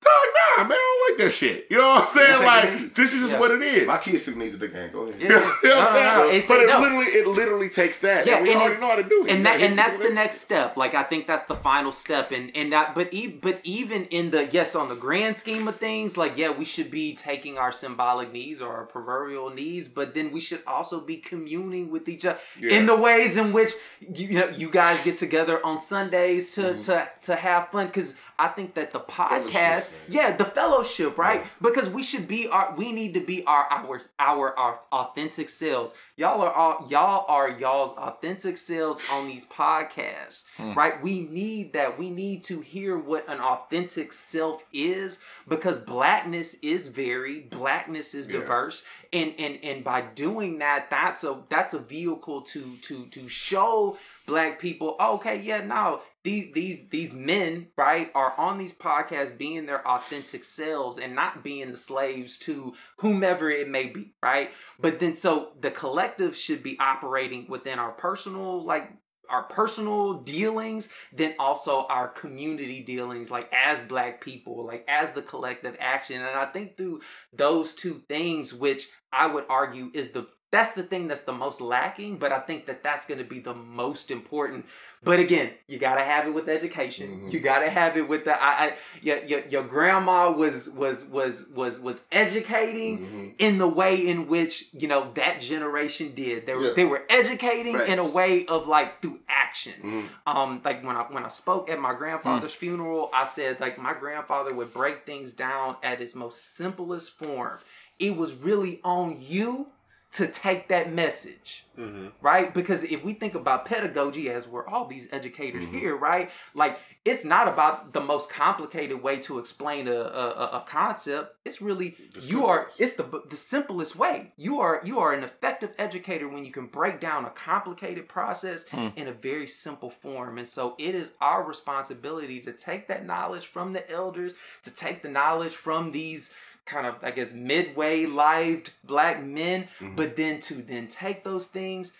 dog, nah, man, I don't like that shit. You know what I'm saying? Like, this is just Yeah. what it is. My kids took me to the game. Go ahead. Yeah, You know what No, I'm no, no, saying? it's- but it no. literally, it literally takes that. Yeah, and we and already know how to do it. and that and that's the with next step. Like I think that's the final step, and and that. But e- but even in the yes, on the grand scheme of things, like yeah, we should be taking our symbolic needs or our proverbial needs, but then we should also be communing with each other Yeah. in the ways in which you, you know you guys get together on Sundays to Mm-hmm. to to have fun because. I think that the podcast, yeah, the fellowship, right? Because we should be our, we need to be our our our our authentic selves. Y'all are all y'all are y'all's authentic selves on these podcasts, hmm. right? We need that. We need to hear what an authentic self is because blackness is varied, blackness is Yeah. diverse, and and and by doing that, that's a that's a vehicle to to to show black people oh, okay yeah no these these these men right are on these podcasts being their authentic selves and not being the slaves to whomever it may be right? But then so the collective should be operating within our personal like our personal dealings then also our community dealings like as black people like as the collective action. And i think through those two things which i would argue is the that's the thing that's the most lacking but i think that that's going to be the most important but again you got to have it with education Mhm. you got to have it with the i, I your, your, your grandma was was was was was educating Mhm. in the way in which you know that generation did they were Yeah. they were educating in a way of like through action Mhm. um like when i when i spoke at my grandfather's funeral i said like my grandfather would break things down at its most simplest form it was really on you to take that message Mhm. right because if we think about pedagogy as we're all these educators Mm-hmm. here right like it's not about the most complicated way to explain a, a, a- concept it's really The you are it's the the simplest way you are you are an effective educator when you can break down a complicated process Hmm. in a very simple form and so it is our responsibility to take that knowledge from the elders to take the knowledge from these kind of i guess midway lived black men Mhm. but then to then take those things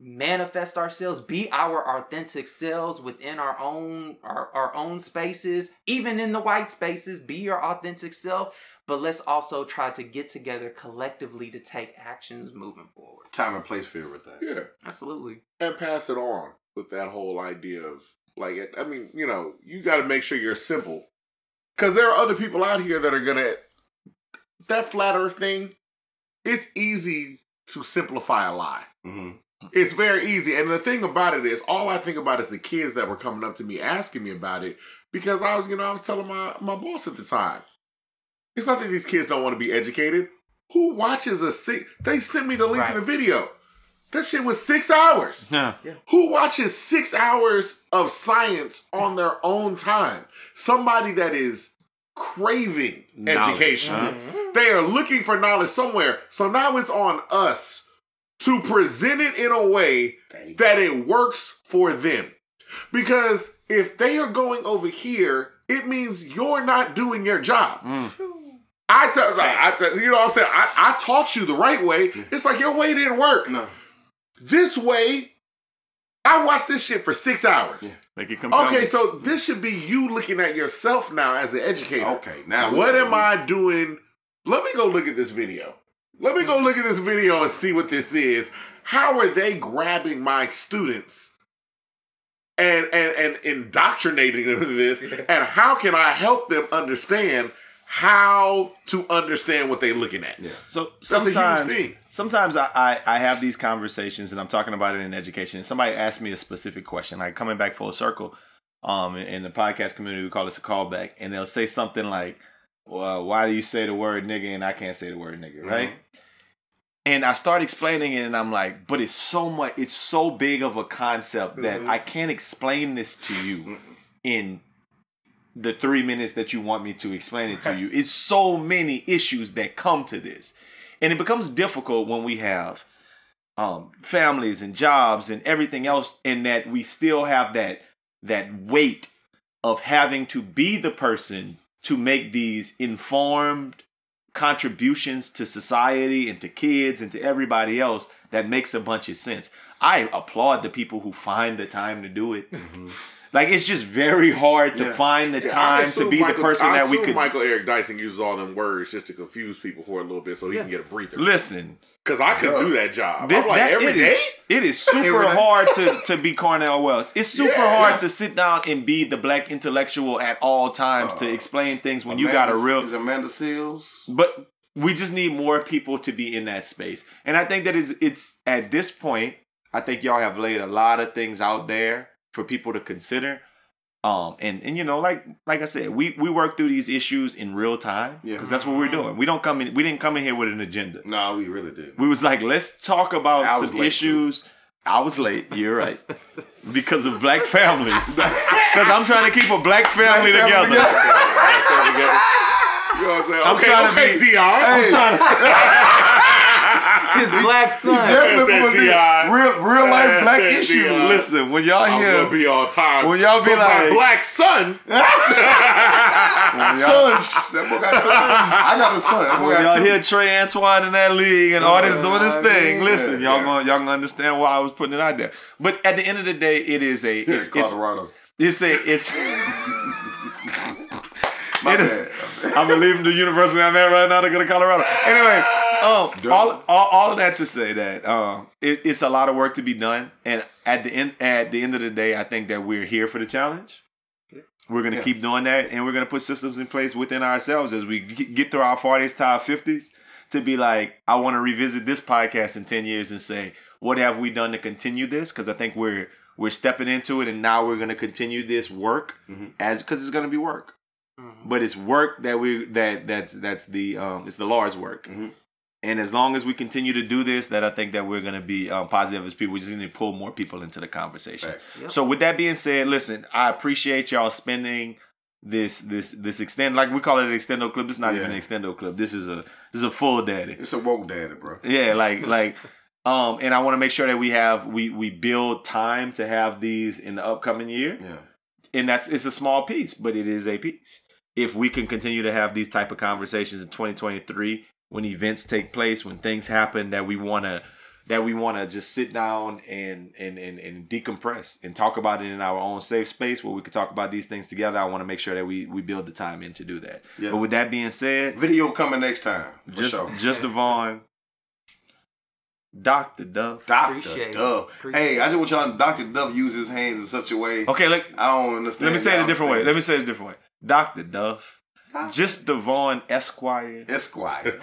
manifest ourselves be our authentic selves within our own our, our own spaces even in the white spaces be your authentic self but let's also try to get together collectively to take actions moving forward Time and place for everything. Yeah. absolutely and pass it on with that whole idea of like it- I mean, you know, you got to make sure you're simple because there are other people out here that are gonna that flat Earth thing. It's easy to simplify a lie. hmm It's very easy, and the thing about it is, all I think about is the kids that were coming up to me asking me about it because I was, you know, I was telling my my boss at the time. It's not that these kids don't want to be educated. Who watches a six? They sent me the link to the video. That shit was six hours. Yeah. Who watches six hours of science on their own time? Somebody that is craving Knowledge, education. huh? They are looking for knowledge somewhere. So now it's on us to present it in a way that it works for them. Because if they are going over here, it means you're not doing your job. Mm. I tell, I, I, you know what I'm saying? I, I taught you the right way. It's like your way didn't work. No. This way, I watched this shit for six hours. Make it compelling. Okay, so this should be you looking at yourself now as an educator. Okay, now what am I doing? Let me go look at this video. Let me go look at this video and see what this is. How are they grabbing my students and and and indoctrinating them into this? And how can I help them understand how to understand what they're looking at? Yeah. So That's a huge sometimes, thing. sometimes I, I, I have these conversations and I'm talking about it in education. And somebody asks me a specific question, like coming back full circle. Um, in, in the podcast community, we call this a callback, and they'll say something like, "Well, why do you say the word nigga and I can't say the word nigga?" Right? And I start explaining it, and I'm like, "But it's so much. It's so big of a concept that Mhm. I can't explain this to you in." The three minutes that you want me to explain it to you. It's so many issues that come to this. And it becomes difficult when we have um, families and jobs and everything else, and that we still have that that weight of having to be the person to make these informed contributions to society and to kids and to everybody else that makes a bunch of sense. I applaud the people who find the time to do it. Like it's just very hard to Yeah. find the Yeah, time to be Michael- the person I that we could Michael Eric Dyson uses all them words just to confuse people for a little bit so he can get a breather. listen. Because I could do that job. This- like that- every it day. is- it is super hard to, to be Cornel West. It's super Yeah, hard yeah. to sit down and be the black intellectual at all times to uh, explain things when you got a real Is Amanda Seales? but we just need more people to be in that space. And I think that is it's at this point, I think y'all have laid a lot of things out there for people to consider. Um and and you know like like I said, we we work through these issues in real time Yeah. because that's what we're doing. We don't come in we didn't come in here with an agenda. No, we really did. We was like, let's talk about some issues. I was late. You're right. Because of black families. Because I'm trying to keep a black family Black family together. together. You know what I'm saying? I'm okay, trying to be- Deion. Hey, His black son. definitely Said gonna be real, real life black Deion. issues. Listen, when y'all hear be on time. When y'all be But my like- black son. Son, that boy got. I got a son. When y'all two. hear Trey Antoine in that league and all this doing this thing, mean, listen, yeah, y'all gonna y'all gonna understand why I was putting it out there. But at the end of the day, it is a it's in it's, Colorado. it's a it's My it is- bad. I'm gonna leave the university I'm at right now to go to Colorado. Anyway, um, all, all all of that to say that um, it, it's a lot of work to be done, and at the end at the end of the day, I think that we're here for the challenge. We're gonna Yeah. keep doing that, and we're gonna put systems in place within ourselves as we get through our 40s to our 50s to be like, I want to revisit this podcast in 10 years and say, what have we done to continue this? Because I think we're we're stepping into it, and now we're gonna continue this work as because it's gonna be work but it's work that we that that's that's the um it's the Lord's work. Mhm. And as long as we continue to do this, that I think that we're gonna be um, positive as people. We just need to pull more people into the conversation. Fact. Yep. So with that being said, listen, I appreciate y'all spending this this this extend like we call it an extendo clip. It's not Yeah. even an extendo clip. This is a this is a full daddy. It's a woke daddy, bro. Yeah, like like um and I want to make sure that we have we we build time to have these in the upcoming year Yeah. and that's it's a small piece, but it is a piece. If we can continue to have these type of conversations in 2023, when events take place, when things happen that we want to that we want to just sit down and, and and and decompress and talk about it in our own safe space where we could talk about these things together. I want to make sure that we we build the time in to do that. Yeah. But with that being said, Video coming next time. For just sure. just Devon, Doctor Duff. Dr. Appreciate it. Dove. Appreciate Hey, I just want y'all Dr. Dove use his hands in such a way. Okay, look. I don't understand. Let me say it a different way. Let me say it a different way. Doctor Duff, just Devon Esquire. Esquire.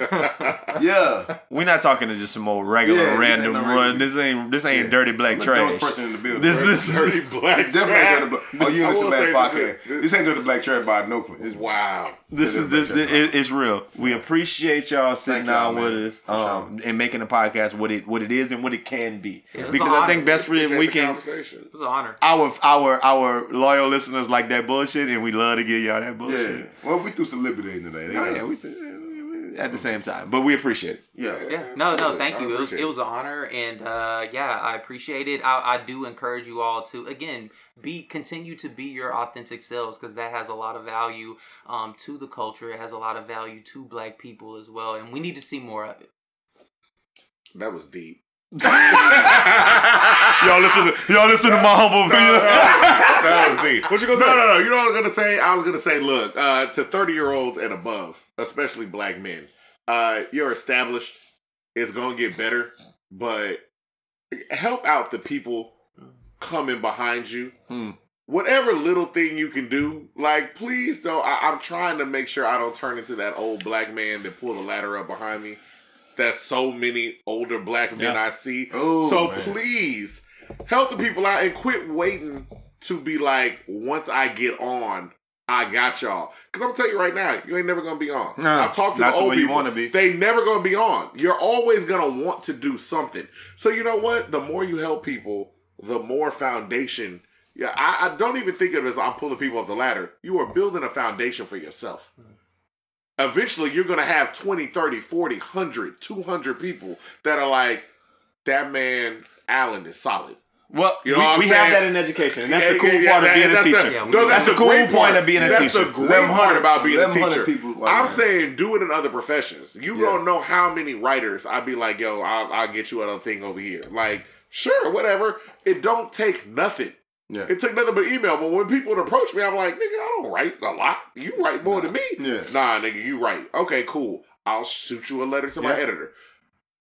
yeah. We're not talking to just some old regular Yeah, this random no run. This ain't this ain't Yeah. dirty black I'm trash. person in the building. This is Dirty black Definitely dirty black. Oh, you in the Black podcast. this- This ain't dirty black trash by no. It's Wow. This is this, this it- it's real. We appreciate y'all sitting Thank down with man. us For um, and making the podcast what it what it is and what it can be. Yeah, because I honor. think best friend Appreciate we the can conversation. Was an honor. our our our loyal listeners like that bullshit and we love to give y'all that bullshit. Yeah. bullshit. Well, we threw some liberty in today. Oh, yeah, we, at the same time, but we appreciate it. yeah. Yeah, no, no, thank you. It was it was an honor, and uh, yeah, I appreciate it. I, I do encourage you all to again be continue to be your authentic selves because that has a lot of value um, to the culture. It has a lot of value to Black people as well, and we need to see more of it. That was deep. y'all listen to y'all listen to my humble opinion. that was deep. What you gonna no, say? No, no, You know what I was gonna say? I was gonna say, look, uh, to thirty year olds and above, especially black men, uh, you're established. It's gonna get better, but help out the people coming behind you. Hmm. Whatever little thing you can do, like please don't. I, I'm trying to make sure I don't turn into that old black man that pulled the ladder up behind me. That's so many older black men Yeah. I see. Oh, so man. please help the people out and quit waiting to be like, once I get on, I got y'all. Because I'm telling you right now, you ain't never gonna be on. No, I've talked to not the the old way you people. wanna be. They never gonna be on. You're always gonna want to do something. So you know what? The more you help people, the more foundation. Yeah, I, I don't even think of it as I'm pulling people up the ladder. You are building a foundation for yourself. Hmm. Eventually, you're going to have 20, 30, 40, 100, 200 people that are like, that man Allen is solid. Well, You know we, we have that in education, and that's the cool yeah, yeah, part that- of being a teacher. No, that's that's the the cool great point part of being a that's teacher. the great part hundred- about being a teacher. people I'm that. saying do it in other professions. You Yeah. don't know how many writers I'd be like, yo, I'll, I'll get you another thing over here. Like, sure, whatever. It don't take nothing. Yeah. It took nothing but email. But when people would approach me, I'm like, nigga, I don't write a lot. You write more than me. Yeah. Nah, nigga, you write. Okay, cool. I'll shoot you a letter to my editor.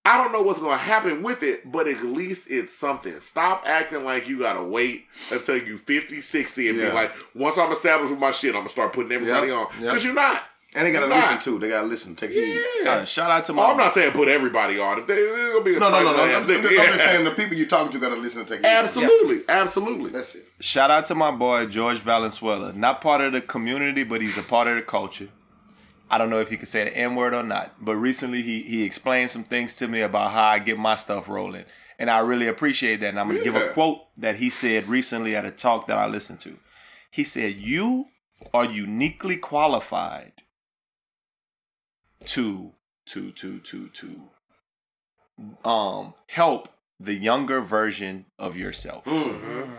I don't know what's gonna happen with it, but at least it's something. Stop acting like you gotta wait until you 50, 60 and Yeah. be like, once I'm established with my shit, I'm gonna start putting everybody Yep, on. yep. Because you're not. And they gotta Nah. listen too. They gotta listen. Take heed. Yeah. Uh, shout out to my. Oh, I'm not saying put everybody on. If they, it's gonna be a No, no, no, no. I'm, ass just, I'm thing. just saying the people you're talking to gotta listen and take heed. Absolutely, absolutely. That's it. Shout out to my boy George Valenzuela. Not part of the community, but he's a part of the culture. I don't know if he could say the N word or not, but recently he he explained some things to me about how I get my stuff rolling. And I really appreciate that. And I'm gonna give a quote that he said recently at a talk that I listened to. He said, You are uniquely qualified to to to to to um help the younger version of yourself. Mm-hmm. Mm-hmm.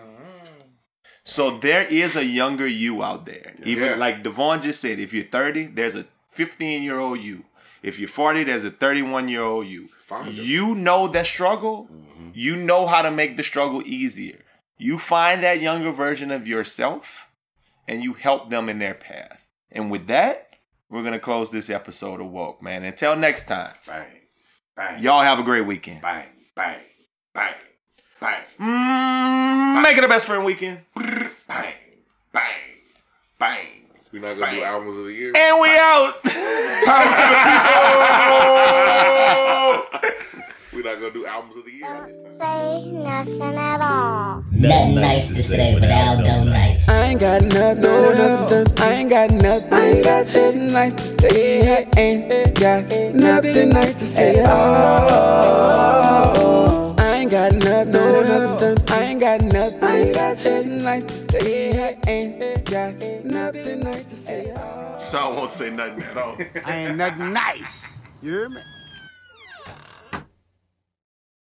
So there is a younger you out there. Even Yeah. like Devon just said, if you're 30, there's a 15 year old you. If you're 40, there's a 31 year old you. Find them. You know that struggle. Mm-hmm. You know how to make the struggle easier. You find that younger version of yourself and you help them in their path. And with that, we're going to close this episode of Woke, man. Until next time, Bang, bang, y'all have a great weekend. bang, bang, bang, bang, Mm, make it a best friend weekend. bang, bang, bang. We're not gonna do albums of the year. And we out. We're not gonna do albums of the year. Don't say nothing at all. Nothing nice to say, but Aldo nice. I ain't got nothing, no, nothing. I ain't got nothing. I ain't got nothing nice to say. I ain't got nothing nice to say at all. I ain't got nothing, no, nothing. I ain't got nothing. I ain't got nothing nice to say. I ain't got nothing nice to say at all. So I won't say nothing at all. I ain't nothing nice. You hear me?